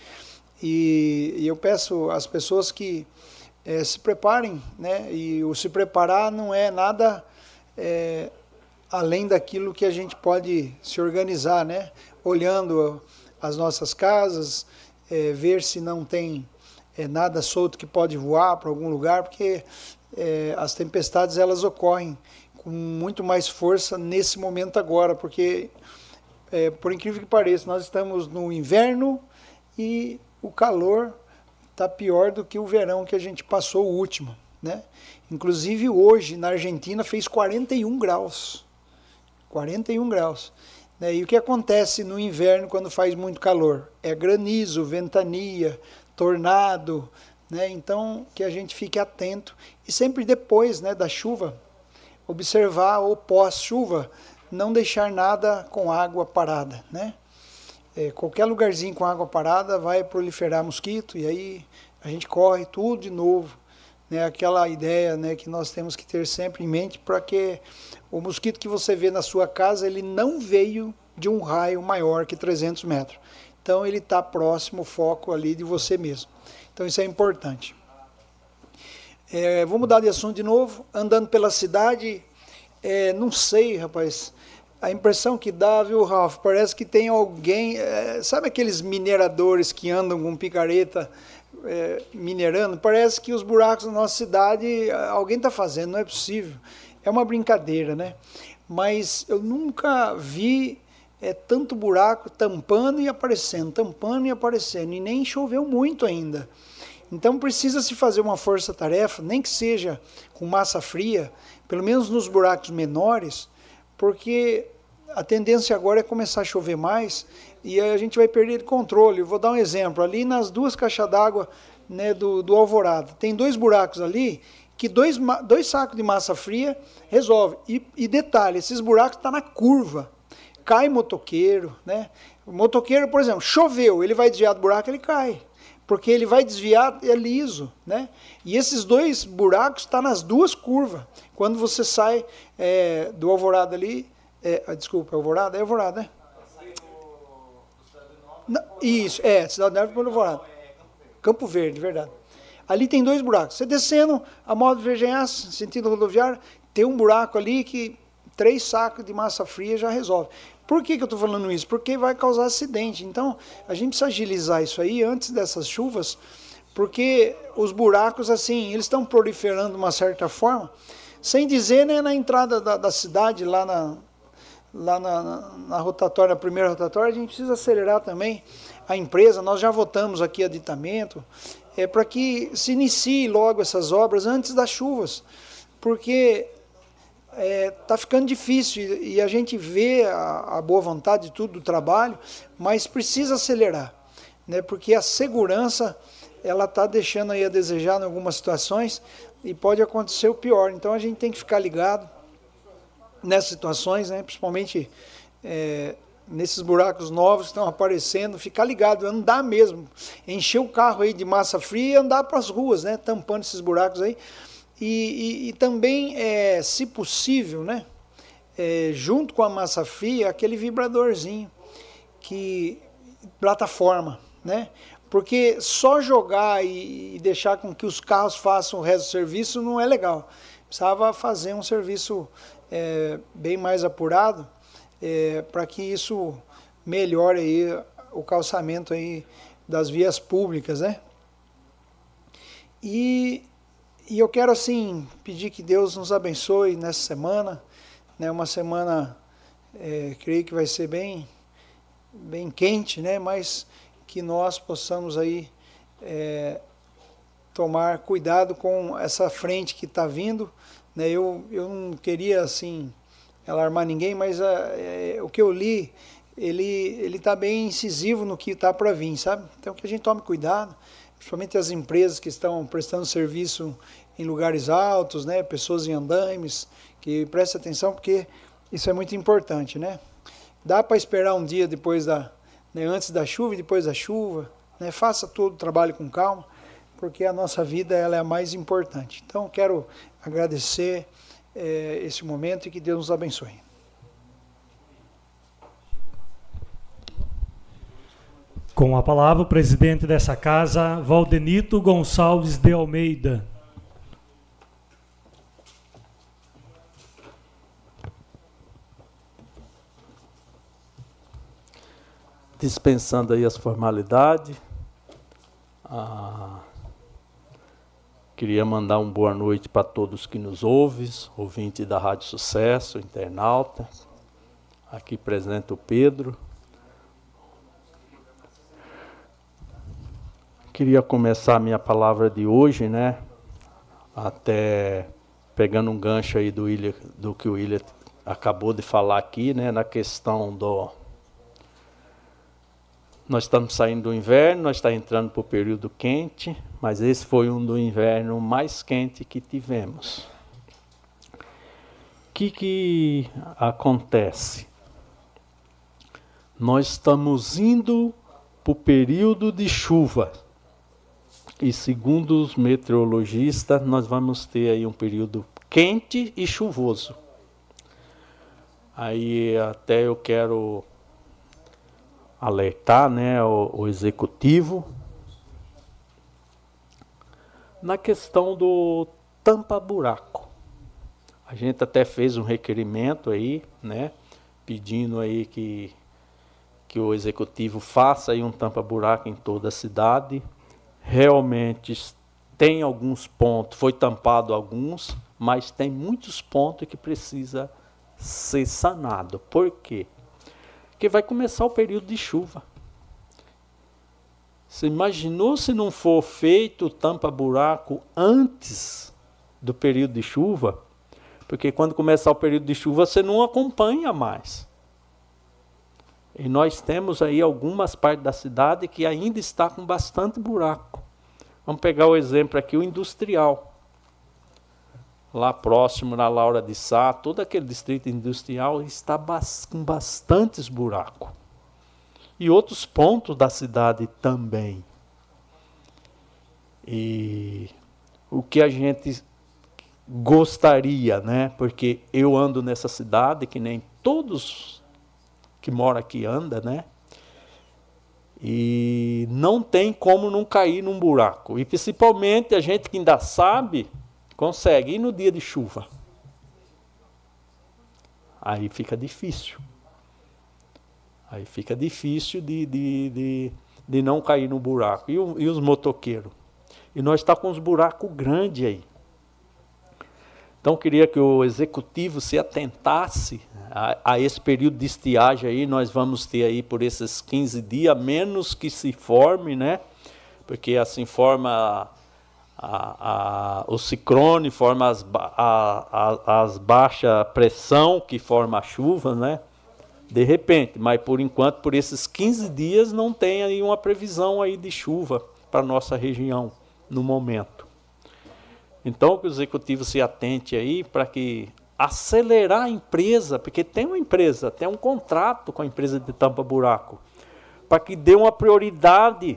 E, e eu peço às pessoas que é, se preparem, né? E o se preparar não é nada é, além daquilo que a gente pode se organizar, né? Olhando as nossas casas, é, ver se não tem é, nada solto que pode voar para algum lugar, porque é, as tempestades elas ocorrem com muito mais força nesse momento agora, porque é, por incrível que pareça, nós estamos no inverno e o calor está pior do que o verão que a gente passou o último. Né? Inclusive hoje na Argentina fez 41 graus. 41 graus. Né? E o que acontece no inverno quando faz muito calor? É granizo, ventania, tornado. Né? Então que a gente fique atento e sempre depois né, da chuva observar o pós-chuva, não deixar nada com água parada. Né? é, qualquer lugarzinho com água parada vai proliferar mosquito e aí a gente corre tudo de novo. Né, aquela ideia né, que nós temos que ter sempre em mente para que o mosquito que você vê na sua casa ele não veio de um raio maior que 300 metros. Então ele está próximo, foco ali de você mesmo. Então isso é importante. É, vou mudar de assunto de novo. Andando pela cidade, é, não sei, rapaz a impressão que dá, viu, Ralph? Parece que tem alguém. É, sabe aqueles mineradores que andam com picareta é, minerando? Parece que os buracos da nossa cidade alguém está fazendo, não é possível. É uma brincadeira, né? Mas eu nunca vi é, tanto buraco tampando e aparecendo, tampando e aparecendo, e nem choveu muito ainda. Então precisa se fazer uma força-tarefa, nem que seja com massa fria, pelo menos nos buracos menores porque a tendência agora é começar a chover mais e a gente vai perder controle. vou dar um exemplo. Ali nas duas caixas d'água né, do, do Alvorada. Tem dois buracos ali que dois, dois sacos de massa fria resolve. E, e detalhe, esses buracos estão tá na curva. Cai motoqueiro, né? O motoqueiro, por exemplo, choveu, ele vai desviar do buraco, ele cai. Porque ele vai desviar, é liso, né? E esses dois buracos estão tá nas duas curvas. Quando você sai é, do Alvorada ali, é, ah, desculpa, Alvorada? É Alvorada, né? Isso, é, Cidade Nova para Alvorada. Campo Verde, verdade. Ali tem dois buracos. Você descendo a modo Vergenhas, sentido rodoviário, tem um buraco ali que três sacos de massa fria já resolve. Por que, que eu estou falando isso? Porque vai causar acidente. Então, a gente precisa agilizar isso aí antes dessas chuvas, porque os buracos, assim, eles estão proliferando de uma certa forma, sem dizer né, na entrada da, da cidade, lá na, lá na, na, na rotatória, na primeira rotatória, a gente precisa acelerar também a empresa. Nós já votamos aqui aditamento, é para que se inicie logo essas obras antes das chuvas, porque está é, tá ficando difícil e a gente vê a, a, boa vontade de tudo do trabalho, mas precisa acelerar, né? porque a segurança ela está deixando aí a desejar em algumas situações e pode acontecer o pior. Então a gente tem que ficar ligado nessas situações, né? principalmente é, nesses buracos novos que estão aparecendo, ficar ligado, andar mesmo, encher o carro aí de massa fria e andar para as ruas, né, tampando esses buracos aí. E, e, e também, é, se possível, né, é, junto com a massa fria, aquele vibradorzinho, que plataforma, né? Porque só jogar e, e deixar com que os carros façam o resto do serviço não é legal. Precisava fazer um serviço é, bem mais apurado é, para que isso melhore aí o calçamento aí das vias públicas, né? E, e eu quero assim pedir que Deus nos abençoe nessa semana, né? Uma semana, é, creio que vai ser bem, bem quente, né? Mas que nós possamos aí é, tomar cuidado com essa frente que está vindo, né? Eu eu não queria assim alarmar ninguém, mas é, o que eu li, ele ele está bem incisivo no que está para vir, sabe? Então que a gente tome cuidado, principalmente as empresas que estão prestando serviço em lugares altos, né? Pessoas em andaimes, que prestem atenção porque isso é muito importante, né? Dá para esperar um dia depois da, né, antes da chuva e depois da chuva, né? Faça todo o trabalho com calma, porque a nossa vida ela é a mais importante. Então quero agradecer é, esse momento e que Deus nos abençoe. Com a palavra, o presidente dessa casa, Valdenito Gonçalves de Almeida. Dispensando aí as formalidades, a Queria mandar uma boa noite para todos que nos ouvem, ouvinte da Rádio Sucesso, internauta. Aqui presente o Pedro. Queria começar a minha palavra de hoje, né? Até pegando um gancho aí do, William, do que o William acabou de falar aqui, né? Na questão do nós estamos saindo do inverno, nós estamos entrando para o período quente, mas esse foi um do inverno mais quente que tivemos. O que, que acontece? Nós estamos indo para o período de chuva. E segundo os meteorologistas, nós vamos ter aí um período quente e chuvoso. Aí até eu quero alertar né, o, o executivo na questão do tampa-buraco. A gente até fez um requerimento aí, né, pedindo aí que, que o executivo faça aí um tampa-buraco em toda a cidade. Realmente tem alguns pontos, foi tampado alguns, mas tem muitos pontos que precisa ser sanado. Por quê? Porque vai começar o período de chuva. Você imaginou se não for feito tampa-buraco antes do período de chuva? Porque quando começar o período de chuva você não acompanha mais. E nós temos aí algumas partes da cidade que ainda está com bastante buraco. Vamos pegar o exemplo aqui, o industrial. Lá próximo, na Laura de Sá, todo aquele distrito industrial está com bastantes buracos. E outros pontos da cidade também. E o que a gente gostaria, né? Porque eu ando nessa cidade que nem todos que moram aqui anda, né? E não tem como não cair num buraco. E principalmente a gente que ainda sabe, consegue ir no dia de chuva. Aí fica difícil. Aí fica difícil de, de, de, de não cair no buraco. E, o, e os motoqueiros? E nós está com uns buracos grandes aí. Então queria que o executivo se atentasse a, a, esse período de estiagem aí, nós vamos ter aí por esses 15 dias, menos que se forme, né? Porque assim forma a, a, o ciclone, forma as, as baixa pressão que forma a chuva, né? De repente, mas por enquanto, por esses 15 dias, não tem aí uma previsão aí de chuva para nossa região no momento. Então, que o executivo se atente aí para que acelerar a empresa, porque tem uma empresa, tem um contrato com a empresa de tampa buraco, para que dê uma prioridade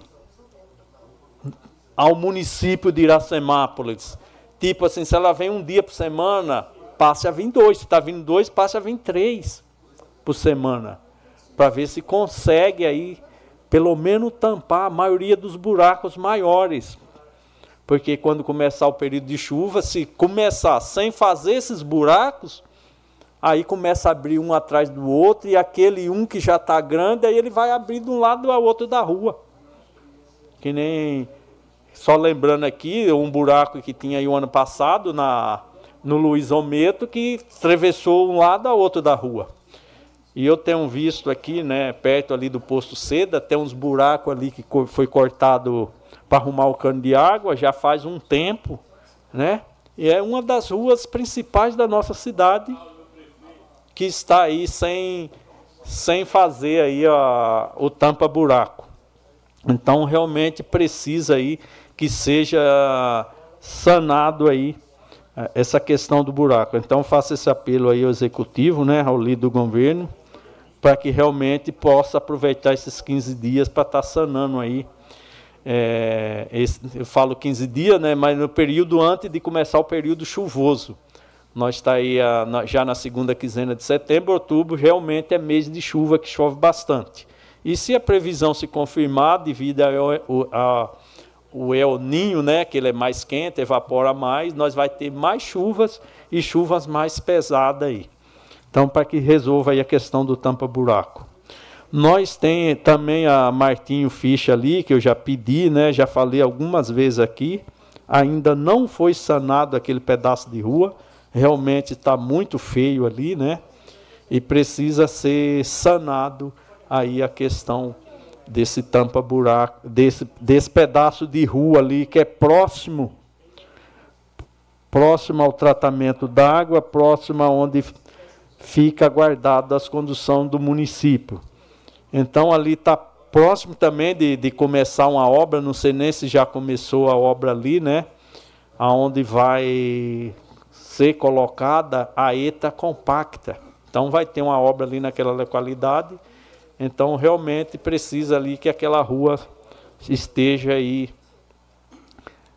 ao município de Iracemápolis. Tipo assim, se ela vem um dia por semana, passe a vir dois. Se está vindo dois, passe a vir três por semana. Para ver se consegue aí, pelo menos, tampar a maioria dos buracos maiores porque quando começar o período de chuva, se começar sem fazer esses buracos, aí começa a abrir um atrás do outro, e aquele um que já está grande, aí ele vai abrir de um lado ao outro da rua. Que nem, só lembrando aqui, um buraco que tinha aí o ano passado na, no Luiz Ometo, que atravessou um lado ao outro da rua. E eu tenho visto aqui, né, perto ali do posto Seda, tem uns buracos ali que foi cortado para arrumar o cano de água já faz um tempo, né? E é uma das ruas principais da nossa cidade que está aí sem, sem fazer aí a, o tampa buraco. Então realmente precisa aí que seja sanado aí eh, essa questão do buraco. Então faça esse apelo aí ao executivo, né, ao líder do governo, para que realmente possa aproveitar esses 15 dias para estar tá sanando aí é, esse, eu falo 15 dias, né, mas no período antes de começar o período chuvoso. Nós está aí a, na, já na segunda quinzena de setembro, outubro, realmente é mês de chuva que chove bastante. E se a previsão se confirmar, devido ao a, o El Ninho, né, que ele é mais quente, evapora mais, nós vai ter mais chuvas e chuvas mais pesadas aí. Então, para que resolva aí a questão do tampa-buraco. Nós tem também a Martinho Ficha ali, que eu já pedi, né? Já falei algumas vezes aqui. Ainda não foi sanado aquele pedaço de rua. Realmente está muito feio ali, né? E precisa ser sanado aí a questão desse tampa buraco, desse, desse pedaço de rua ali que é próximo próximo ao tratamento d'água, próximo aonde fica guardado as conduções do município. Então ali está próximo também de, de começar uma obra, não sei nem se já começou a obra ali, né? Aonde vai ser colocada a ETA compacta. Então vai ter uma obra ali naquela localidade. Então realmente precisa ali que aquela rua esteja aí,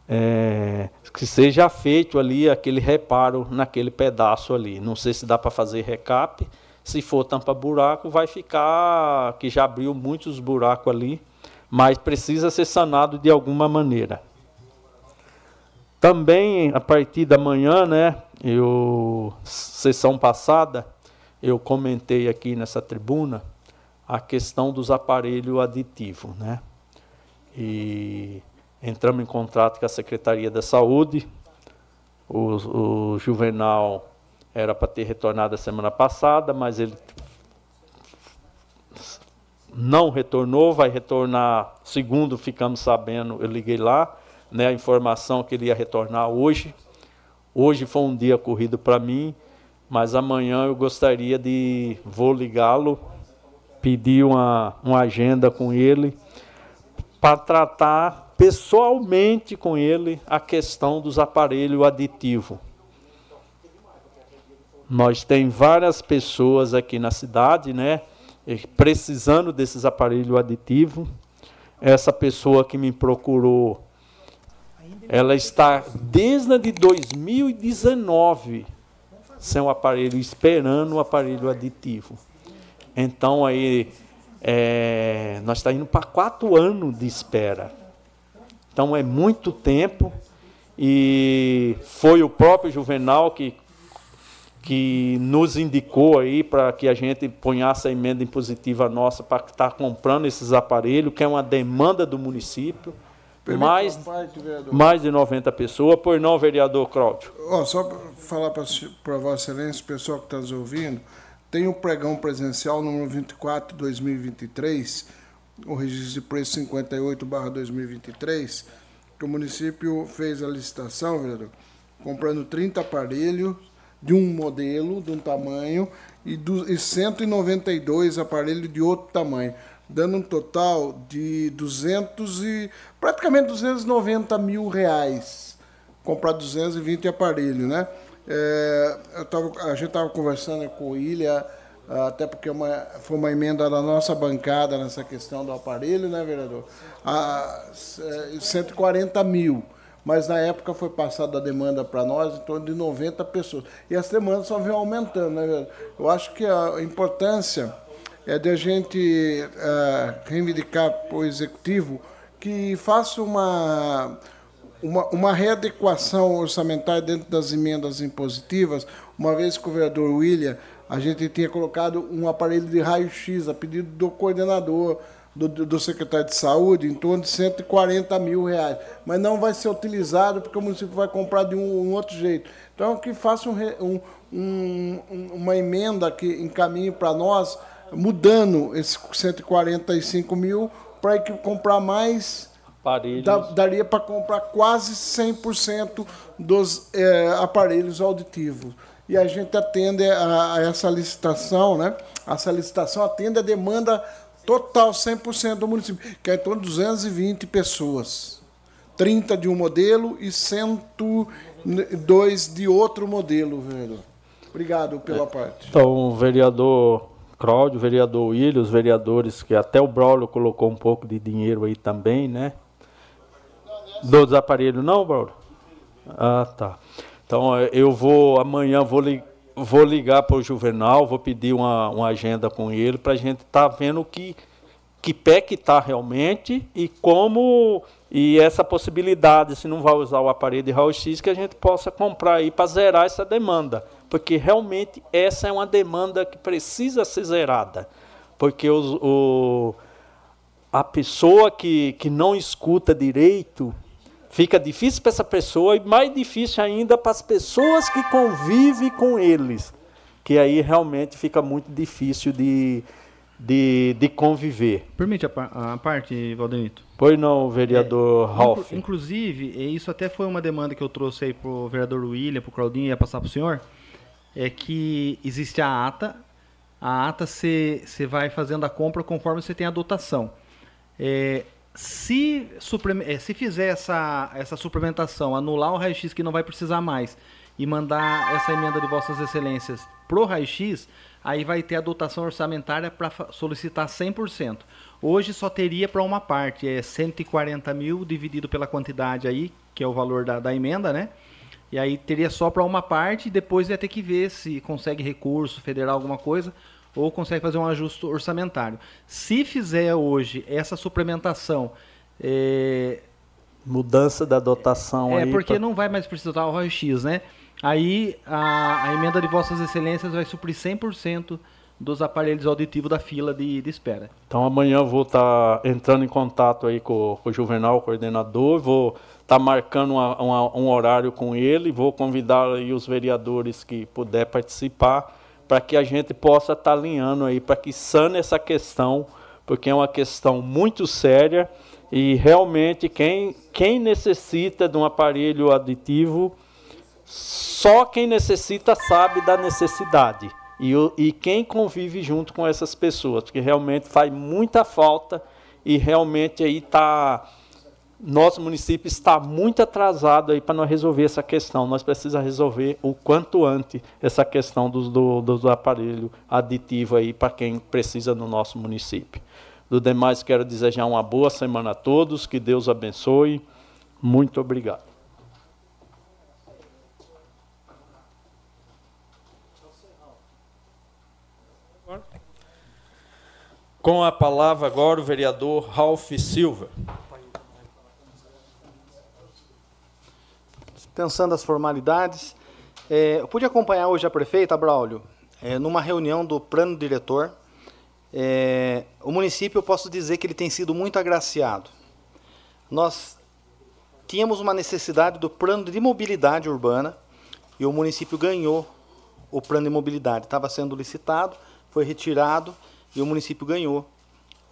é, que seja feito ali aquele reparo naquele pedaço ali. Não sei se dá para fazer recap, se for tampa-buraco, vai ficar que já abriu muitos buracos ali, mas precisa ser sanado de alguma maneira. Também a partir da manhã, né, eu sessão passada, eu comentei aqui nessa tribuna a questão dos aparelhos aditivos, né? E entramos em contrato com a Secretaria da Saúde. O, o Juvenal era para ter retornado a semana passada, mas ele não retornou, vai retornar, segundo ficamos sabendo, eu liguei lá, né, a informação que ele ia retornar hoje. Hoje foi um dia corrido para mim, mas amanhã eu gostaria de vou ligá-lo, pedir uma, uma agenda com ele para tratar pessoalmente com ele a questão dos aparelhos aditivos. Nós tem várias pessoas aqui na cidade, né, precisando desses aparelhos aditivos. Essa pessoa que me procurou, ela está desde 2019 sem o aparelho, esperando o aparelho aditivo. Então aí é, nós estamos indo para quatro anos de espera. Então é muito tempo e foi o próprio Juvenal que que nos indicou aí para que a gente ponhasse a emenda impositiva nossa para estar tá comprando esses aparelhos, que é uma demanda do município. mais, parte, mais de 90 pessoas. Por não, vereador Cláudio? Oh, só para falar para Vossa Excelência, pessoal que está nos ouvindo, tem o pregão presencial número 24 2023, o registro de preço 58 2023, que o município fez a licitação, vereador, comprando 30 aparelhos de um modelo, de um tamanho, e, e 192 aparelhos de outro tamanho, dando um total de 200 e praticamente 290 mil reais. Comprar 220 aparelhos, né? É, eu tava, a gente estava conversando com o Ilha, até porque uma, foi uma emenda da nossa bancada nessa questão do aparelho, né, vereador? A, 140 é, mil mas na época foi passada a demanda para nós em torno de 90 pessoas. E as demandas só vêm aumentando. Né? Eu acho que a importância é de a gente uh, reivindicar para o executivo que faça uma, uma, uma readequação orçamentária dentro das emendas impositivas, uma vez que o vereador William, a gente tinha colocado um aparelho de raio-x a pedido do coordenador, do, do, secretário de saúde em torno de 140 mil reais. Mas não vai ser utilizado porque o município vai comprar de um, um outro jeito. Então, que faça um, um, uma emenda que encaminhe para nós, mudando esses 145 mil para comprar mais. Aparelhos. Da, daria para comprar quase 100% dos é, aparelhos auditivos. E a gente atende a, a essa licitação, né? Essa licitação atende a demanda Total 100% do município, que é em torno de 220 pessoas. 30 de um modelo e 102 de outro modelo, vereador. Obrigado pela é, parte. Então, vereador Cláudio, vereador William, os vereadores que até o Braulio colocou um pouco de dinheiro aí também, né? Dos aparelhos, não, Braulio? Ah, tá. Então, eu vou, amanhã, vou ligar vou ligar para o Juvenal, vou pedir uma, uma agenda com ele para a gente estar tá vendo que, que pé que está realmente e como e essa possibilidade, se não vai usar o aparelho de raio-x, que a gente possa comprar aí para zerar essa demanda. Porque realmente essa é uma demanda que precisa ser zerada. Porque os, o, a pessoa que, que não escuta direito, Fica difícil para essa pessoa e mais difícil ainda para as pessoas que convivem com eles. Que aí realmente fica muito difícil de, de, de conviver. Permite a, a parte, Valdenito? Pois não, vereador é, Ralph. Inclusive, isso até foi uma demanda que eu trouxe aí para o vereador William, para o Claudinho, ia passar para o senhor, é que existe a ata, a ata você vai fazendo a compra conforme você tem a dotação. É, se, eh, se fizer essa, essa suplementação, anular o raio-x que não vai precisar mais e mandar essa emenda de Vossas Excelências pro raio-x, aí vai ter a dotação orçamentária para solicitar 100%. Hoje só teria para uma parte, é 140 mil dividido pela quantidade aí, que é o valor da, da emenda, né? E aí teria só para uma parte e depois ia ter que ver se consegue recurso federal, alguma coisa, ou consegue fazer um ajuste orçamentário. Se fizer hoje essa suplementação. É... Mudança da dotação é, aí. Porque pra... não vai mais precisar o raio-x, né? Aí a, a, emenda de Vossas Excelências vai suprir 100% dos aparelhos auditivos da fila de, de espera. Então amanhã eu vou estar tá entrando em contato aí com, com o Juvenal, o coordenador, vou estar tá marcando uma, uma, um horário com ele, vou convidar os vereadores que puder participar para que a gente possa estar tá alinhando aí, para que sane essa questão, porque é uma questão muito séria e realmente quem, quem necessita de um aparelho aditivo, só quem necessita sabe da necessidade. E, e quem convive junto com essas pessoas, porque realmente faz muita falta e realmente aí está nosso município está muito atrasado aí para nós resolver essa questão. Nós precisamos resolver o quanto antes essa questão dos, do, dos aparelhos aditivos aí para quem precisa no nosso município. Do demais, quero desejar uma boa semana a todos, que Deus abençoe. Muito obrigado. Com a palavra agora o vereador Ralph Silva. Pensando as formalidades, é, eu pude acompanhar hoje a prefeita, Braulio, é, numa reunião do plano diretor. É, o município, eu posso dizer que ele tem sido muito agraciado. Nós tínhamos uma necessidade do plano de mobilidade urbana e o município ganhou o plano de mobilidade. Estava sendo licitado, foi retirado e o município ganhou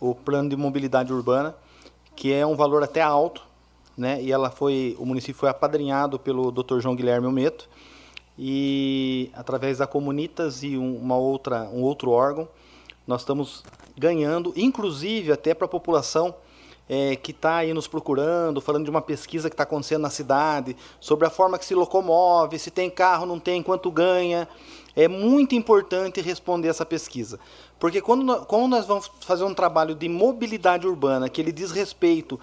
o plano de mobilidade urbana, que é um valor até alto, né? E ela foi, o município foi apadrinhado pelo Dr. João Guilherme Almeto e através da Comunitas e uma outra, um outro órgão, nós estamos ganhando, inclusive até para a população é, que está aí nos procurando, falando de uma pesquisa que está acontecendo na cidade, sobre a forma que se locomove, se tem carro, não tem, quanto ganha. É muito importante responder essa pesquisa. Porque quando quando nós vamos fazer um trabalho de mobilidade urbana, que ele diz respeito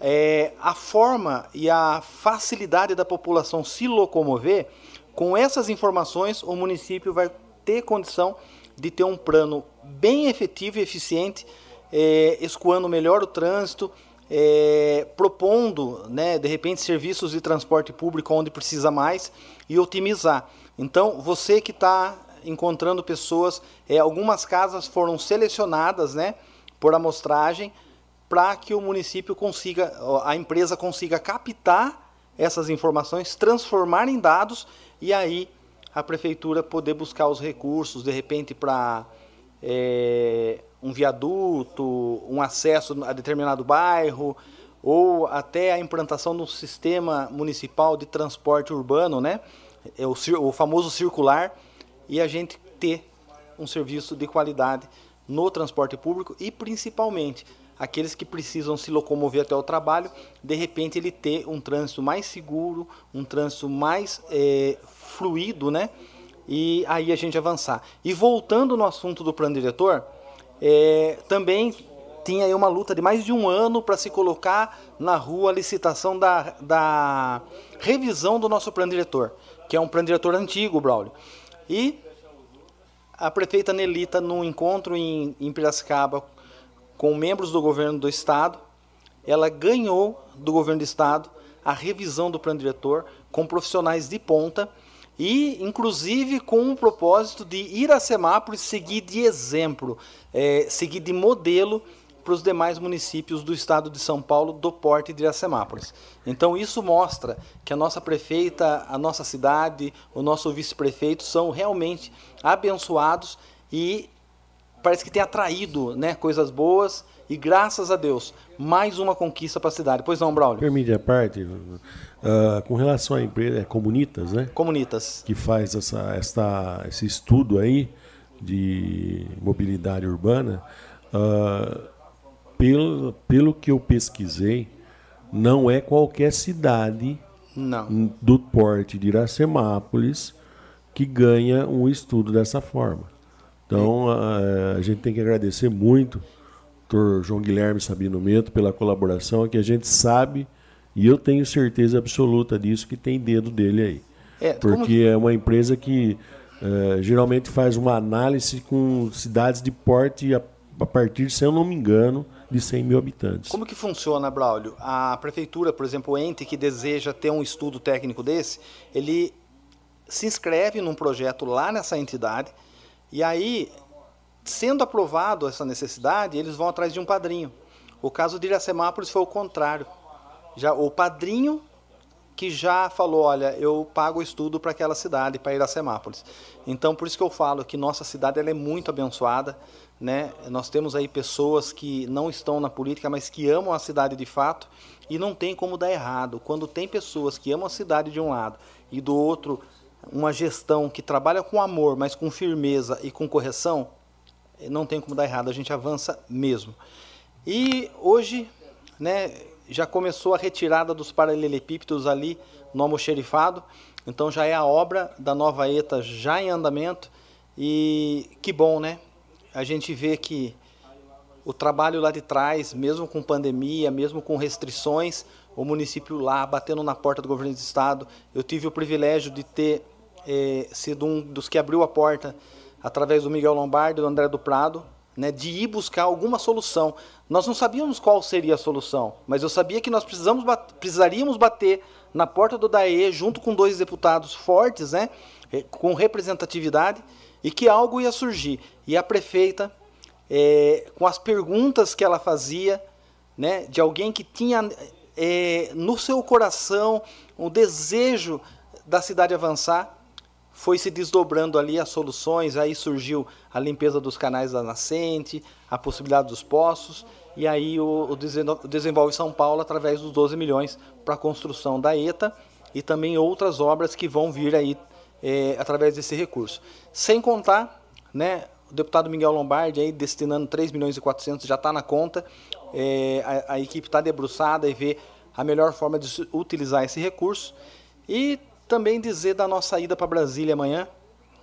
é, à forma e à facilidade da população se locomover, com essas informações o município vai ter condição de ter um plano bem efetivo e eficiente, é, escoando melhor o trânsito, é, propondo, né, de repente, serviços de transporte público onde precisa mais e otimizar. Então, você que está encontrando pessoas, é, algumas casas foram selecionadas né, por amostragem para que o município consiga, a empresa consiga captar essas informações, transformar em dados e aí a prefeitura poder buscar os recursos, de repente, para é, um viaduto, um acesso a determinado bairro, ou até a implantação de um sistema municipal de transporte urbano, né? é o, o famoso circular, e a gente ter um serviço de qualidade no transporte público e principalmente aqueles que precisam se locomover até o trabalho, de repente ele ter um trânsito mais seguro, um trânsito mais é, fluido, né? E aí a gente avançar. E voltando no assunto do plano diretor, é, também tinha aí uma luta de mais de um ano para se colocar na rua a licitação da, da revisão do nosso plano diretor que é um plano diretor antigo, Braulio. E a prefeita Nelita, num encontro em, em Piracicaba com membros do governo do estado, ela ganhou do governo do estado a revisão do plano diretor com profissionais de ponta e, inclusive, com o propósito de ir a Semápolis seguir de exemplo, é, seguir de modelo para os demais municípios do estado de São Paulo do porte de Iracemápolis. Então isso mostra que a nossa prefeita, a nossa cidade, o nosso vice-prefeito são realmente abençoados e parece que tem atraído né, coisas boas e graças a Deus, mais uma conquista para a cidade. Pois não, Braulio? Permite a parte, uh, com relação à empresa, é Comunitas, né? Comunitas. Que faz essa, essa, esse estudo aí de mobilidade urbana. Uh, pelo, pelo que eu pesquisei, não é qualquer cidade não. do porte de Iracemápolis que ganha um estudo dessa forma. Então, a, a gente tem que agradecer muito doutor João Guilherme Sabino Mento pela colaboração, que a gente sabe, e eu tenho certeza absoluta disso, que tem dedo dele aí. É, porque como... é uma empresa que é, geralmente faz uma análise com cidades de porte a, a partir, se eu não me engano, de 100 mil habitantes. Como que funciona, Braulio? A prefeitura, por exemplo, o ente que deseja ter um estudo técnico desse, ele se inscreve num projeto lá nessa entidade e aí, sendo aprovado essa necessidade, eles vão atrás de um padrinho. O caso de Iracemápolis foi o contrário. Já o padrinho que já falou, olha, eu pago o estudo para aquela cidade, para Iracemápolis. Então, por isso que eu falo que nossa cidade ela é muito abençoada, né? Nós temos aí pessoas que não estão na política, mas que amam a cidade de fato e não tem como dar errado. Quando tem pessoas que amam a cidade de um lado e do outro uma gestão que trabalha com amor, mas com firmeza e com correção, não tem como dar errado, a gente avança mesmo. E hoje, né, já começou a retirada dos paralelepípedos ali no almoxerifado, então já é a obra da nova ETA já em andamento e que bom, né? A gente vê que o trabalho lá de trás, mesmo com pandemia, mesmo com restrições, o município lá batendo na porta do governo do estado. Eu tive o privilégio de ter é, sido um dos que abriu a porta através do Miguel Lombardi e do André do Prado, né, de ir buscar alguma solução. Nós não sabíamos qual seria a solução, mas eu sabia que nós precisamos precisaríamos bater na porta do DAE junto com dois deputados fortes, né, com representatividade, e que algo ia surgir. E a prefeita, é, com as perguntas que ela fazia, né, de alguém que tinha é, no seu coração o desejo da cidade avançar, foi se desdobrando ali as soluções, aí surgiu a limpeza dos canais da nascente, a possibilidade dos poços, e aí o, o Desenvolve São Paulo através dos 12 milhões para a construção da ETA e também outras obras que vão vir aí é, através desse recurso. Sem contar, né, o deputado Miguel Lombardi aí destinando 3 milhões e 400 já está na conta, é, a, a equipe está debruçada e vê a melhor forma de utilizar esse recurso. E também dizer da nossa ida para Brasília amanhã,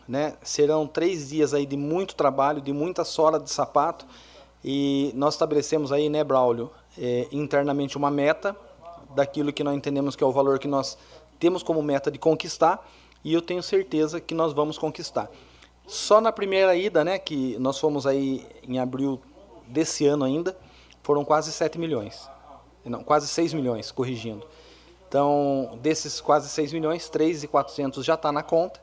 né? Serão três dias aí de muito trabalho, de muita sola de sapato. E nós estabelecemos aí, né, Braulio, é, internamente uma meta daquilo que nós entendemos que é o valor que nós temos como meta de conquistar. E eu tenho certeza que nós vamos conquistar. Só na primeira ida, né, que nós fomos aí em abril desse ano ainda, foram quase 7 milhões. Não, quase 6 milhões, corrigindo. Então, desses quase 6 milhões, 3,400 já está na conta.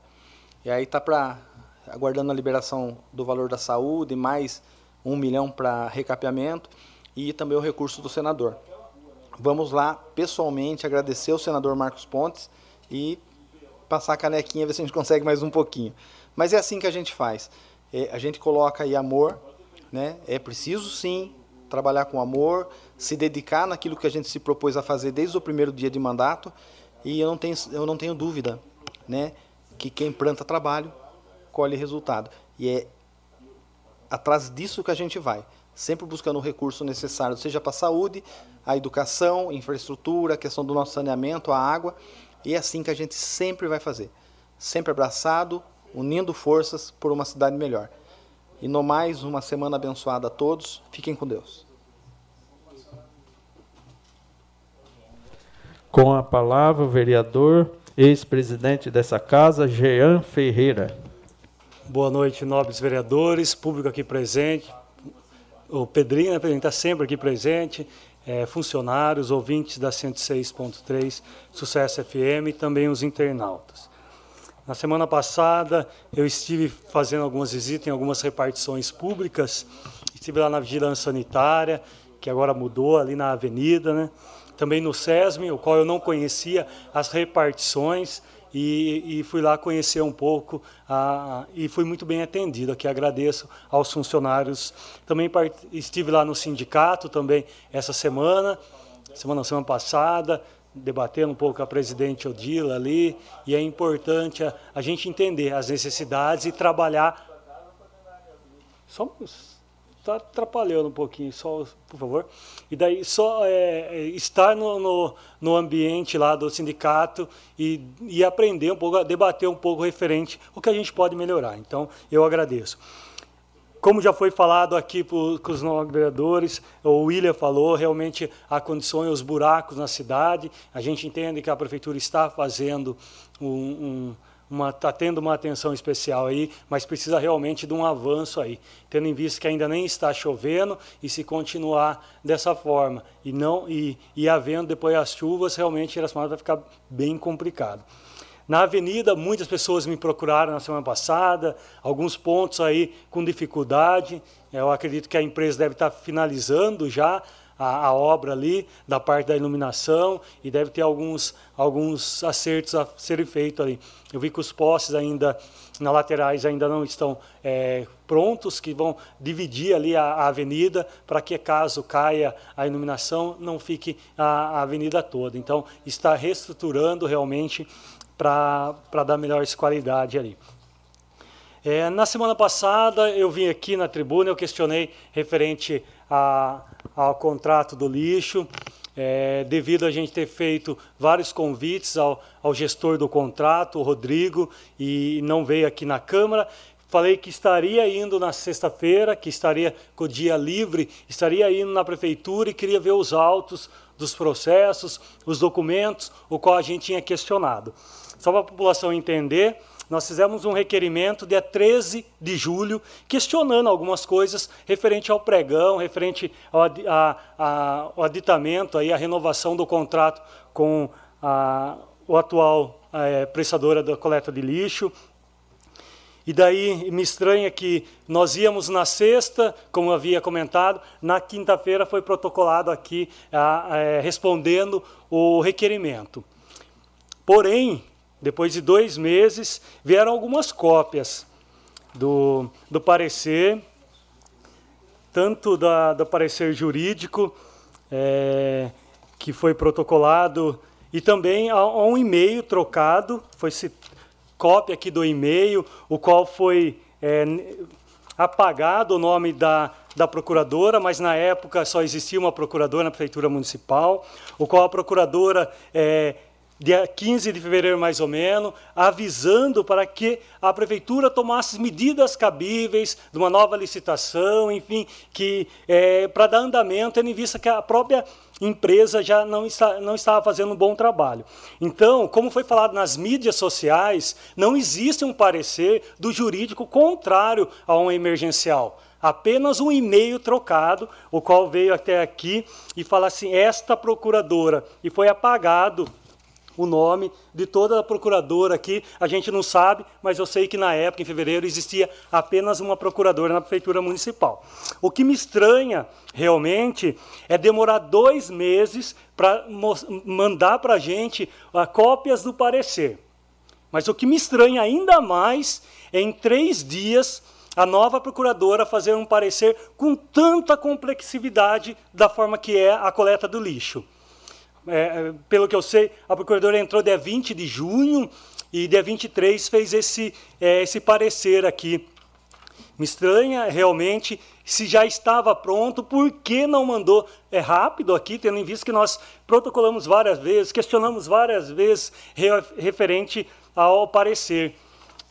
E aí está para aguardando a liberação do valor da saúde, mais 1 milhão para recapeamento e também o recurso do senador. Vamos lá, pessoalmente, agradecer ao senador Marcos Pontes e passar a canequinha, ver se a gente consegue mais um pouquinho. Mas é assim que a gente faz. É, a gente coloca aí amor, né? É preciso sim trabalhar com amor, se dedicar naquilo que a gente se propôs a fazer desde o primeiro dia de mandato. E eu não tenho, eu não tenho dúvida né, que quem planta trabalho colhe resultado. E é atrás disso que a gente vai, sempre buscando o recurso necessário, seja para a saúde, a educação, infraestrutura, a questão do nosso saneamento, a água. E é assim que a gente sempre vai fazer. Sempre abraçado, unindo forças por uma cidade melhor. E no mais, uma semana abençoada a todos. Fiquem com Deus. Com a palavra, o vereador, ex-presidente dessa casa, Jean Ferreira. Boa noite, nobres vereadores, público aqui presente. O Pedrinho, né, está sempre aqui presente, é, funcionários, ouvintes da 106.3, Sucesso FM e também os internautas. Na semana passada, eu estive fazendo algumas visitas em algumas repartições públicas, estive lá na Vigilância Sanitária, que agora mudou ali na avenida, né? Também no SESM, o qual eu não conhecia as repartições, e, e fui lá conhecer um pouco e fui muito bem atendido. Aqui agradeço aos funcionários. Também part, estive lá no sindicato também essa semana, semana semana passada, debatendo um pouco com a presidente Odila ali, e é importante a, a gente entender as necessidades e trabalhar. Só está atrapalhando um pouquinho, só, por favor. E daí só é, é, estar no, no, no, ambiente lá do sindicato e, e aprender um pouco, debater um pouco referente o que a gente pode melhorar. Então, eu agradeço. Como já foi falado aqui com os novos vereadores, o William falou, realmente há condições, os buracos na cidade. A gente entende que a prefeitura está fazendo um, um está tendo uma atenção especial aí, mas precisa realmente de um avanço aí, tendo em vista que ainda nem está chovendo e se continuar dessa forma e não e, e havendo depois as chuvas, realmente Iracema vai ficar bem complicado. Na avenida, muitas pessoas me procuraram na semana passada, alguns pontos aí com dificuldade. Eu acredito que a empresa deve estar finalizando já a, a, obra ali, da parte da iluminação, e deve ter alguns, alguns acertos a serem feitos ali. Eu vi que os postes ainda, na laterais, ainda não estão é, prontos, que vão dividir ali a, a avenida, para que caso caia a iluminação, não fique a, a avenida toda. Então, está reestruturando realmente para dar melhor qualidade ali. É, na semana passada, eu vim aqui na tribuna, eu questionei referente a, ao contrato do lixo é, devido a gente ter feito vários convites ao, ao gestor do contrato, o Rodrigo, e não veio aqui na Câmara. Falei que estaria indo na sexta-feira, que estaria com o dia livre, estaria indo na prefeitura e queria ver os autos dos processos, os documentos, o qual a gente tinha questionado. Só para a população entender, nós fizemos um requerimento dia 13 de julho, questionando algumas coisas referente ao pregão, referente ao, a, a, ao aditamento, aí, a renovação do contrato com a, o atual é, prestadora da coleta de lixo. E daí me estranha que nós íamos na sexta, como havia comentado, na quinta-feira foi protocolado aqui é, respondendo o requerimento. Porém, depois de dois meses, vieram algumas cópias do, do parecer, tanto da, do parecer jurídico, é, que foi protocolado, e também a, a um e-mail trocado, foi se, cópia aqui do e-mail, o qual foi é, apagado o nome da, da procuradora, mas na época só existia uma procuradora na prefeitura municipal, o qual a procuradora é, dia 15 de fevereiro mais ou menos, avisando para que a prefeitura tomasse medidas cabíveis de uma nova licitação, enfim, que é, para dar andamento, tendo em vista que a própria empresa já não, está, não estava fazendo um bom trabalho. Então, como foi falado nas mídias sociais, não existe um parecer do jurídico contrário a um emergencial apenas um e-mail trocado, o qual veio até aqui e fala assim: esta procuradora, e foi apagado o nome de toda a procuradora aqui. A gente não sabe, mas eu sei que na época, em fevereiro, existia apenas uma procuradora na prefeitura municipal. O que me estranha realmente é demorar dois meses para mandar para a gente uh, cópias do parecer. Mas o que me estranha ainda mais é em três dias a nova procuradora fazer um parecer com tanta complexidade da forma que é a coleta do lixo. É, é, pelo que eu sei, a procuradora entrou dia 20 de junho e dia 23 fez esse, é, esse parecer aqui. Me estranha realmente se já estava pronto, por que não mandou é rápido aqui, tendo em vista que nós protocolamos várias vezes, questionamos várias vezes referente ao parecer.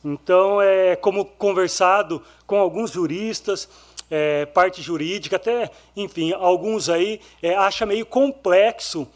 Então, é como conversado com alguns juristas, é, parte jurídica, até, enfim, alguns aí é, acha meio complexo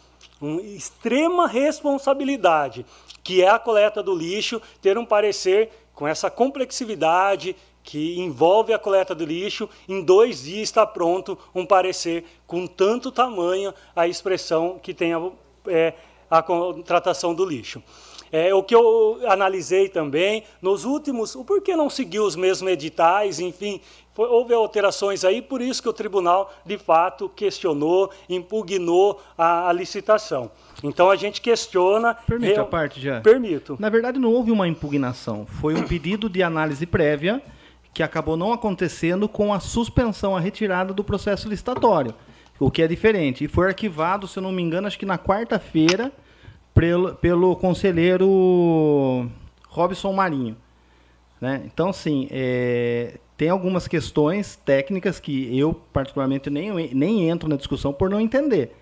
uma extrema responsabilidade, que é a coleta do lixo, ter um parecer com essa complexidade que envolve a coleta do lixo, em dois dias está pronto um parecer com tanto tamanho a expressão que tem a, é, a tratação do lixo. É, o que eu analisei também, nos últimos, o porquê não seguiu os mesmos editais, enfim, foi, houve alterações aí, por isso que o tribunal, de fato, questionou, impugnou a, a licitação. Então a gente questiona. Permite real... a parte já? Permito. Na verdade, não houve uma impugnação. Foi um pedido de análise prévia que acabou não acontecendo com a suspensão, a retirada do processo licitatório, o que é diferente. E foi arquivado, se eu não me engano, acho que na quarta-feira, pelo, pelo conselheiro Robson Marinho. Né? Então, sim, é, tem algumas questões técnicas que eu, particularmente, nem, nem entro na discussão por não entender.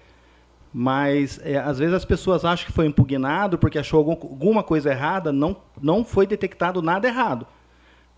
Mas, é, às vezes, as pessoas acham que foi impugnado porque achou algum, alguma coisa errada. Não, não foi detectado nada errado.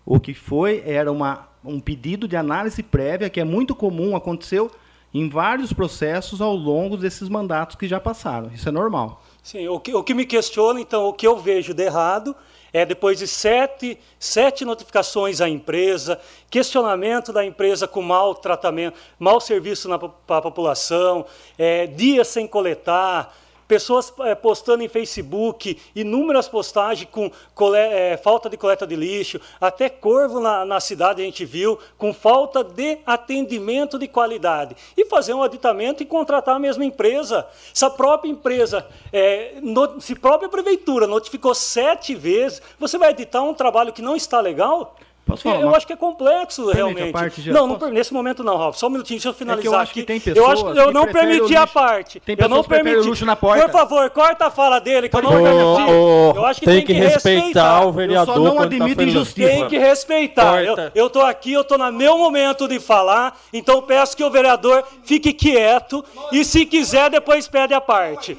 O que foi era uma, um pedido de análise prévia, que é muito comum, aconteceu em vários processos ao longo desses mandatos que já passaram. Isso é normal. Sim, o que, o que me questiona, então, o que eu vejo de errado é, depois de sete, sete notificações à empresa, questionamento da empresa com mau tratamento, mau serviço para a população, é, dias sem coletar, pessoas é, postando em Facebook inúmeras postagens com é, falta de coleta de lixo, até corvo na, na, cidade a gente viu, com falta de atendimento de qualidade. E fazer um aditamento e contratar a mesma empresa. Se a própria empresa, é, no, se a própria prefeitura notificou sete vezes, você vai editar um trabalho que não está legal? Posso falar? Eu acho que é complexo, Permite realmente. a parte, já? não, não, Posso? nesse momento não, Ralf. Só um minutinho, deixa eu finalizar É que eu acho aqui. que tem eu acho pessoas que eu que não permiti a parte. Tem eu pessoas não que preferem o permiti. luxo na porta. Por favor, corta a fala dele, que eu não Ô, permiti. ô, eu acho que tem tem, que respeitar o vereador Eu só não tá admito falando. injustiça. Tem que respeitar. Eu, Corta. eu tô aqui, eu tô no meu momento de falar, então peço que o vereador fique quieto e se quiser depois pede a parte.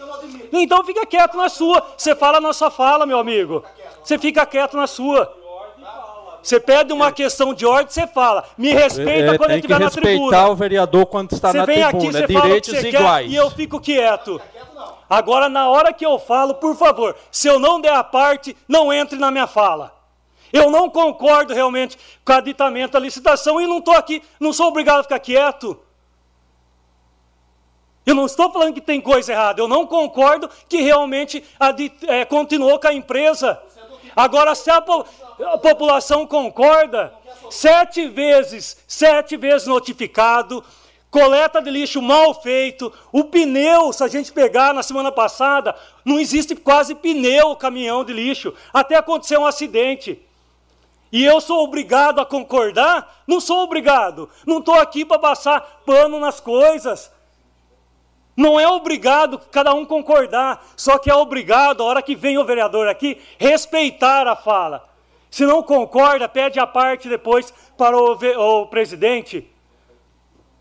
Então fica quieto na sua. Você fala na sua fala, meu amigo. Você fica quieto na sua. Você pede uma questão de ordem, você fala. Me respeita É, quando eu tem que estiver na respeitar tribuna. o vereador quando está Você na vem aqui, tribuna. você Direitos você quer iguais. e eu fico quieto. Agora, na hora que eu falo, por favor, se eu não der a parte, não entre na minha fala. Eu não concordo realmente com o aditamento da licitação e não estou aqui, não sou obrigado a ficar quieto. Eu não estou falando que tem coisa errada, eu não concordo que realmente eh, continuou com a empresa. Agora, se a, po- a população concorda, sete vezes, sete vezes notificado, coleta de lixo mal feito, o pneu, se a gente pegar na semana passada, não existe quase pneu caminhão de lixo, até acontecer um acidente. E eu sou obrigado a concordar? Não sou obrigado. Não estou aqui para passar pano nas coisas. Não é obrigado cada um concordar, só que é obrigado, a hora que vem o vereador aqui, respeitar a fala. Se não concorda, pede a parte depois para o, o presidente.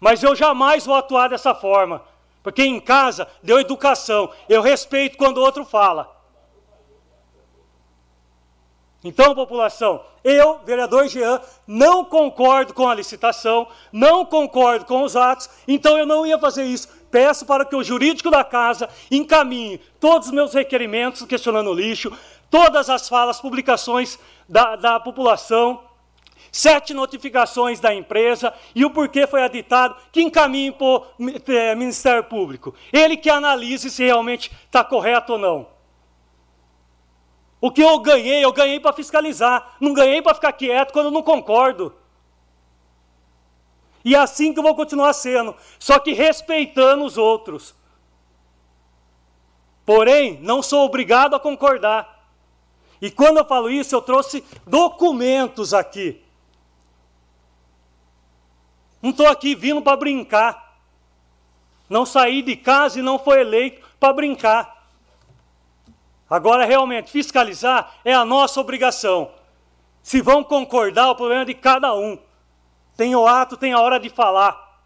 Mas eu jamais vou atuar dessa forma, porque em casa deu educação. Eu respeito quando o outro fala. Então, população, eu, vereador Jean, não concordo com a licitação, não concordo com os atos, então eu não ia fazer isso. Peço para que o jurídico da casa encaminhe todos os meus requerimentos questionando o lixo, todas as falas, publicações da, da população, sete notificações da empresa e o porquê foi aditado, que encaminhe para o Ministério Público. Ele que analise se realmente está correto ou não. O que eu ganhei, eu ganhei para fiscalizar. Não ganhei para ficar quieto quando eu não concordo. E é assim que eu vou continuar sendo, só que respeitando os outros. Porém, não sou obrigado a concordar. E quando eu falo isso, eu trouxe documentos aqui. Não estou aqui vindo para brincar. Não saí de casa e não foi eleito para brincar. Agora, realmente, fiscalizar é a nossa obrigação. Se vão concordar, o problema é de cada um. Tem o ato, tem a hora de falar.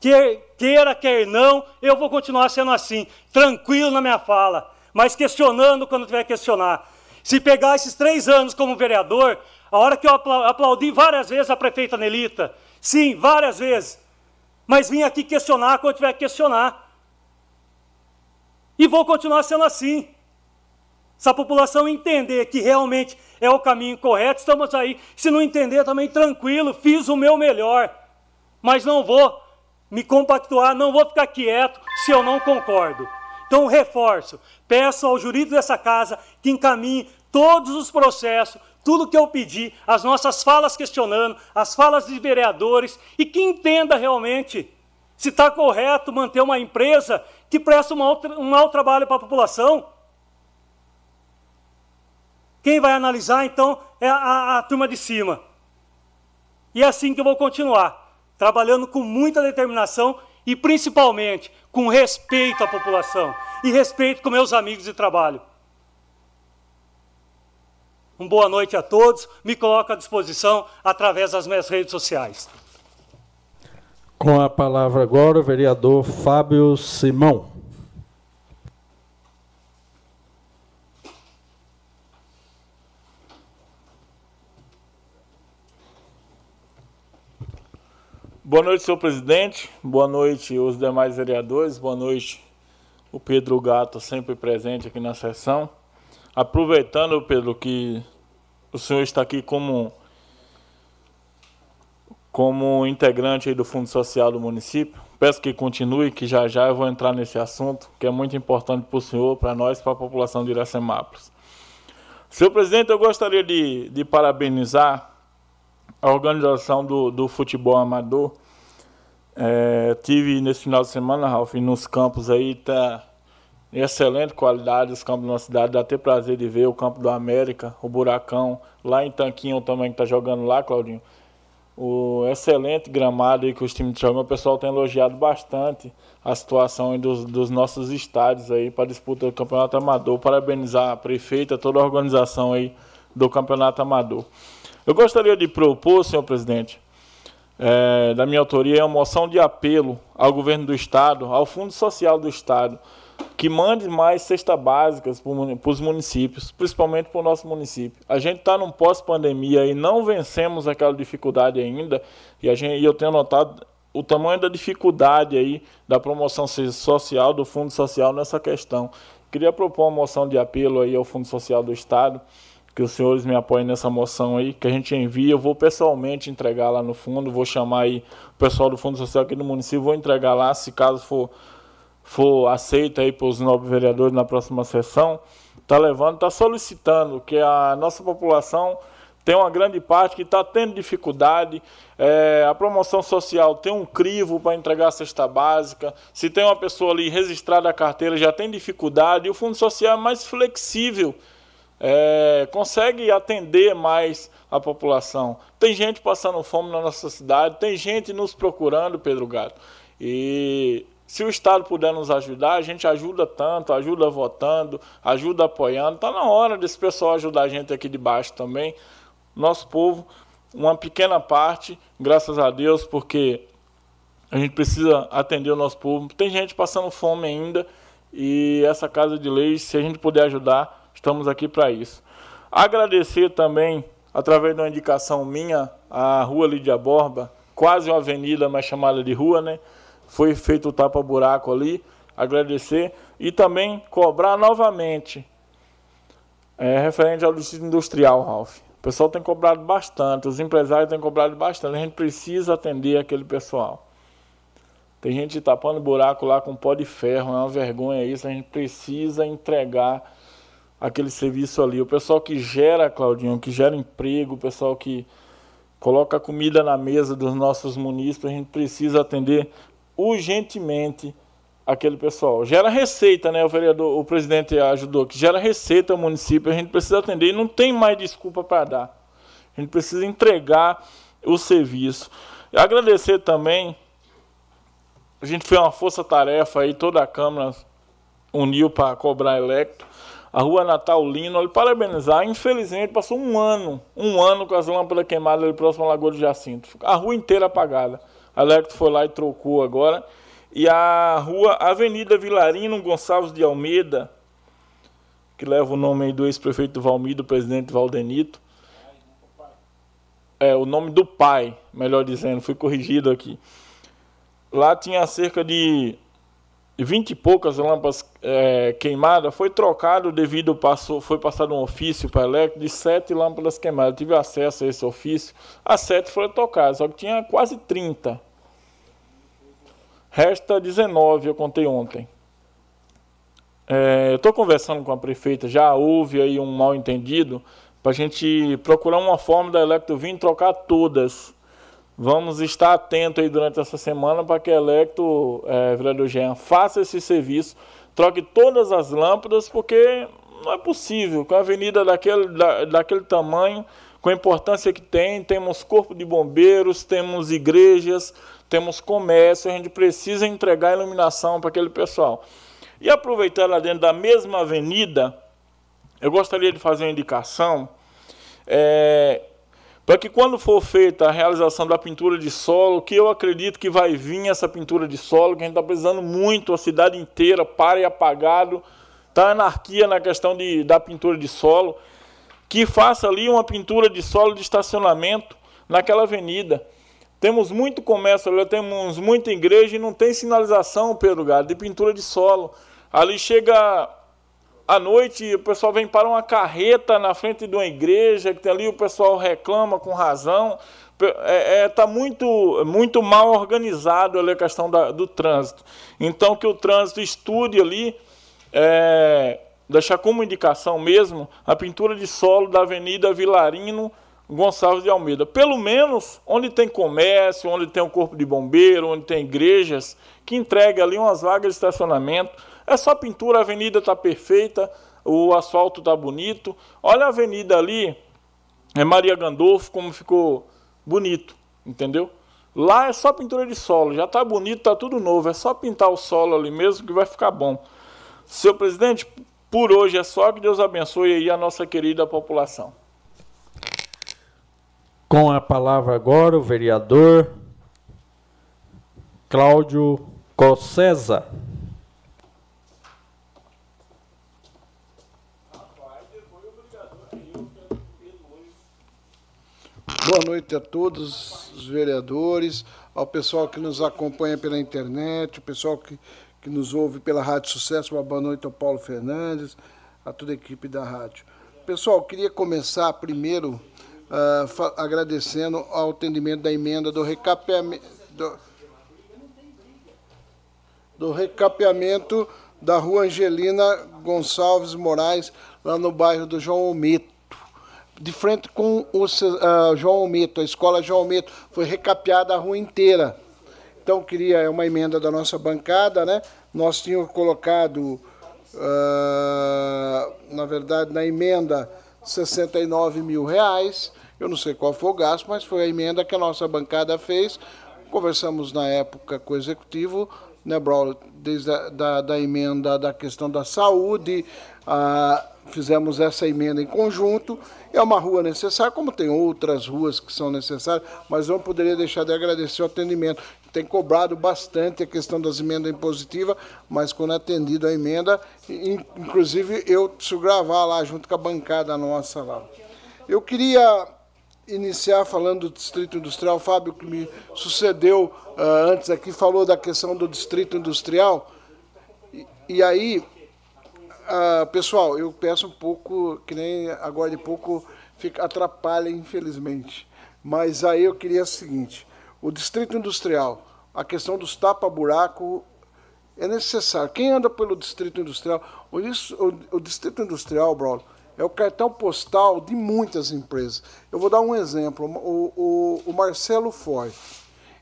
Queira, quer não, eu vou continuar sendo assim, tranquilo na minha fala, mas questionando quando tiver que questionar. Se pegar esses três anos como vereador, a hora que eu apla- aplaudi várias vezes a prefeita Nelita, sim, várias vezes, mas vim aqui questionar quando tiver que questionar. E vou continuar sendo assim. Se a população entender que realmente é o caminho correto, estamos aí. Se não entender, também tranquilo, fiz o meu melhor. Mas não vou me compactuar, não vou ficar quieto se eu não concordo. Então, reforço, peço ao jurídico dessa casa que encaminhe todos os processos, tudo que eu pedi, as nossas falas questionando, as falas de vereadores, e que entenda realmente se está correto manter uma empresa que presta um mau, um mau trabalho para a população. Quem vai analisar, então, é a, a- a turma de cima. E é assim que eu vou continuar, trabalhando com muita determinação e, principalmente, com respeito à população e respeito com meus amigos de trabalho. Uma boa noite a todos, me coloco à disposição através das minhas redes sociais. Com a palavra agora o vereador Fábio Simão. Boa noite, senhor presidente. Boa noite, os demais vereadores. Boa noite, o Pedro Gato, sempre presente aqui na sessão. Aproveitando, Pedro, que o senhor está aqui como, como integrante do Fundo Social do município, peço que continue, que já já eu vou entrar nesse assunto, que é muito importante para o senhor, para nós, para a população de Iracemápolis. Senhor presidente, eu gostaria de, de parabenizar a organização do, do futebol amador. É, tive nesse final de semana, Ralf, nos campos aí, tá, excelente qualidade os campos da nossa cidade. Dá até prazer de ver o campo do América, o Buracão, lá em Tanquinho também que está jogando lá, Claudinho. O excelente gramado aí que os times jogam, o pessoal tem elogiado bastante a situação dos, dos nossos estádios aí para disputa do Campeonato Amador. Parabenizar a prefeita, toda a organização aí do Campeonato Amador. Eu gostaria de propor, senhor presidente, é, da minha autoria, uma moção de apelo ao governo do Estado, ao Fundo Social do Estado, que mande mais cestas básicas para os municípios, principalmente para o nosso município. A gente está num pós-pandemia e não vencemos aquela dificuldade ainda, e, a gente, e eu tenho notado o tamanho da dificuldade aí da promoção social, do Fundo Social nessa questão. Queria propor uma moção de apelo aí ao Fundo Social do Estado, que os senhores me apoiem nessa moção aí, que a gente envia, eu vou pessoalmente entregar lá no fundo, vou chamar aí o pessoal do Fundo Social aqui do município, vou entregar lá, se caso for for aceita aí pelos nobres vereadores na próxima sessão, está levando, está solicitando que a nossa população tem uma grande parte que está tendo dificuldade. É, a promoção social tem um crivo para entregar a cesta básica. Se tem uma pessoa ali registrada a carteira, já tem dificuldade. E o Fundo Social é mais flexível, é, consegue atender mais a população. Tem gente passando fome na nossa cidade, tem gente nos procurando, Pedro Gato. E se o Estado puder nos ajudar, a gente ajuda tanto, ajuda votando, ajuda apoiando. Está na hora desse pessoal ajudar a gente aqui de baixo também. Nosso povo, uma pequena parte, graças a Deus, porque a gente precisa atender o nosso povo. Tem gente passando fome ainda e essa Casa de Leis, se a gente puder ajudar, estamos aqui para isso. Agradecer também, através de uma indicação minha, a Rua Lídia Borba, quase uma avenida, mas chamada de rua, né? foi feito o tapa-buraco ali, agradecer e também cobrar novamente, é, referente ao distrito industrial, Ralph. O pessoal tem cobrado bastante, os empresários têm cobrado bastante, a gente precisa atender aquele pessoal. Tem gente tapando buraco lá com pó de ferro, é uma vergonha isso, a gente precisa entregar aquele serviço ali. O pessoal que gera, Claudinho, que gera emprego, o pessoal que coloca comida na mesa dos nossos munícipes, a gente precisa atender urgentemente aquele pessoal. Gera receita, né? O vereador, o presidente ajudou que gera receita ao município, a gente precisa atender e não tem mais desculpa para dar. A gente precisa entregar o serviço. E agradecer também, a gente fez uma força-tarefa aí, toda a Câmara uniu para cobrar electo. A rua Natal Lino, parabenizar. Infelizmente, passou um ano, um ano com as lâmpadas queimadas ali próximo ao Lagoa do Jacinto. A rua inteira apagada. A Electro foi lá e trocou agora. E a rua Avenida Vilarino Gonçalves de Almeida, que leva o nome do ex-prefeito Valmir, do presidente Valdenito. É, o nome do pai, melhor dizendo, fui corrigido aqui. Lá tinha cerca de 20 e poucas lâmpadas é, queimadas, foi trocado devido, passou, foi passado um ofício para Electro de sete lâmpadas queimadas. Eu tive acesso a esse ofício, as sete foram trocadas, só que tinha quase 30. Resta 19, eu contei ontem. É, eu estou conversando com a prefeita, já houve aí um mal entendido, para a gente procurar uma forma da Electro vir trocar todas Vamos estar atentos aí durante essa semana para que a Electro, é, vereador Jean, faça esse serviço, troque todas as lâmpadas, porque não é possível, com a avenida daquele, da, daquele tamanho, com a importância que tem, temos corpo de bombeiros, temos igrejas, temos comércio, a gente precisa entregar iluminação para aquele pessoal. E aproveitar lá dentro da mesma avenida, eu gostaria de fazer uma indicação, é, para que quando for feita a realização da pintura de solo, que eu acredito que vai vir essa pintura de solo, que a gente está precisando muito, a cidade inteira para e apagado, está anarquia na questão de, da pintura de solo, que faça ali uma pintura de solo de estacionamento naquela avenida. Temos muito comércio ali, temos muita igreja e não tem sinalização, Pedro Gado, de pintura de solo. Ali chega à noite o pessoal vem para uma carreta na frente de uma igreja, que tem ali o pessoal reclama com razão. Está é, é, tá muito, muito mal organizado ali a questão da, do trânsito. Então, que o trânsito estude ali, é, deixar como indicação mesmo, a pintura de solo da Avenida Vilarino Gonçalves de Almeida. Pelo menos onde tem comércio, onde tem um corpo de bombeiro, onde tem igrejas, que entregue ali umas vagas de estacionamento É só pintura, a avenida está perfeita, o asfalto está bonito. Olha a avenida ali, é Maria Gandolfo, como ficou bonito, entendeu? Lá é só pintura de solo, já está bonito, está tudo novo, é só pintar o solo ali mesmo que vai ficar bom. Senhor presidente, por hoje é só que Deus abençoe aí a nossa querida população. Com a palavra agora o vereador Cláudio Cossesa. Boa noite a todos os vereadores, ao pessoal que nos acompanha pela internet, o pessoal que, que nos ouve pela Rádio Sucesso. Uma boa noite ao Paulo Fernandes, a toda a equipe da rádio. Pessoal, queria começar primeiro uh, agradecendo ao atendimento da emenda do recapeamento, do, do recapeamento da rua Angelina Gonçalves Moraes, lá no bairro do João Almeto. De frente com o uh, João Almeto, a escola João Almeto, foi recapeada a rua inteira. Então, queria é uma emenda da nossa bancada, né? Nós tínhamos colocado, uh, na verdade, na emenda 69 mil reais. Eu não sei qual foi o gasto, mas foi a emenda que a nossa bancada fez. Conversamos na época com o executivo, né, desde a da, da emenda da questão da saúde, a, fizemos essa emenda em conjunto. É uma rua necessária, como tem outras ruas que são necessárias, mas não poderia deixar de agradecer o atendimento. Tem cobrado bastante a questão das emendas impositivas, mas quando é atendido a emenda, inclusive eu preciso gravar lá junto com a bancada nossa lá. Eu queria iniciar falando do Distrito Industrial. Fábio, que me sucedeu uh, antes aqui, falou da questão do Distrito Industrial. E, e aí, uh, pessoal, eu peço um pouco, que nem agora de pouco fica, atrapalha, infelizmente. Mas aí eu queria o seguinte: o Distrito Industrial, a questão dos tapa-buraco é necessário. Quem anda pelo Distrito Industrial, o, o, o Distrito Industrial, Braulio, é o cartão postal de muitas empresas. Eu vou dar um exemplo. O, o, o Marcelo Foy,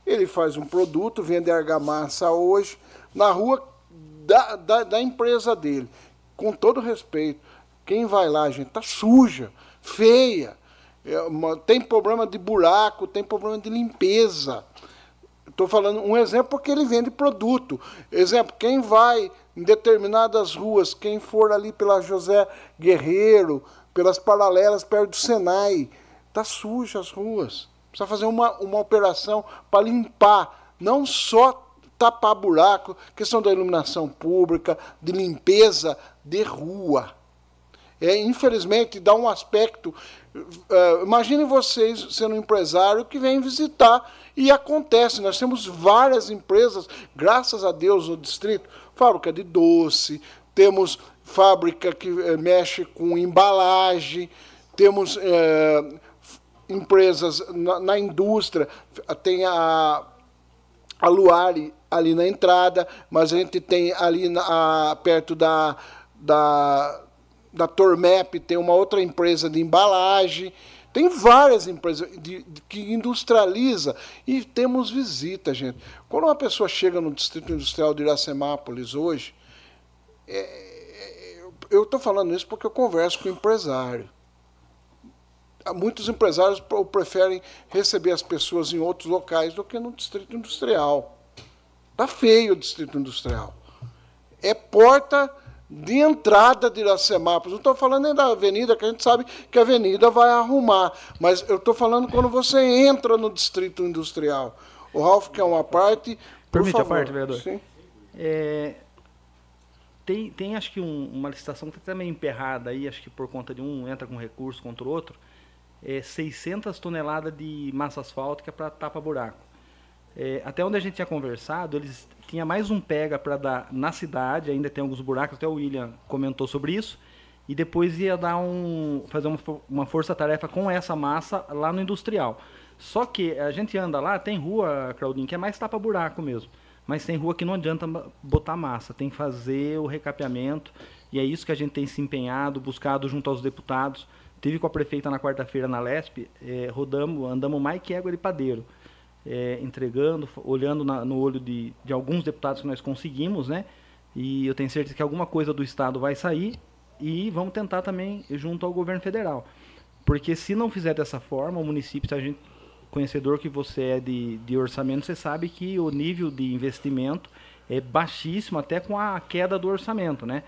ele faz um produto, vende argamassa hoje, na rua da, da, da empresa dele. Com todo respeito, quem vai lá, gente, tá suja, feia, é uma, tem problema de buraco, tem problema de limpeza. Estou falando um exemplo porque ele vende produto. Exemplo, quem vai em determinadas ruas, quem for ali pela José Guerreiro, pelas paralelas perto do Senai, tá suja as ruas. Precisa fazer uma, uma operação para limpar, não só tapar buraco, questão da iluminação pública, de limpeza de rua. É, infelizmente, dá um aspecto. Uh, imagine vocês sendo um empresário que vem visitar e acontece. Nós temos várias empresas, graças a Deus, no distrito, fábrica de doce, temos fábrica que eh, mexe com embalagem, temos é, empresas na, na, indústria, tem a, a Luari ali na entrada, mas a gente tem ali na, a, perto da, da, da Tormep, tem uma outra empresa de embalagem, tem várias empresas de, de, que industrializa e temos visita, gente. Quando uma pessoa chega no Distrito Industrial de Iracemápolis hoje, é, é eu estou falando isso porque eu converso com empresário. Muitos empresários preferem receber as pessoas em outros locais do que no Distrito Industrial. Está feio o Distrito Industrial. É porta de entrada de Iracemápolis. Não estou falando nem da avenida, que a gente sabe que a avenida vai arrumar, mas eu estou falando quando você entra no distrito industrial. O Ralf quer uma parte. Permite a parte, vereador? Sim. É, tem, tem acho que um, uma licitação que está meio emperrada aí, acho que por conta de um entra com recurso contra o outro, é 600 toneladas de massa asfáltica para tapa-buraco. É, até onde a gente tinha conversado, eles tinha mais um pega para dar na cidade, ainda tem alguns buracos, até o William comentou sobre isso, e depois ia dar um fazer uma, uma força-tarefa com essa massa lá no industrial. Só que a gente anda lá, tem rua, Claudinho, que é mais tapa-buraco mesmo. Mas tem rua que não adianta botar massa, tem que fazer o recapeamento, e é isso que a gente tem se empenhado, buscado junto aos deputados. Tive com a prefeita na quarta-feira na Lesp, é, rodamos, andamos mais que égua de padeiro é, entregando, olhando na, no olho de, de alguns deputados que nós conseguimos, né? E eu tenho certeza que alguma coisa do Estado vai sair e vamos tentar também junto ao governo federal. Porque se não fizer dessa forma, o município, se a gente conhecedor que você é de, de orçamento, você sabe que o nível de investimento é baixíssimo, até com a queda do orçamento, né?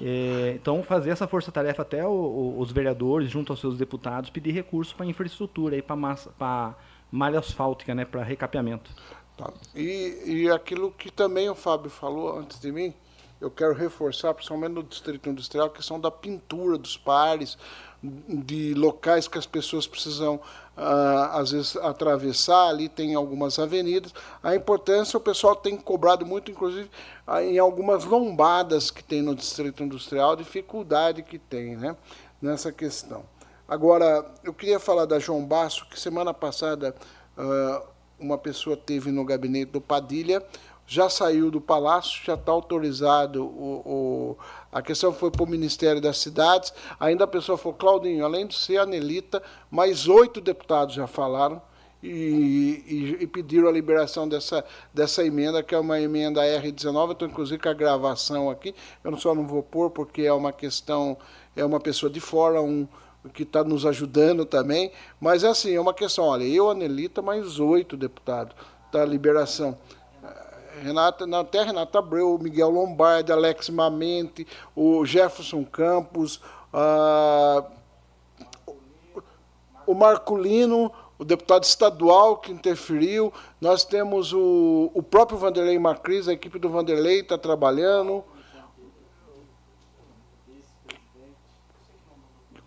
É, então, fazer essa força-tarefa até o, o, os vereadores, junto aos seus deputados, pedir recursos para infraestrutura, para malha asfáltica, né, para recapeamento. Tá. E, e aquilo que também o Fábio falou antes de mim, eu quero reforçar, principalmente no Distrito Industrial, a questão da pintura dos pares, de locais que as pessoas precisam, ah, às vezes, atravessar. Ali tem algumas avenidas. A importância, o pessoal tem cobrado muito, inclusive, ah, em algumas lombadas que tem no Distrito Industrial, dificuldade que tem né, nessa questão. Agora, eu queria falar da João Basso, que semana passada ah, uma pessoa teve no gabinete do Padilha já saiu do Palácio, já está autorizado. O, o, a questão foi para o Ministério das Cidades. Ainda a pessoa falou, Claudinho, além de ser a Nelita, mais oito deputados já falaram e, e, e, pediram a liberação dessa, dessa emenda, que é uma emenda R19. Estou, inclusive, com a gravação aqui. Eu só não vou pôr, porque é uma questão, é uma pessoa de fora, um que está nos ajudando também. Mas, é assim, é uma questão, olha, eu, a Nelita, mais oito deputados da liberação. Renata, não, até Renata Abreu, Miguel Lombardi, Alex Mamente, o Jefferson Campos, o Marculino, o deputado estadual que interferiu, nós temos o, o próprio Vanderlei Macris, a equipe do Vanderlei está trabalhando.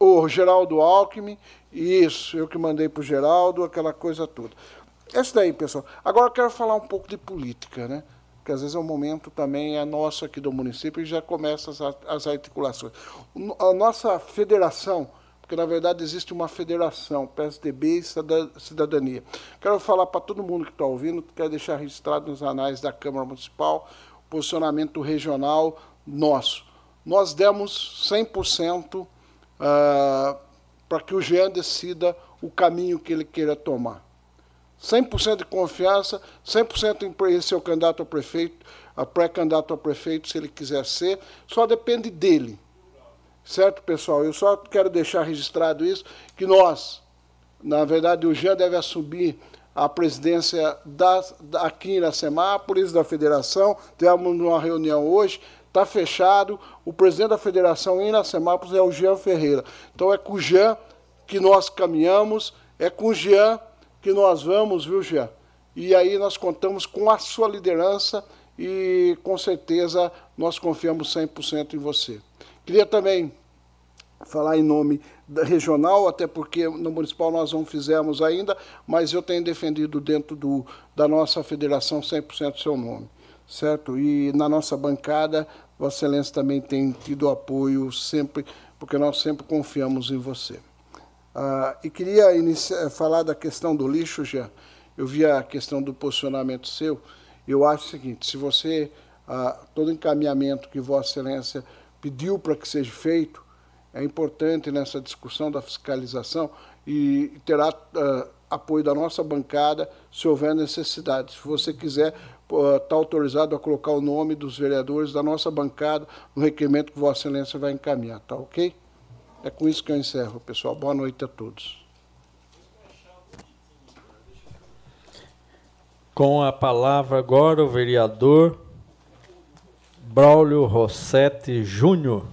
O Geraldo Alckmin, isso, eu que mandei para o Geraldo, aquela coisa toda. Esse daí, pessoal. Agora eu quero falar um pouco de política, né? Porque às vezes é um momento também é nosso aqui do município e já começa as, articulações. A nossa federação, porque na verdade existe uma federação, PSDB e Cidadania. Quero falar para todo mundo que está ouvindo, quero deixar registrado nos anais da Câmara Municipal posicionamento regional nosso. Nós demos 100% uh, para que o Jean decida o caminho que ele queira tomar. 100% de confiança, 100% em ser o candidato a prefeito, a pré-candidato a prefeito, se ele quiser ser, só depende dele. Certo, pessoal? Eu só quero deixar registrado isso, que nós, na verdade, o Jean deve assumir a presidência da, aqui na Semápolis, da federação, temos uma reunião hoje, está fechado, o presidente da federação em Semápolis é o Jean Ferreira. Então é com o Jean que nós caminhamos, é com o Jean que nós vamos, viu, Jean? E aí nós contamos com a sua liderança e com certeza nós confiamos 100% em você. Queria também falar em nome da regional, até porque no municipal nós não fizemos ainda, mas eu tenho defendido dentro do, da nossa federação 100% seu nome, certo? E na nossa bancada, Vossa Excelência também tem tido apoio sempre, porque nós sempre confiamos em você. Ah, e queria iniciar, falar da questão do lixo, já. Eu vi a questão do posicionamento seu. Eu acho o seguinte: se você, ah, todo encaminhamento que Vossa Excelência pediu para que seja feito, é importante nessa discussão da fiscalização e terá ah, apoio da nossa bancada se houver necessidade. Se você quiser, está autorizado a colocar o nome dos vereadores da nossa bancada no requerimento que Vossa Excelência vai encaminhar, tá ok? É com isso que eu encerro, pessoal. Boa noite a todos. Com a palavra agora o vereador Braulio Rossetti Júnior.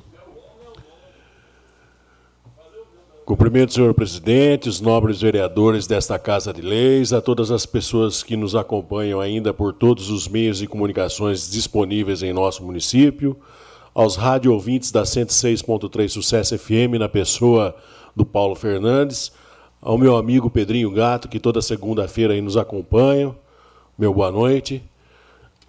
Cumprimento, senhor presidente, os nobres vereadores desta Casa de Leis, a todas as pessoas que nos acompanham ainda por todos os meios de comunicações disponíveis em nosso município, aos rádio ouvintes da 106.3 Sucesso FM, na pessoa do Paulo Fernandes, ao meu amigo Pedrinho Gato, que toda segunda-feira nos acompanha, meu boa noite.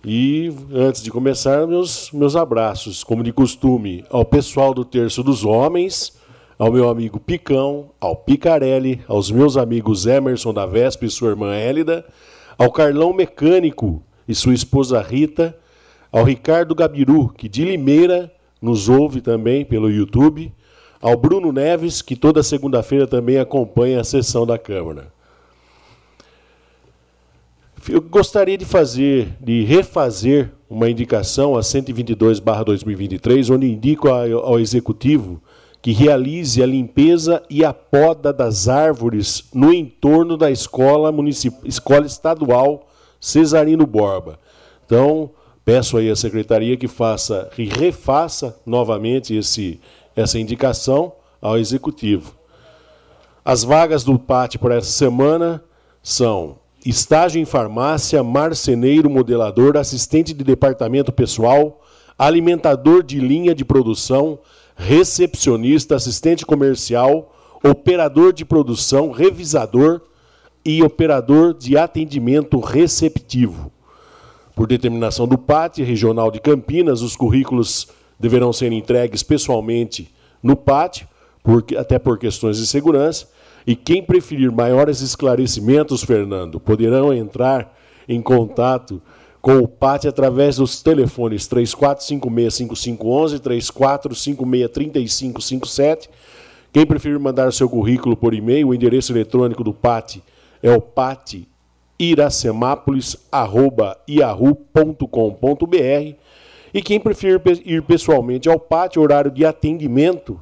E antes de começar, meus, meus abraços, como de costume, ao pessoal do Terço dos Homens, ao meu amigo Picão, ao Picarelli, aos meus amigos Emerson da Vespa e sua irmã Hélida, ao Carlão Mecânico e sua esposa Rita, ao Ricardo Gabiru, que de Limeira nos ouve também pelo YouTube, ao Bruno Neves, que toda segunda-feira também acompanha a sessão da Câmara. Eu gostaria de fazer, de refazer uma indicação a 122/2023, onde indico ao executivo que realize a limpeza e a poda das árvores no entorno da escola municipal, escola estadual Cesarino Borba. Então, peço aí à secretaria que faça e refaça novamente esse, essa indicação ao executivo. As vagas do PAT por essa semana são estágio em farmácia, marceneiro, modelador, assistente de departamento pessoal, alimentador de linha de produção, recepcionista, assistente comercial, operador de produção, revisador e operador de atendimento receptivo. Por determinação do PAT Regional de Campinas, os currículos deverão ser entregues pessoalmente no PAT, até por questões de segurança. E quem preferir maiores esclarecimentos, Fernando, poderão entrar em contato com o PAT através dos telefones 34565511, 34563557. Quem preferir mandar seu currículo por e-mail, o endereço eletrônico do PAT é o patiracemápolis.yahoo.com.br. E quem preferir ir pessoalmente ao PAT, o horário de atendimento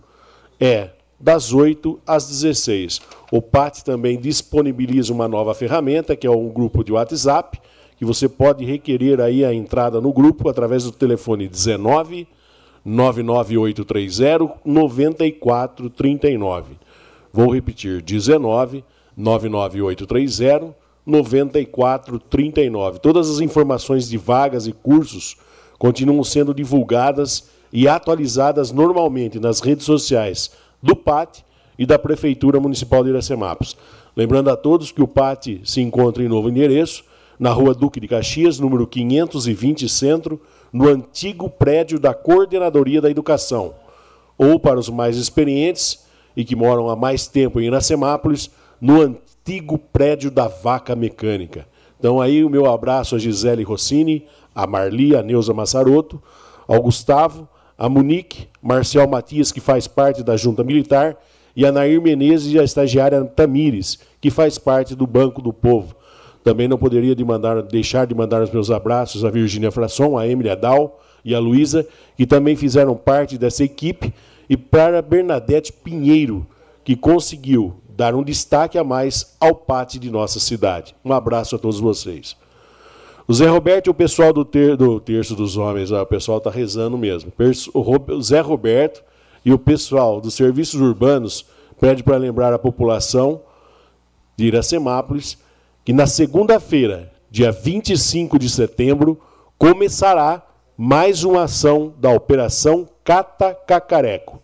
é das 8 às 16. O PAT também disponibiliza uma nova ferramenta, que é um grupo de WhatsApp, que você pode requerer aí a entrada no grupo através do telefone 19 99830 9439. Vou repetir, 19 99830 9439. Todas as informações de vagas e cursos continuam sendo divulgadas e atualizadas normalmente nas redes sociais do PAT e da Prefeitura Municipal de Iracemápolis. Lembrando a todos que o PAT se encontra em novo endereço, na rua Duque de Caxias, número 520 Centro, no antigo prédio da Coordenadoria da Educação. Ou, para os mais experientes e que moram há mais tempo em Iracemápolis, no antigo prédio da Vaca Mecânica. Então, aí o meu abraço a Gisele Rossini, a Marli, a Neuza Massaroto, ao Gustavo, a Monique, Marcial Matias, que faz parte da Junta Militar, e a Nair Menezes e a estagiária Tamires, que faz parte do Banco do Povo. Também não poderia de mandar, deixar de mandar os meus abraços a Virgínia Frasson, a Emília Dal e a Luísa, que também fizeram parte dessa equipe, e para Bernadette Pinheiro, que conseguiu dar um destaque a mais ao pátio de nossa cidade. Um abraço a todos vocês. O Zé Roberto e o pessoal do, ter, do Terço dos Homens, ó, o pessoal está rezando mesmo. O Zé Roberto e o pessoal dos serviços urbanos pede para lembrar a população de Iracemápolis que na segunda-feira, dia 25 de setembro, começará mais uma ação da Operação Cata Cacareco.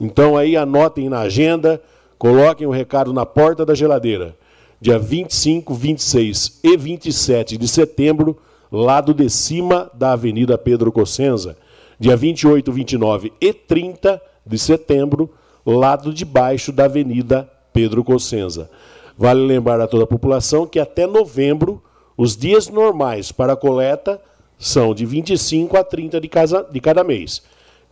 Então aí anotem na agenda, coloquem o recado na porta da geladeira. Dia 25, 26 e 27 de setembro, lado de cima da Avenida Pedro Cossenza. Dia 28, 29 e 30 de setembro, lado de baixo da Avenida Pedro Cossenza. Vale lembrar a toda a população que até novembro, os dias normais para a coleta são de 25 a 30 de, casa, de cada mês.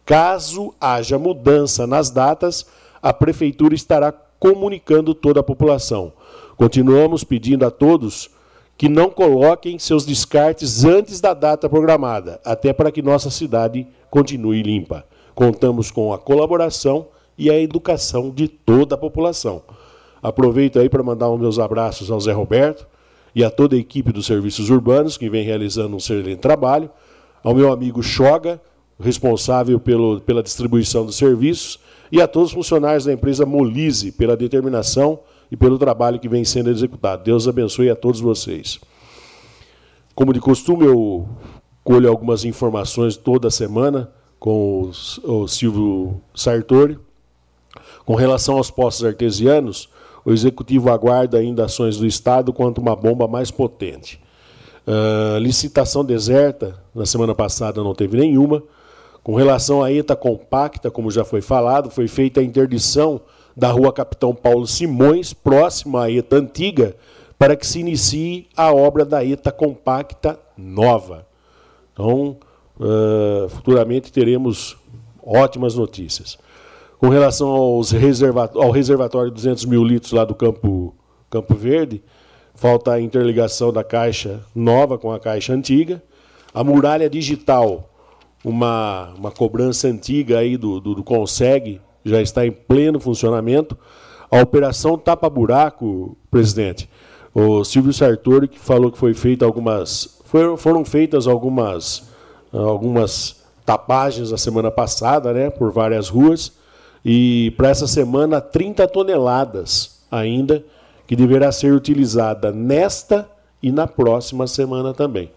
Caso haja mudança nas datas, a Prefeitura estará comunicando toda a população. Continuamos pedindo a todos que não coloquem seus descartes antes da data programada, até para que nossa cidade continue limpa. Contamos com a colaboração e a educação de toda a população. Aproveito aí para mandar os meus abraços ao Zé Roberto e a toda a equipe dos serviços urbanos que vem realizando um excelente trabalho, ao meu amigo Choga, responsável pelo, pela distribuição dos serviços, e a todos os funcionários da empresa Molise pela determinação e pelo trabalho que vem sendo executado. Deus abençoe a todos vocês. Como de costume, eu colho algumas informações toda semana com o Silvio Sartori. Com relação aos postos artesianos, o Executivo aguarda ainda ações do Estado quanto uma bomba mais potente. Uh, licitação deserta, na semana passada não teve nenhuma. Com relação à ETA compacta, como já foi falado, foi feita a interdição da rua Capitão Paulo Simões, próxima à ETA antiga, para que se inicie a obra da ETA compacta nova. Então, uh, futuramente teremos ótimas notícias. Com relação aos reservatório, ao reservatório de 200 mil litros lá do Campo, Campo Verde, falta a interligação da caixa nova com a caixa antiga. A muralha digital, uma, uma cobrança antiga aí do, do, do Conseg, já está em pleno funcionamento. A operação tapa-buraco, presidente, o Silvio Sartori que falou que foi feita algumas, foram, feitas algumas, algumas tapagens a semana passada, né, por várias ruas, e para essa semana 30 toneladas ainda que deverá ser utilizada nesta e na próxima semana também,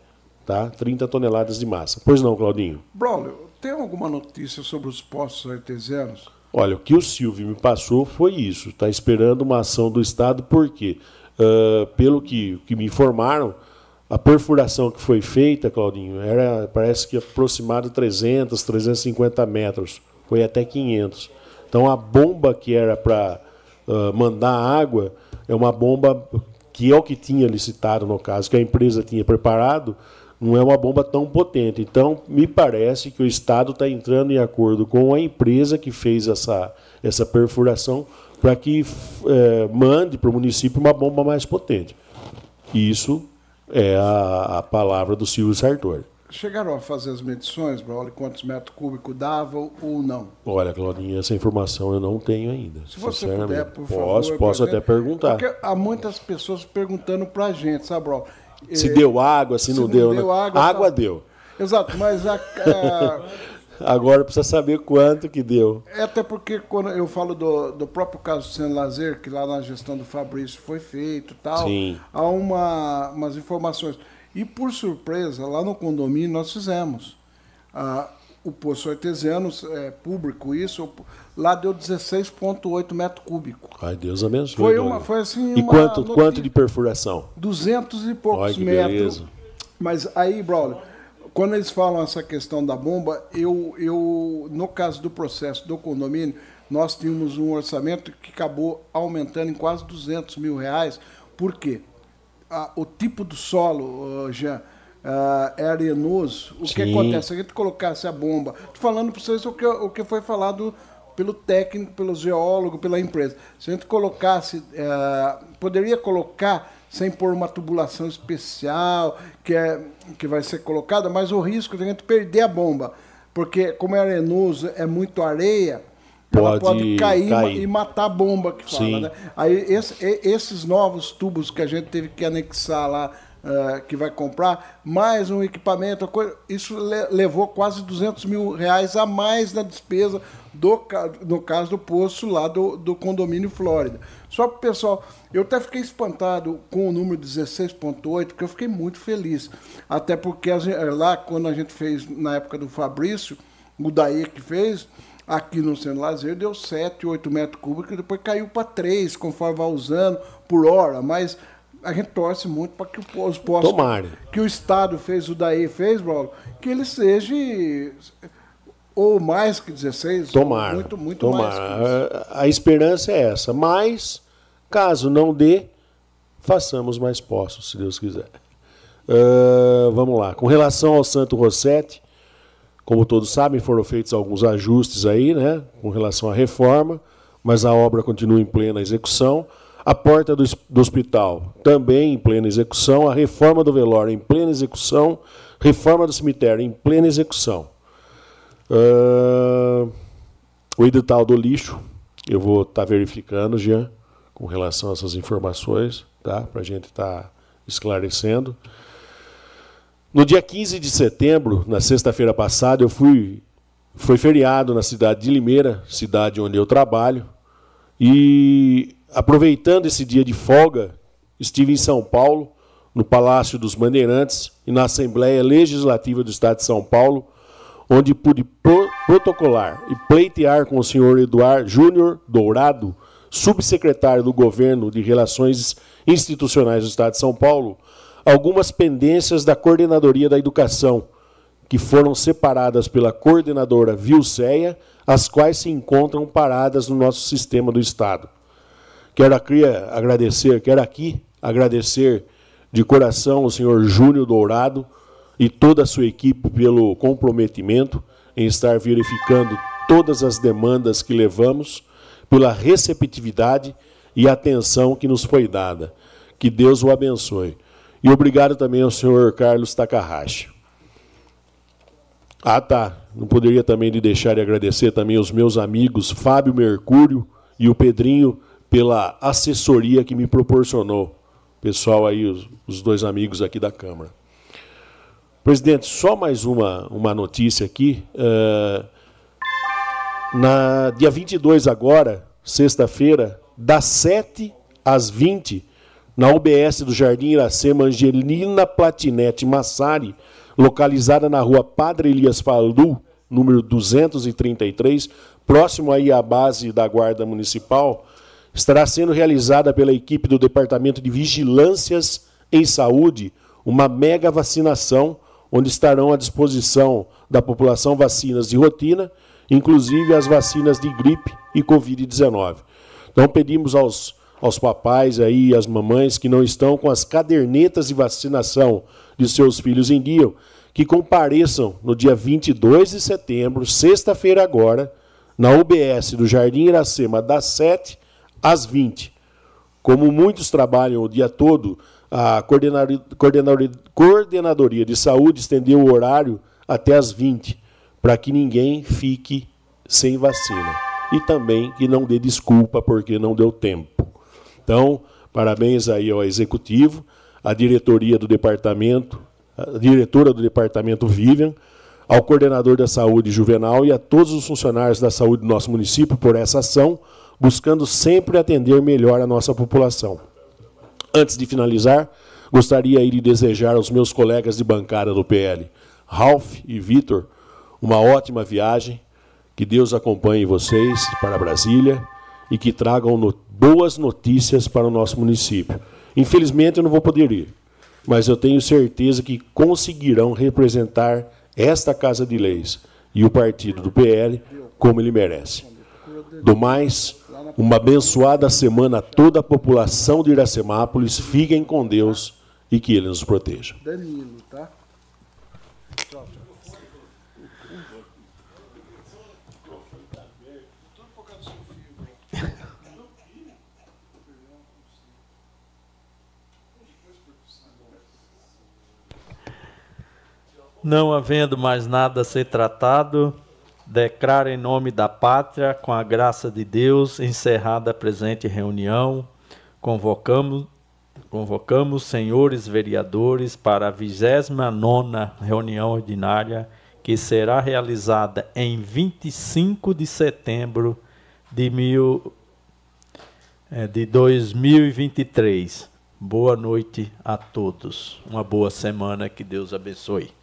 tá? 30 toneladas de massa. Pois não, Claudinho? Braulio, tem alguma notícia sobre os postos artesianos? Olha, o que o Silvio me passou foi isso. Está esperando uma ação do Estado, por quê? Uh, pelo que, que me informaram, a perfuração que foi feita, Claudinho, era parece que aproximado 300, 350 metros, foi até 500. Então a bomba que era para uh, mandar água é uma bomba que é o que tinha licitado no caso, que a empresa tinha preparado, não é uma bomba tão potente. Então me parece que o Estado está entrando em acordo com a empresa que fez essa, essa perfuração para que é, mande para o município uma bomba mais potente. Isso é a, a palavra do Silvio Sartori. Chegaram a fazer as medições, Braulio, quantos metros cúbicos dava ou não? Olha, Claudinha, essa informação eu não tenho ainda. Se você puder, por favor. Posso, posso até perguntar. Porque há muitas pessoas perguntando para a gente, sabe, Braulio? Se é, deu água, se, se não, não, deu. deu né? água, água tá... deu. Exato, mas a, a... *laughs* Agora precisa saber quanto que deu. É até porque quando eu falo do, do próprio caso do Sendo Lazer, que lá na gestão do Fabrício foi feito tal, Sim. há uma, umas informações. E por surpresa, lá no condomínio nós fizemos. Ah, o poço artesiano, é público isso, lá deu 16,8 metros cúbicos. Ai, Deus abençoe. Foi, uma, foi assim. E quanto, quanto de perfuração? 200 e poucos Ai, metros. Beleza. Mas aí, Braulio, quando eles falam essa questão da bomba, eu, eu, no caso do processo do condomínio, nós tínhamos um orçamento que acabou aumentando em quase 200 mil reais. Por quê? O tipo do solo, Jean, ah, é arenoso. O Sim. que acontece? Se a gente colocasse a bomba. Estou falando para vocês o que, o que foi falado pelo técnico, pelo geólogo, pela empresa. Se a gente colocasse, ah, poderia colocar sem pôr uma tubulação especial que, é, que vai ser colocada, mas o risco de a gente perder a bomba. Porque, como é arenoso, é muito areia, pode, ela pode cair, cair, e matar a bomba que fala. Né? Aí esse, esses novos tubos que a gente teve que anexar lá, uh, que vai comprar, mais um equipamento, isso levou quase 200 mil reais a mais na despesa do, no caso do poço lá do, do condomínio Flórida. Só para o pessoal, eu até fiquei espantado com o número 16.8, porque eu fiquei muito feliz. Até porque lá, quando a gente fez, na época do Fabrício, o Daí que fez, aqui no Centro Lazer deu 7, 8 metros cúbicos, e depois caiu para 3, conforme vai usando por hora. Mas a gente torce muito para que os postos Tomara. que o Estado fez, o Daí fez, Paulo, que ele seja ou mais que 16, Tomara. muito, muito Tomara. mais. A, a esperança é essa. Mas, caso não dê, façamos mais postos, se Deus quiser. Uh, vamos lá. Com relação ao Santo Rossetti, como todos sabem, foram feitos alguns ajustes aí, né, com relação à reforma, mas a obra continua em plena execução. A porta do, do hospital também em plena execução. A reforma do velório em plena execução. Reforma do cemitério em plena execução. Uh, o edital do lixo, eu vou estar tá verificando, Jean, com relação a essas informações, tá? para a gente estar tá esclarecendo. No dia 15 de setembro, na sexta-feira passada, eu fui. Foi feriado na cidade de Limeira, cidade onde eu trabalho, e aproveitando esse dia de folga, estive em São Paulo, no Palácio dos Bandeirantes e na Assembleia Legislativa do Estado de São Paulo, onde pude pro protocolar e pleitear com o senhor Eduardo Júnior Dourado, subsecretário do Governo de Relações Institucionais do Estado de São Paulo, algumas pendências da Coordenadoria da Educação, que foram separadas pela coordenadora Vilceia, as quais se encontram paradas no nosso sistema do Estado. Quero aqui agradecer, quero aqui agradecer de coração o senhor Júnior Dourado, e toda a sua equipe pelo comprometimento em estar verificando todas as demandas que levamos, pela receptividade e atenção que nos foi dada. Que Deus o abençoe. E obrigado também ao senhor Carlos Takahashi. Ah, tá. Não poderia também de deixar de agradecer também aos meus amigos Fábio Mercúrio e o Pedrinho pela assessoria que me proporcionou. Pessoal aí, os, os dois amigos aqui da Câmara. Presidente, só mais uma, uma notícia aqui. Uh, na dia 22 agora, sexta-feira, das 7 às 20, na UBS do Jardim Iracema Angelina Platinete Massari, localizada na rua Padre Elias Faldu, número 233, próximo aí à base da Guarda Municipal, estará sendo realizada pela equipe do Departamento de Vigilâncias em Saúde uma mega vacinação, onde estarão à disposição da população vacinas de rotina, inclusive as vacinas de gripe e Covid-19. Então pedimos aos, aos papais aí, as mamães que não estão com as cadernetas de vacinação de seus filhos em dia, que compareçam no dia 22 de setembro, sexta-feira agora, na UBS do Jardim Iracema, das 7 às 20. Como muitos trabalham o dia todo, a Coordenadoria de Saúde estendeu o horário até às 20, para que ninguém fique sem vacina. E também que não dê desculpa porque não deu tempo. Então, parabéns aí ao Executivo, à diretoria do departamento, a diretora do departamento Vivian, ao coordenador da saúde juvenal e a todos os funcionários da saúde do nosso município por essa ação, buscando sempre atender melhor a nossa população. Antes de finalizar, gostaria de desejar aos meus colegas de bancada do PL, Ralph e Vitor, uma ótima viagem, que Deus acompanhe vocês para Brasília e que tragam no boas notícias para o nosso município. Infelizmente, eu não vou poder ir, mas eu tenho certeza que conseguirão representar esta Casa de Leis e o partido do PL como ele merece. Do mais, uma abençoada semana a toda a população de Iracemápolis. Fiquem com Deus e que Ele nos proteja. Danilo, tá? Tchau, Não havendo mais nada a ser tratado, declaro em nome da pátria, com a graça de Deus, encerrada a presente reunião, convocamos, convocamos senhores vereadores para a 29 reunião ordinária, que será realizada em 25 de setembro de, mil, é, de 2023. Boa noite a todos. Uma boa semana, que Deus abençoe.